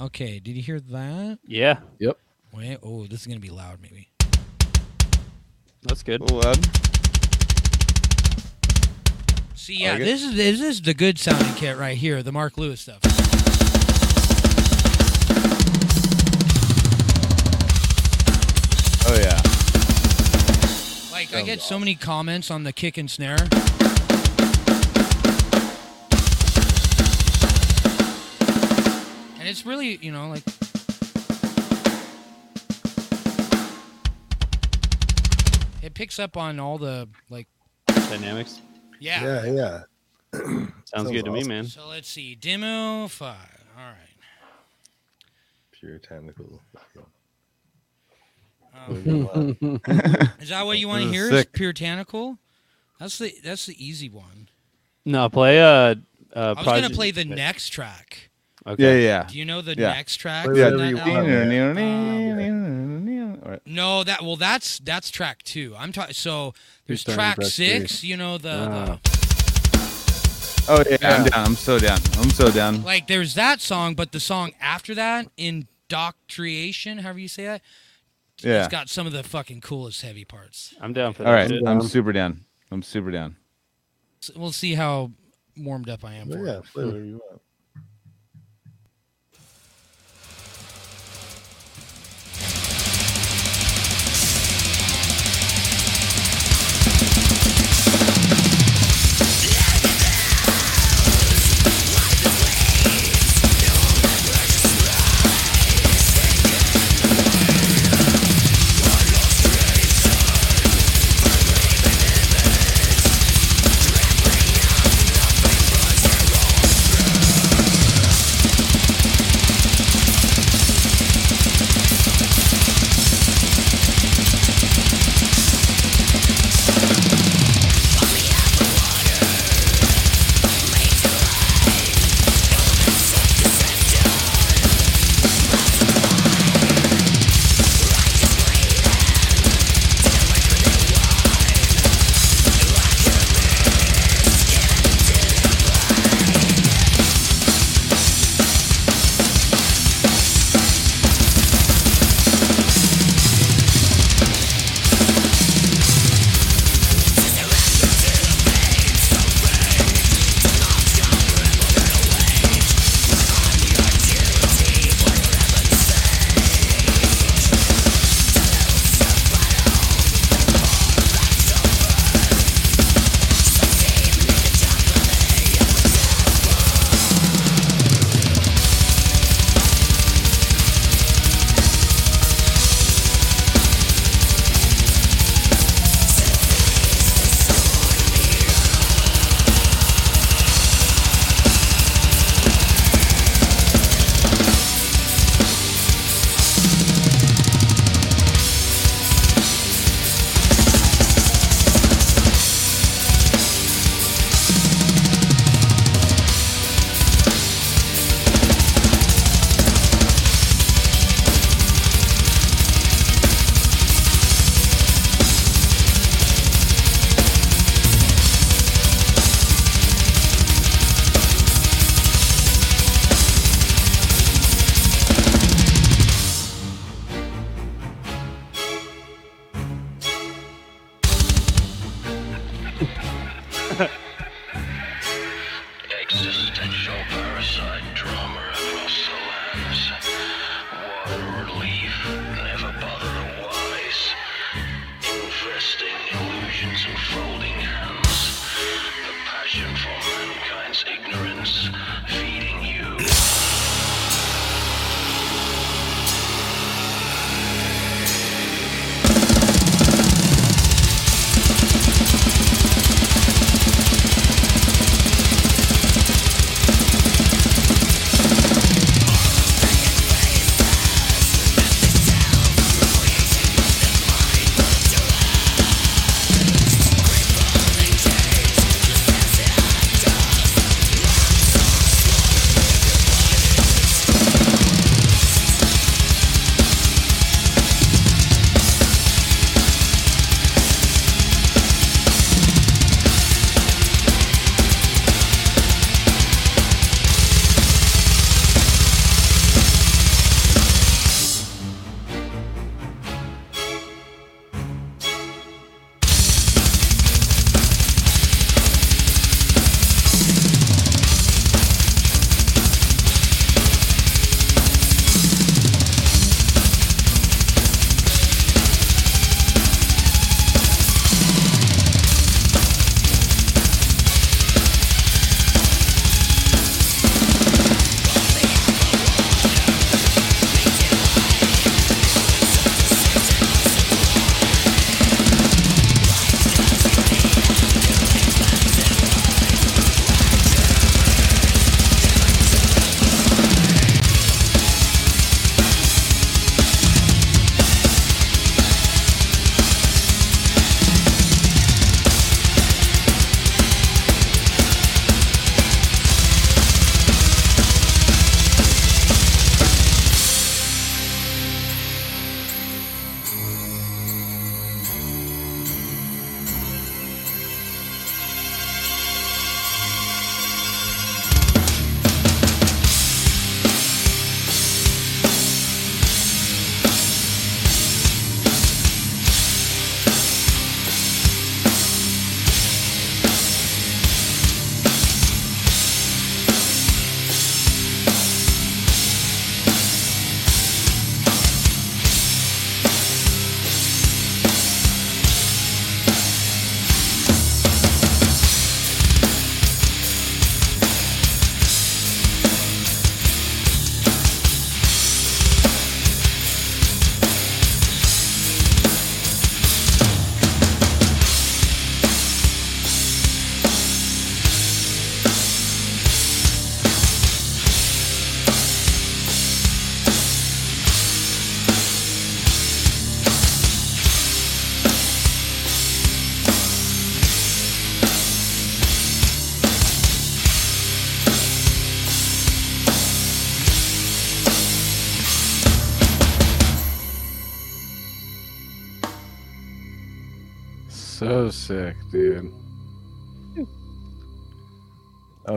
Okay, did you hear that? Yeah, Yep. Wait, oh, this is gonna be loud, maybe. that's good. A little loud. See, yeah, like this is this is the good sounding kit right here, the Mark Lewis stuff. Oh yeah. Like, I get so many comments on the kick and snare. And it's really, you know, like. It picks up on all the, like, Dynamics. Yeah. Yeah, yeah. Sounds, Sounds good to me, man. So let's see. Demo 5. All right. Pure technical. Um, <laughs> is that what you want to This is hear? Is puritanical? That's the that's the easy one. No, play uh, uh I was Project- gonna play the next track. Okay. Yeah, Do you know the Yeah. next track? Play from that you album? yeah. Alright. No, that well, that's that's track two. I'm talking. So there's track about six. You know the, Ah. Oh yeah, I'm down. I'm so down. I'm so down. like. There's that song, but the song after that, Indoctrination, however you say that, Yeah. it's got some of the fucking coolest heavy parts. I'm down for that. All right. shit. I'm super down. I'm super down. So we'll see how warmed up I am But for yeah, it.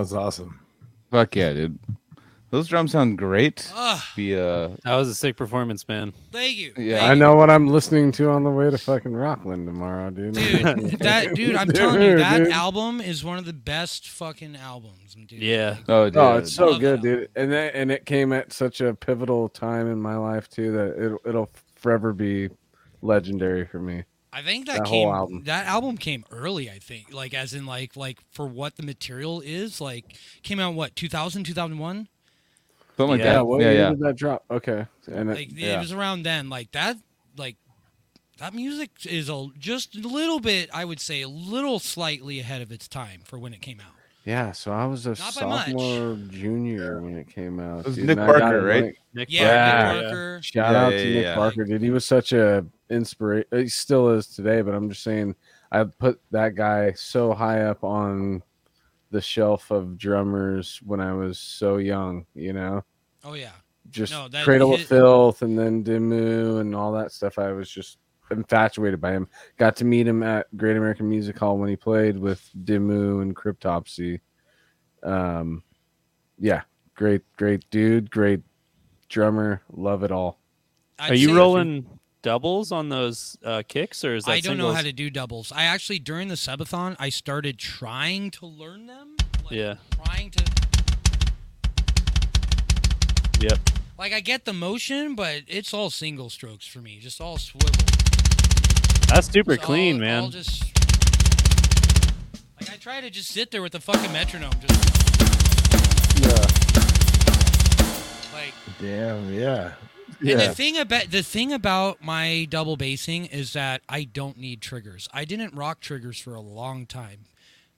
That was awesome. Fuck yeah, dude. Those drums sound great. Ah, The uh, That was a sick performance, man. thank you. Yeah. thank I you. know what I'm listening to on the way to fucking Rockland tomorrow, dude. Dude, that <laughs> dude, I'm telling you, that dude. album is one of the best fucking albums, dude. Yeah. Oh, dude. Oh, it's so Love good, dude. And that, and it came at such a pivotal time in my life too that it it'll forever be legendary for me. I think that, That whole came album. that album came early, I think. Like as in like like for what the material is, like came out what, 2000, 2001? something like Yeah, that. what yeah, year yeah. did that drop? Okay, and it, Like yeah. it was around then. Like that like that music is a just a little bit, I would say, a little slightly ahead of its time for when it came out. Yeah. So I was a Not sophomore, junior when it came out. It was dude, Nick and I got Barker, it, right? like- Nick Yeah, Yeah. Nick Barker. Shout Yeah, out yeah, to Nick yeah. Barker, dude. He was such a inspiration. Uh, he still is today, but I'm just saying, I put that guy so high up on the shelf of drummers when I was so young. You know, Oh yeah. just No, that Cradle of Filth and then Dimmu and all that stuff. I was just infatuated by him. Got to meet him at Great American Music Hall when he played with Dimmu and Cryptopsy. Um, yeah, great, great dude, great drummer. Love it all. I'd Are you say- rolling doubles on those uh, kicks, or is that I don't know how to do doubles. I actually during the subathon I started trying to learn them. Like, Yeah. Trying to Yep. like I get the motion, but it's all single strokes for me. Just all swivel. That's super Just clean, all- man. all just like I try to just sit there with the fucking metronome, just like. Damn, yeah. And Yeah. the thing about the thing about my double bassing is that I don't need triggers. I didn't rock triggers for a long time.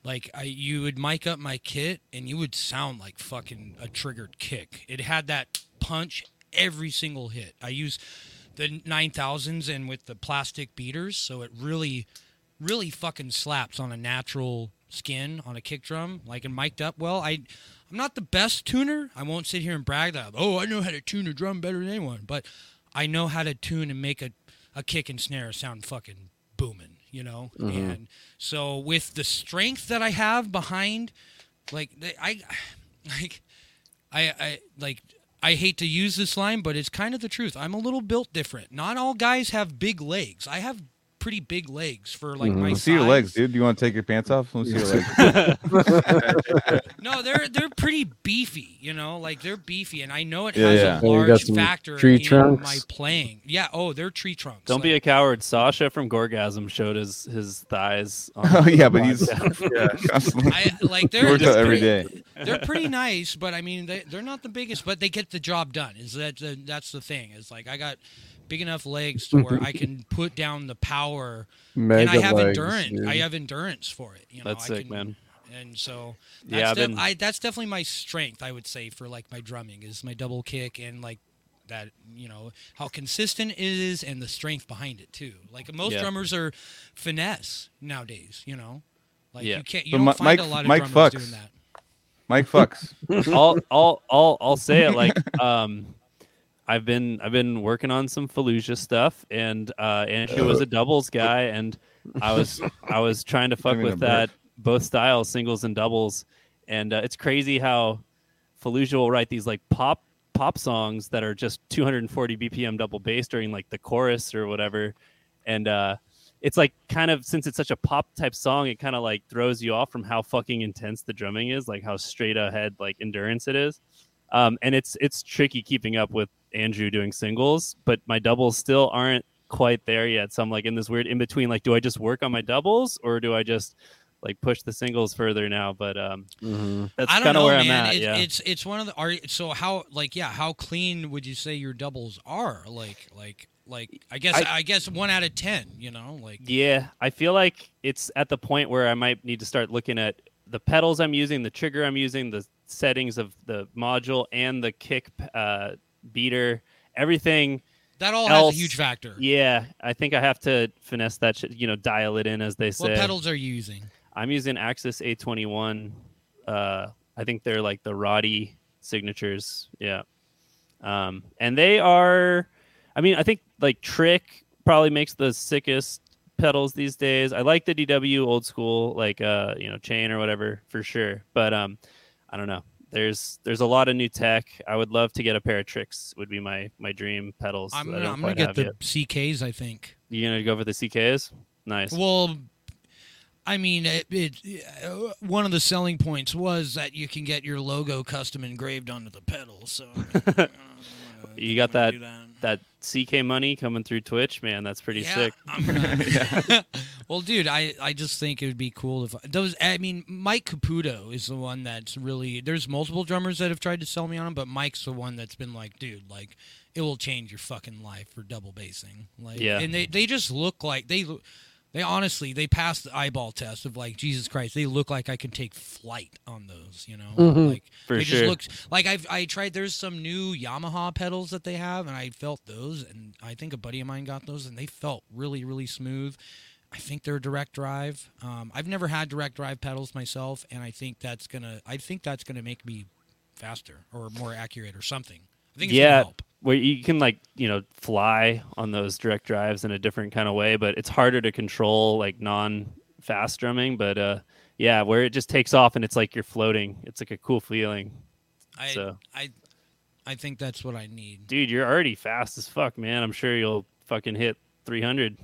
Like I, you would mic up my kit, and you would sound like fucking a triggered kick. It had that punch every single hit. I use the nine thousands and with the plastic beaters, so it really, really fucking slaps on a natural skin on a kick drum, like and mic'd up well. I, I'm not the best tuner. I won't sit here and brag that oh I know how to tune a drum better than anyone, but I know how to tune and make a, a kick and snare sound fucking booming, you know. Mm-hmm. And so with the strength that I have behind, like I, <sighs> like I I like I hate to use this line, but it's kind of the truth. I'm a little built different. Not all guys have big legs. I have pretty big legs for like my Let's see your legs, dude. Do you want to take your pants off? Let's see your legs. <laughs> No, they're they're pretty beefy, you know, like they're beefy, and I know it Yeah, has yeah. a you got large some factor tree in trunks? my playing. Yeah, oh, they're tree trunks. Don't be a coward. Sasha from Gorgasm showed his his thighs. <laughs> On oh yeah, but he's <laughs> podcast. constantly I like he they're works they're every pretty- day. they're pretty nice, but I mean they they're not the biggest, but they get the job done. Is that the, that's the thing? Is like I got big enough legs to where I can <laughs> put down the power, Mega and I have legs, endurance. dude. I have endurance for it. You know, That's I sick, can- man. And so Yeah, that's, I've def- been- I, that's definitely my strength. I would say for like my drumming is my double kick and like that you know how consistent it is and the strength behind it too. Like most Yeah. drummers are finesse nowadays. You know, like Yeah. you can't you But don't Mi- find Mike- a lot of Mike drummers fucks. doing that. Mike fucks. <laughs> I'll I'll I'll I'll say it like <laughs> um I've been I've been working on some Fallujah stuff and uh Andrew was a doubles guy and I was <laughs> I was trying to fuck with that both styles singles and doubles and uh, it's crazy how Fallujah will write these like pop pop songs that are just 240 BPM double bass during like the chorus or whatever and uh it's like kind of since it's such a pop type song it kind of like throws you off from how fucking intense the drumming is like how straight ahead like endurance it is um, and it's it's tricky keeping up with Andrew doing singles, but my doubles still aren't quite there yet. So I'm like in this weird in between. Like, do I just work on my doubles or do I just like push the singles further now? But um, Mhm. that's kind of where man. I'm at. It- yeah, It's it's one of the are so how like yeah how clean would you say your doubles are like like like I guess I, I- guess one out of ten you know like yeah. I feel like it's at the point where I might need to start looking at the pedals I'm using, the trigger I'm using, the settings of the module, and the kick uh, beater. Everything that all else- has a huge factor. Yeah, I think I have to finesse that you know, dial it in as they say. What pedals are you using? I'm using Axis A21. Uh, I think they're like the Roddy signatures. Yeah. Um, and they are, I mean, I think like Trick probably makes the sickest pedals these days. I like the DW old school, like uh, you know, chain or whatever for sure. But um, I don't know. There's there's a lot of new tech. I would love to get a pair of tricks. Would be my my dream pedals. I'm gonna, I'm gonna get the yet. CKs. I think. you're gonna go for the CKs? Nice. Well, I mean, it, it, one of the selling points was that you can get your logo custom engraved onto the pedal. So <laughs> uh, You got that- that CK money coming through Twitch, man. That's pretty Yeah, sick. I'm gonna- <laughs> <laughs> well, dude, I, I just think it would be cool if those. I mean, Mike Caputo is the one that's really. There's multiple drummers that have tried to sell me on him, but Mike's the one that's been like, dude, like it will change your fucking life for double bassing. Like, Yeah. and they they just look like they. Look They honestly, they passed the eyeball test of like Jesus Christ. They look like I can take flight on those, you know. Mhm. Like For they sure. just looked like I've I tried. There's some new Yamaha pedals that they have, and I felt those, and I think a buddy of mine got those, and they felt really really smooth. I think they're direct drive. Um, I've never had direct drive pedals myself, and I think that's gonna I think that's gonna make me faster or more accurate or something. I think it's Yeah. Where you can like you know fly on those direct drives in a different kind of way but it's harder to control like non fast drumming but uh yeah where it just takes off and it's like you're floating it's like a cool feeling I so I I think that's what I need. dude you're already fast as fuck man i'm sure you'll fucking hit 300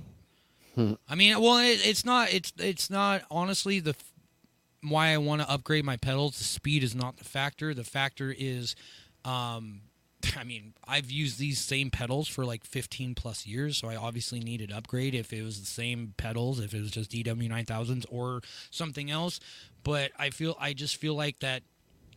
<laughs> I mean, well, it, it's not. It's it's not honestly the why I want to upgrade my pedals. The speed is not the factor. The factor is, um, <laughs> I mean, I've used these same pedals for like 15 plus years, so I obviously need an upgrade. If it was the same pedals, if it was just DW 9000s or something else, but I feel I just feel like that,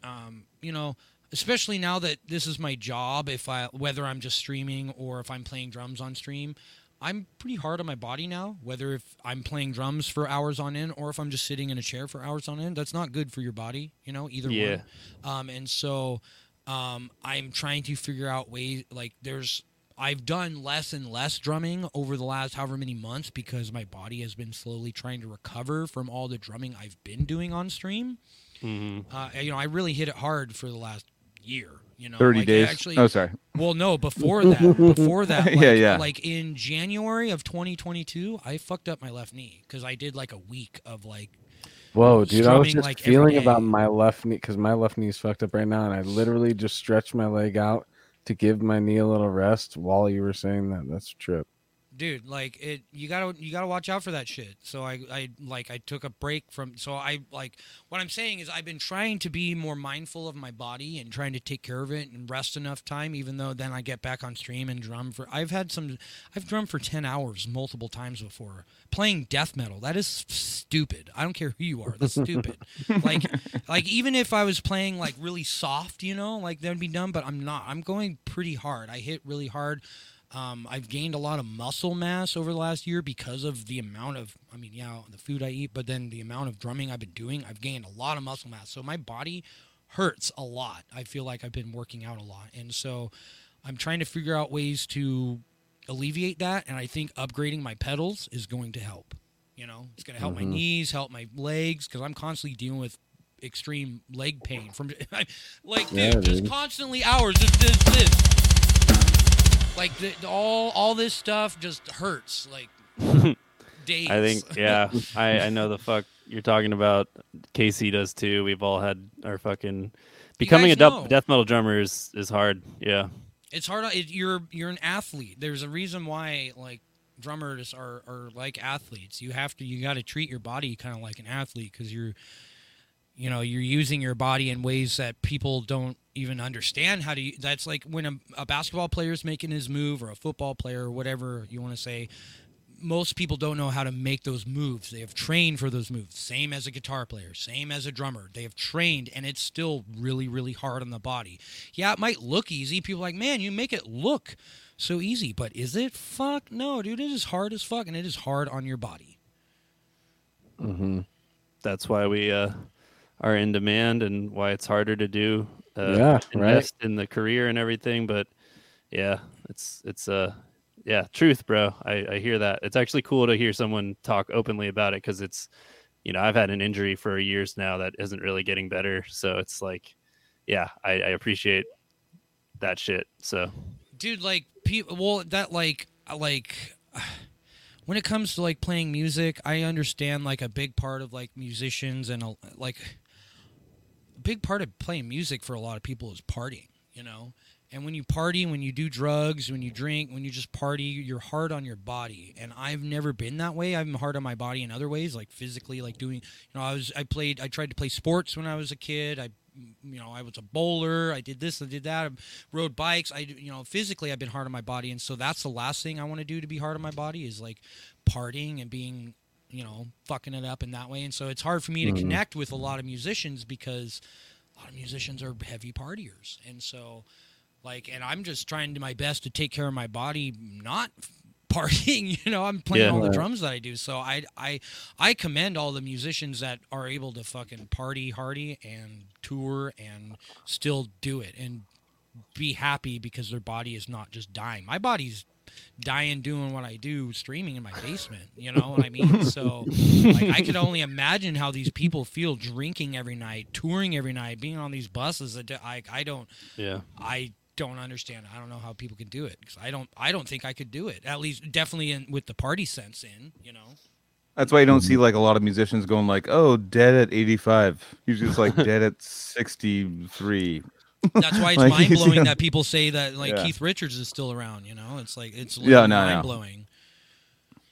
um, you know. Especially now that this is my job, if I whether I'm just streaming or if I'm playing drums on stream, I'm pretty hard on my body now, whether if I'm playing drums for hours on end or if I'm just sitting in a chair for hours on end. That's not good for your body, you know, either Yeah. one. Um, and so um, I'm trying to figure out ways like there's I've done less and less drumming over the last however many months because my body has been slowly trying to recover from all the drumming I've been doing on stream. hmm Uh, you know, I really hit it hard for the last year. You know, 30 Like, days. Actually, oh, sorry. well, no, before that, before <laughs> that, like, Yeah, yeah. like in January of 2022, I fucked up my left knee because I did like a week of like, Whoa, dude! I was just like, feeling about my left knee because my left knee's fucked up right now, and I literally just stretched my leg out to give my knee a little rest while you were saying that. That's a trip. Dude, like it, you gotta, you gotta watch out for that shit. So I, I like, I took a break from. So I like, what I'm saying is, I've been trying to be more mindful of my body and trying to take care of it and rest enough time. Even though then I get back on stream and drum for. I've had some, I've drummed for 10 hours multiple times before playing death metal. That is stupid. I don't care who you are. That's stupid. <laughs> like like even if I was playing like really soft, you know, like that'd be dumb But I'm not. I'm going pretty hard. I hit really hard. Um, I've gained a lot of muscle mass over the last year because of the amount of, I mean, yeah, the food I eat, but then the amount of drumming I've been doing. I've gained a lot of muscle mass. So my body hurts a lot. I feel like I've been working out a lot, and so I'm trying to figure out ways to alleviate that. And I think upgrading my pedals is going to help. You know, it's going to help my Mhm. knees, help my legs, because I'm constantly dealing with extreme leg pain from <laughs> like dude, Yeah, just constantly hours of this this like the, all all this stuff just hurts like <laughs> days. I think <laughs> yeah I, I know the fuck you're talking about. Casey does too. We've all had our fucking becoming a know. death metal drummer is, is hard yeah. It's hard it, you're you're an athlete. There's a reason why like drummers are are like athletes. You have to you got to treat your body kind of like an athlete because you're you know you're using your body in ways that people don't even understand how to that's like when a, a basketball player is making his move or a football player or whatever you want to say most people don't know how to make those moves. They have trained for those moves same as a guitar player same as a drummer. They have trained and it's still really really hard on the body. Yeah it might look easy. People like man you make it look so easy but is it fuck? No dude it is hard as fuck and it is hard on your body. Mm-hmm. that's why we uh, are in demand and why it's harder to do uh, Yeah, right. in the career and everything but yeah it's it's uh yeah truth bro. I, I hear that. It's actually cool to hear someone talk openly about it because it's you know i've had an injury for years now that isn't really getting better. So it's like yeah i, I appreciate that shit. So dude like people well that like like <sighs> when it comes to like playing music, I understand like a big part of like musicians and a, like a big part of playing music for a lot of people is partying, you know. And when you party, when you do drugs, when you drink, when you just party, you're hard on your body. And I've never been that way. I'm hard on my body in other ways, like physically, like doing. You know, I was I played. I tried to play sports when I was a kid. I, mm, you know, I was a bowler. I did this. I did that. I rode bikes. I, you know, physically, I've been hard on my body, and so that's the last thing I want to do to be hard on my body is like partying and being, you know, fucking it up in that way. And so it's hard for me to Mhm. connect with a lot of musicians because a lot of musicians are heavy partiers, and so like and i'm just trying to my best to take care of my body not <laughs> partying you know i'm playing Yeah. all the drums that i do so i i i commend all the musicians that are able to fucking party hardy and tour and still do it and be happy because their body is not just dying my body's dying doing what i do streaming in my basement you know what i mean <laughs> so like I could only imagine how these people feel drinking every night, touring every night, being on these buses. That I I don't Yeah. I don't understand. I don't know how people can do it 'cause I don't I don't think I could do it. At least definitely in, with the party sense in, you know. That's why you don't see like a lot of musicians going like, "Oh, dead at 85." Usually just like <laughs> dead at 63. That's why <laughs> it's Like, mind <laughs> you blowing know- that people say that like Yeah. Keith Richards is still around. You know, it's like it's Yeah, no, no. mind blowing.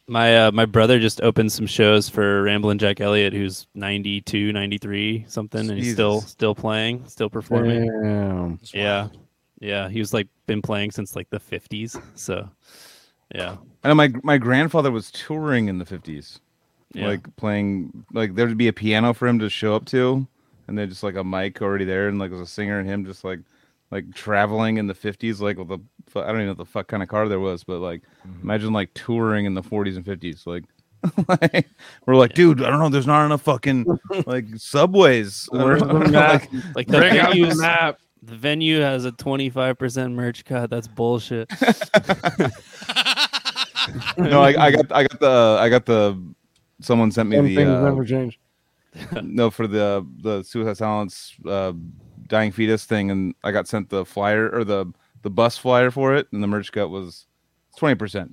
My uh, my brother just opened some shows for Ramblin' Jack Elliott, who's 92, 93, something, and he's still still playing, still performing. Damn. Yeah, yeah. He was like been playing since like the fifties. So, yeah, I know my my grandfather was touring in the 50s. yeah. Like playing like there would be a piano for him to show up to and then just like a mic already there and like was a singer and him just like like traveling in the 50s like with the fu- I don't even know what the fuck kind of car there was but like imagine like touring in the 40s and 50s like <laughs> like, we're like, dude, I don't know. There's not enough fucking <laughs> like subways. Where's the <laughs> Like, map? like the Bring the venues, map. the venue has a twenty five percent merch cut. That's bullshit. no, I, I got I got the I got the someone sent me Some the things uh, never change. <laughs> no for the the suicide silence uh dying fetus thing and i got sent the flyer or the the bus flyer for it and the merch cut was 20%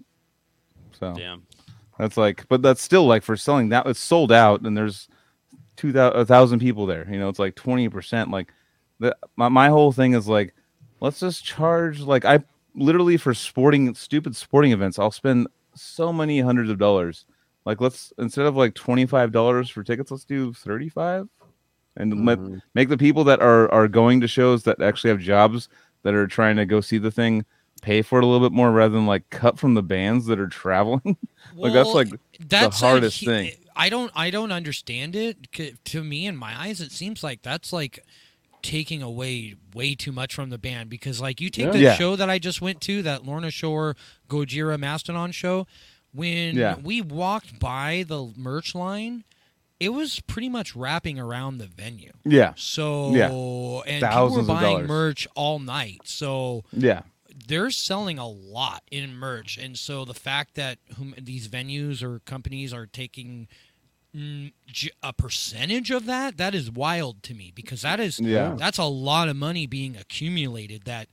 so Damn. that's like but that's still like for selling that it's sold out and there's 2000 a thousand people there you know it's like 20% like the my, my whole thing is like let's just charge like i literally for sporting stupid sporting events i'll spend so many hundreds of dollars like let's instead of like $25 for tickets let's do 35 and let Mhm. make the people that are are going to shows that actually have jobs that are trying to go see the thing pay for it a little bit more rather than like cut from the bands that are traveling <laughs> like that's like that's a hardest hu- thing. I don't I don't understand it. To me, in my eyes, it seems like that's like taking away way too much from the band because like you take Yeah. the Yeah. show that I just went to, that Lorna Shore Gojira Mastodon show, when Yeah. we walked by the merch line, it was pretty much wrapping around the venue. yeah So yeah. and Thousands people were buying merch all night. So yeah they're selling a lot in merch, and so the fact that whom, these venues or companies are taking a percentage of that, that is wild to me because that is yeah that's a lot of money being accumulated that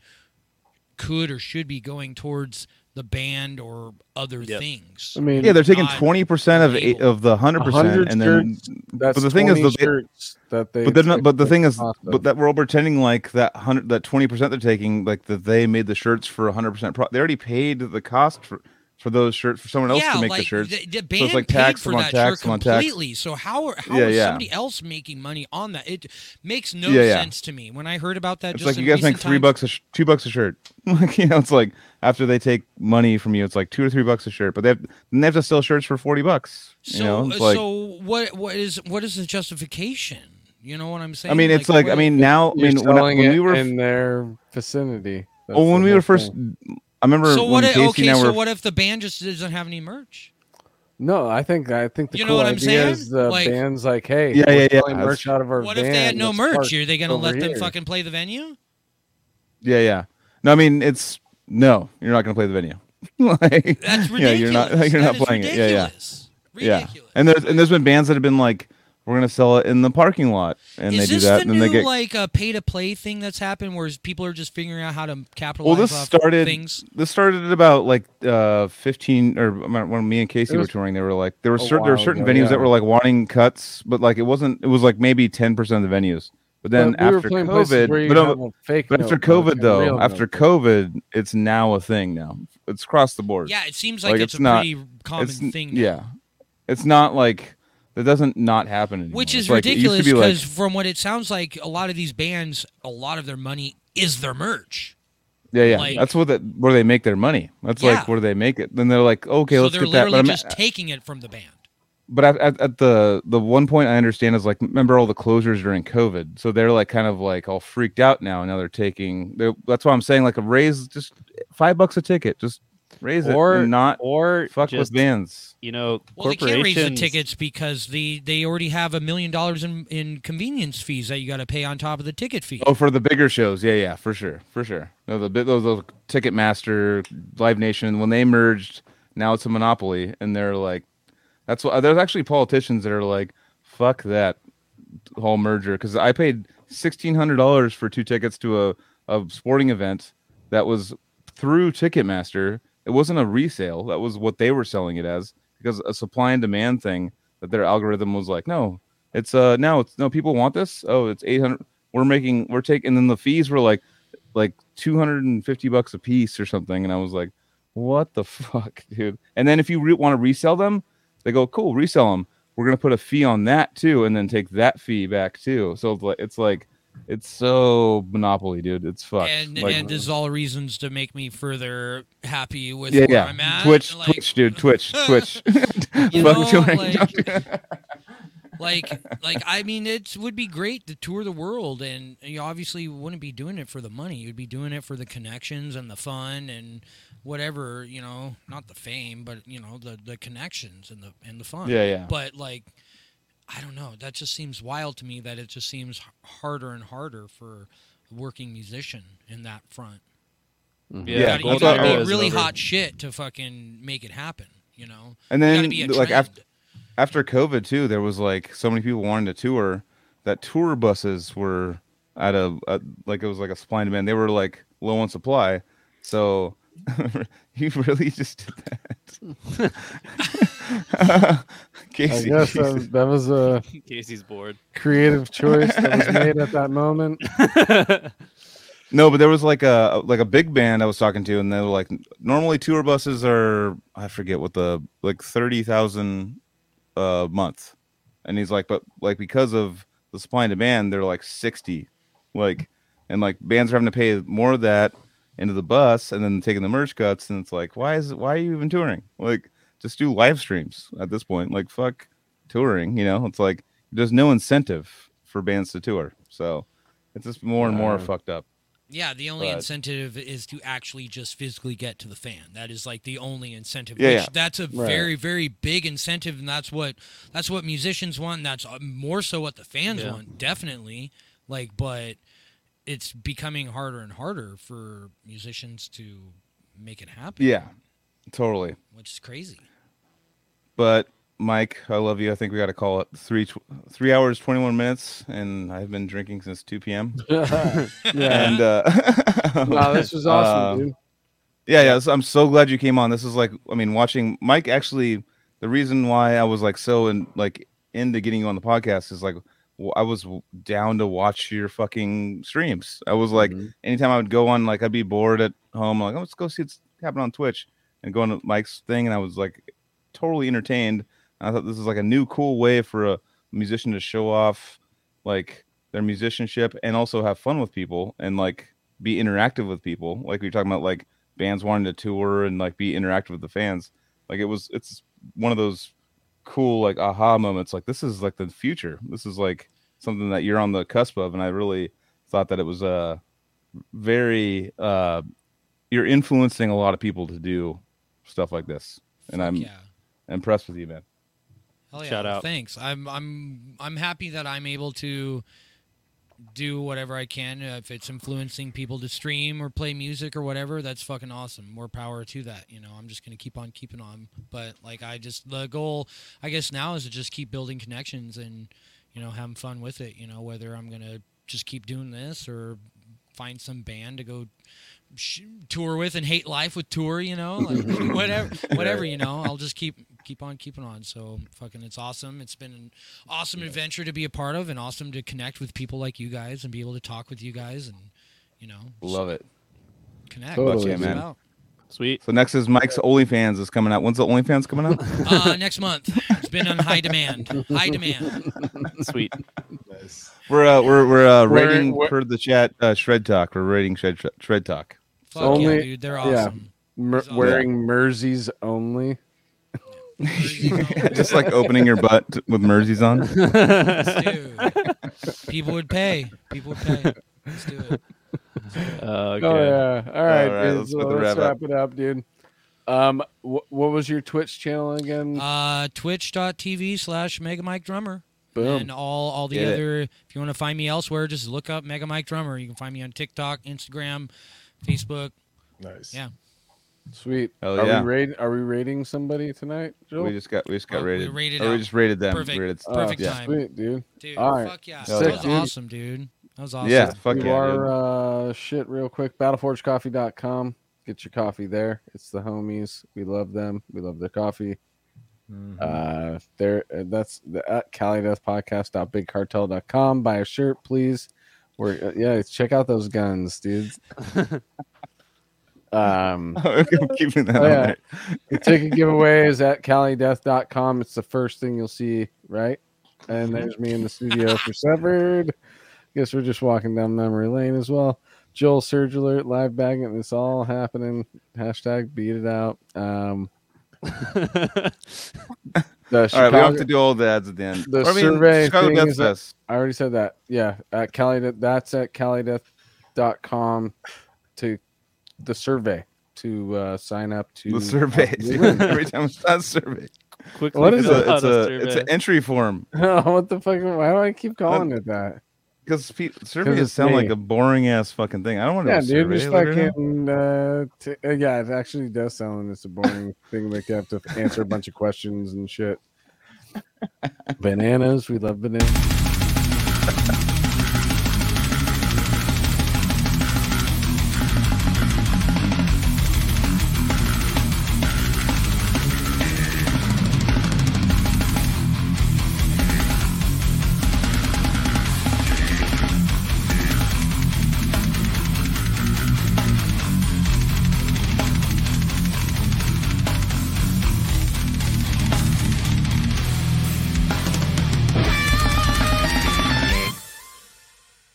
could or should be going towards the band or other Yep. things. I mean, yeah they're taking 20% of eight, of the 100% 100 and then shirts, that's but the thing is 20 though, they- that they. but they're not but the thing is cost but that we're all pretending like that 100 that 20% they're taking like that they made the shirts for 100% pro- they already paid the cost for for those shirts for someone else yeah, to make like the shirts The, the band like paid tax for on that tax shirt on tax. completely. So how are, how Yeah, is yeah. somebody else making money on that? It makes no Yeah, yeah. sense to me. When I heard about that, it's just like you guys make three times- bucks a sh- two bucks a shirt <laughs> like you know it's like after they take money from you it's like two or three bucks a shirt but they have they have to sell shirts for 40 bucks So, you know it's uh, like so what? What is what is the justification? You know what I'm saying? i mean it's like i mean now i mean when, when we were in their vicinity. That's well, when we were first thing. I remember So what? i- Casey Okay, and so what if the band just doesn't have any merch? No, I think I think the You know cool what I'm idea saying? is the Like- band's like, hey, Yeah, we're yeah, yeah, selling that's- merch out of our What if they had no merch? Are they gonna over let them fucking play the venue? Yeah, yeah. No, I mean it's no. You're not going to play the venue. <laughs> like, That's ridiculous. <laughs> Yeah, you're not. You're That not is playing it. Yeah, yeah, ridiculous. yeah. And there's and there's been bands that have been like we're gonna sell it in the parking lot, and Is they do that, the and then new they get. like a pay to play thing that's happened, where people are just figuring out how to capitalize well, this off started. things? This started at about like uh 15 or when me and Casey It were touring. They were like there were certain there were certain ago, venues yeah. that were like wanting cuts, but like it wasn't. It was like maybe 10 percent of the venues. But then But after playing places COVID, but, no, have a fake but after COVID though, after note. COVID, it's now a thing. Now it's across the board. Yeah, it seems like, Like, it's, it's a not- pretty common it's thing. now. Yeah, it's not like that doesn't not happen anymore. Which is like, it used to ridiculous be like- because from what it sounds like, a lot of these bands, a lot of their money is their merch. yeah, yeah, like- that's what that where they make their money. That's Yeah. like where they make it. Then they're like, okay, so let's they're get that. literally But, I'm- just taking it from the band. but at, at, at the the one point I understand is like remember all the closures during COVID, so they're like kind of like all freaked out now. Now they're taking. They're, that's why I'm saying like a raise just five bucks a ticket, just raise Or- it and not or fuck just with bands. You know Well, they can't raise the tickets because the they already have a million dollars in in convenience fees that you got to pay on top of the ticket fee. Oh, for the bigger shows, yeah, yeah, for sure, for sure. No, the bit those, those Ticketmaster, Live Nation, when they merged, now it's a monopoly, and they're like, that's what. There's actually politicians that are like, fuck that whole merger, because I paid sixteen hundred dollars for two tickets to a a sporting event that was through Ticketmaster. It wasn't a resale. That was what they were selling it as, because a supply and demand thing that their algorithm was like, no, it's uh now it's no people want this. Oh, it's eight hundred we're making we're taking and then the fees were like like 250 bucks a piece or something. And i was like what the <laughs> fuck dude? And then if you re- want to resell them they go cool resell them we're gonna put a fee on that too and then take that fee back too. So it's like it's like it's so monopoly dude. It's fucked. And like, and this is all reasons to make me further happy with yeah where yeah I'm at. twitch like, twitch dude. Twitch <laughs> twitch. You know, <laughs> touring. <laughs> like like I mean it would be great to tour the world and you obviously wouldn't be doing it for the money. You'd be doing it for the connections and the fun and whatever you know not the fame but you know the the connections and the and the fun. Yeah yeah. But like I don't know. That just seems wild to me that it just seems harder and harder for a working musician in that front. Mm-hmm. Yeah, you Yeah, gotta, you gotta be really over. hot shit to fucking make it happen you know? And then gotta be a like after after COVID too, there was like so many people wanting to tour that tour buses were at a, a like it was like a supply and demand. They were like low on supply, so <laughs> you really just did that. <laughs> I Casey, guess uh, that, that was a <laughs> Casey's bored. creative choice that was made at that moment. no, but there was like a like a big band I was talking to, and they were like, normally tour buses are I forget what the like thirty thousand uh, a month, and he's like, but like because of the supply and demand, they're like sixty, like, and like bands are having to pay more of that into the bus, and then taking the merch cuts, and it's like, why is it? Why are you even touring? Like, just do live streams at this point. Like, fuck touring, you know? It's like there's no incentive for bands to tour, so it's just more and more Yeah. fucked up. Yeah, the only But- incentive is to actually just physically get to the fan. That is like the only incentive. Yeah, which yeah. that's a Right. very very big incentive, and that's what that's what musicians want. And that's uh, more so what the fans Yeah. want, definitely. Like, but it's becoming harder and harder for musicians to make it happen. Yeah, totally. which is crazy. But Mike, I love you. I think we got to call it three tw- three hours twenty one minutes, and I've been drinking since two p.m. <laughs> yeah. And uh, <laughs> Wow, this was awesome, <laughs> uh, dude. Yeah, yeah. so I'm so glad you came on. This is like, I mean, watching Mike. Actually, the reason why I was like so in like into getting you on the podcast is like w- I was down to watch your fucking streams. I was like, Mhm. anytime I would go on, like I'd be bored at home, like oh, let's go see what's happening on Twitch, and go on Mike's thing, and I was like totally entertained. I thought this is like a new cool way for a musician to show off like their musicianship and also have fun with people and like be interactive with people. Like we are talking about like bands wanting to tour and like be interactive with the fans. Like it was it's one of those cool like aha moments like this is like the future. This is like something that you're on the cusp of and I really thought that it was uh very uh you're influencing a lot of people to do stuff like this. And I'm yeah. impressed with you, man. Hell yeah. Shout out. Thanks. I'm I'm I'm happy that I'm able to do whatever I can. Uh, If it's influencing people to stream or play music or whatever, that's fucking awesome. More power to that. You know, I'm just gonna keep on keeping on. But like I just the goal I guess now is to just keep building connections and you know, having fun with it. You know, whether I'm gonna just keep doing this or find some band to go sh- tour with and hate life with tour. You know, like <laughs> whatever, <laughs> whatever. You know, I'll just keep keep on keeping on. So fucking, it's awesome. It's been an awesome adventure to be a part of, and awesome to connect with people like you guys and be able to talk with you guys and you know, Love it. connect. Totally, That's what it's man. about. Sweet. So next is Mike's OnlyFans is coming out. When's the OnlyFans coming out? <laughs> Uh, next month. It's been on high demand. High demand. <laughs> Sweet. Nice. We're uh, we're we're uh, Where- rating where- per the chat uh, Shred Talk. We're rating Shred Shred Talk. Fuck Only- yeah, dude. They're yeah. awesome. Mer- awesome. wearing Merseys only. <laughs> Just like opening your butt with Merseys on. <laughs> Dude. <laughs> People would pay. People would pay. Let's do it. Uh, okay. Oh yeah. All right, All right, dude. let's so let's wrap up. wrap it up, dude. Um, wh- what was your Twitch channel again? Uh, Twitch.tv slash Mega Mike Drummer. Boom. And all, all the Get it. other, if you want to find me elsewhere, just look up Mega Mike Drummer. You can find me on TikTok, Instagram, Facebook. Nice. Yeah. Sweet. Hell are yeah. we rating? Are we rating somebody tonight, Joel? We just got we just got Oh, we rated. rated or we just rated them. Perfect. Rated- Perfect yeah. time. Sweet, dude. Dude, All right. fuck yeah. Hell that was Dude. awesome, dude. That was awesome. Yeah, fuck you yeah, are dude. uh, shit real quick. Battleforgecoffee.com. Get your coffee there. It's the homies. We love them. We love their coffee. Mhm. Uh, there. uh, That's the at Cali Death Podcast. BigCartel.com. Buy a shirt, please. We're uh, yeah. Check out those guns, dudes. <laughs> um, <laughs> I'm keeping that Oh, on yeah. there. the ticket <laughs> giveaway is at CaliDeath.com. It's the first thing you'll see, right? And there's me in the studio for Severed. Guess we're just walking down memory lane as well. Joel Surge Alert live bagging. It's all happening. Hashtag beat it out. Um, <laughs> the All right, we Chicago, have to do all the ads at the end. the Or, I mean, survey Chicago thing is that- I already said that. Yeah, at Cali. That's at CaliDeath.com to the survey to uh, sign up to The survey. <laughs> Every time it's not survey. Quickly What is It's it? a, it's a survey. it's an entry form Oh, <laughs> what the fuck? Why do I keep calling it that? because surveys it's sound like a boring ass fucking thing. I don't want to Yeah, do a dude, survey. just Look at it. fucking. Uh, t- uh, yeah, it actually does sound like it's a boring <laughs> thing. Like you have to answer a bunch of questions and shit. Bananas, we love bananas.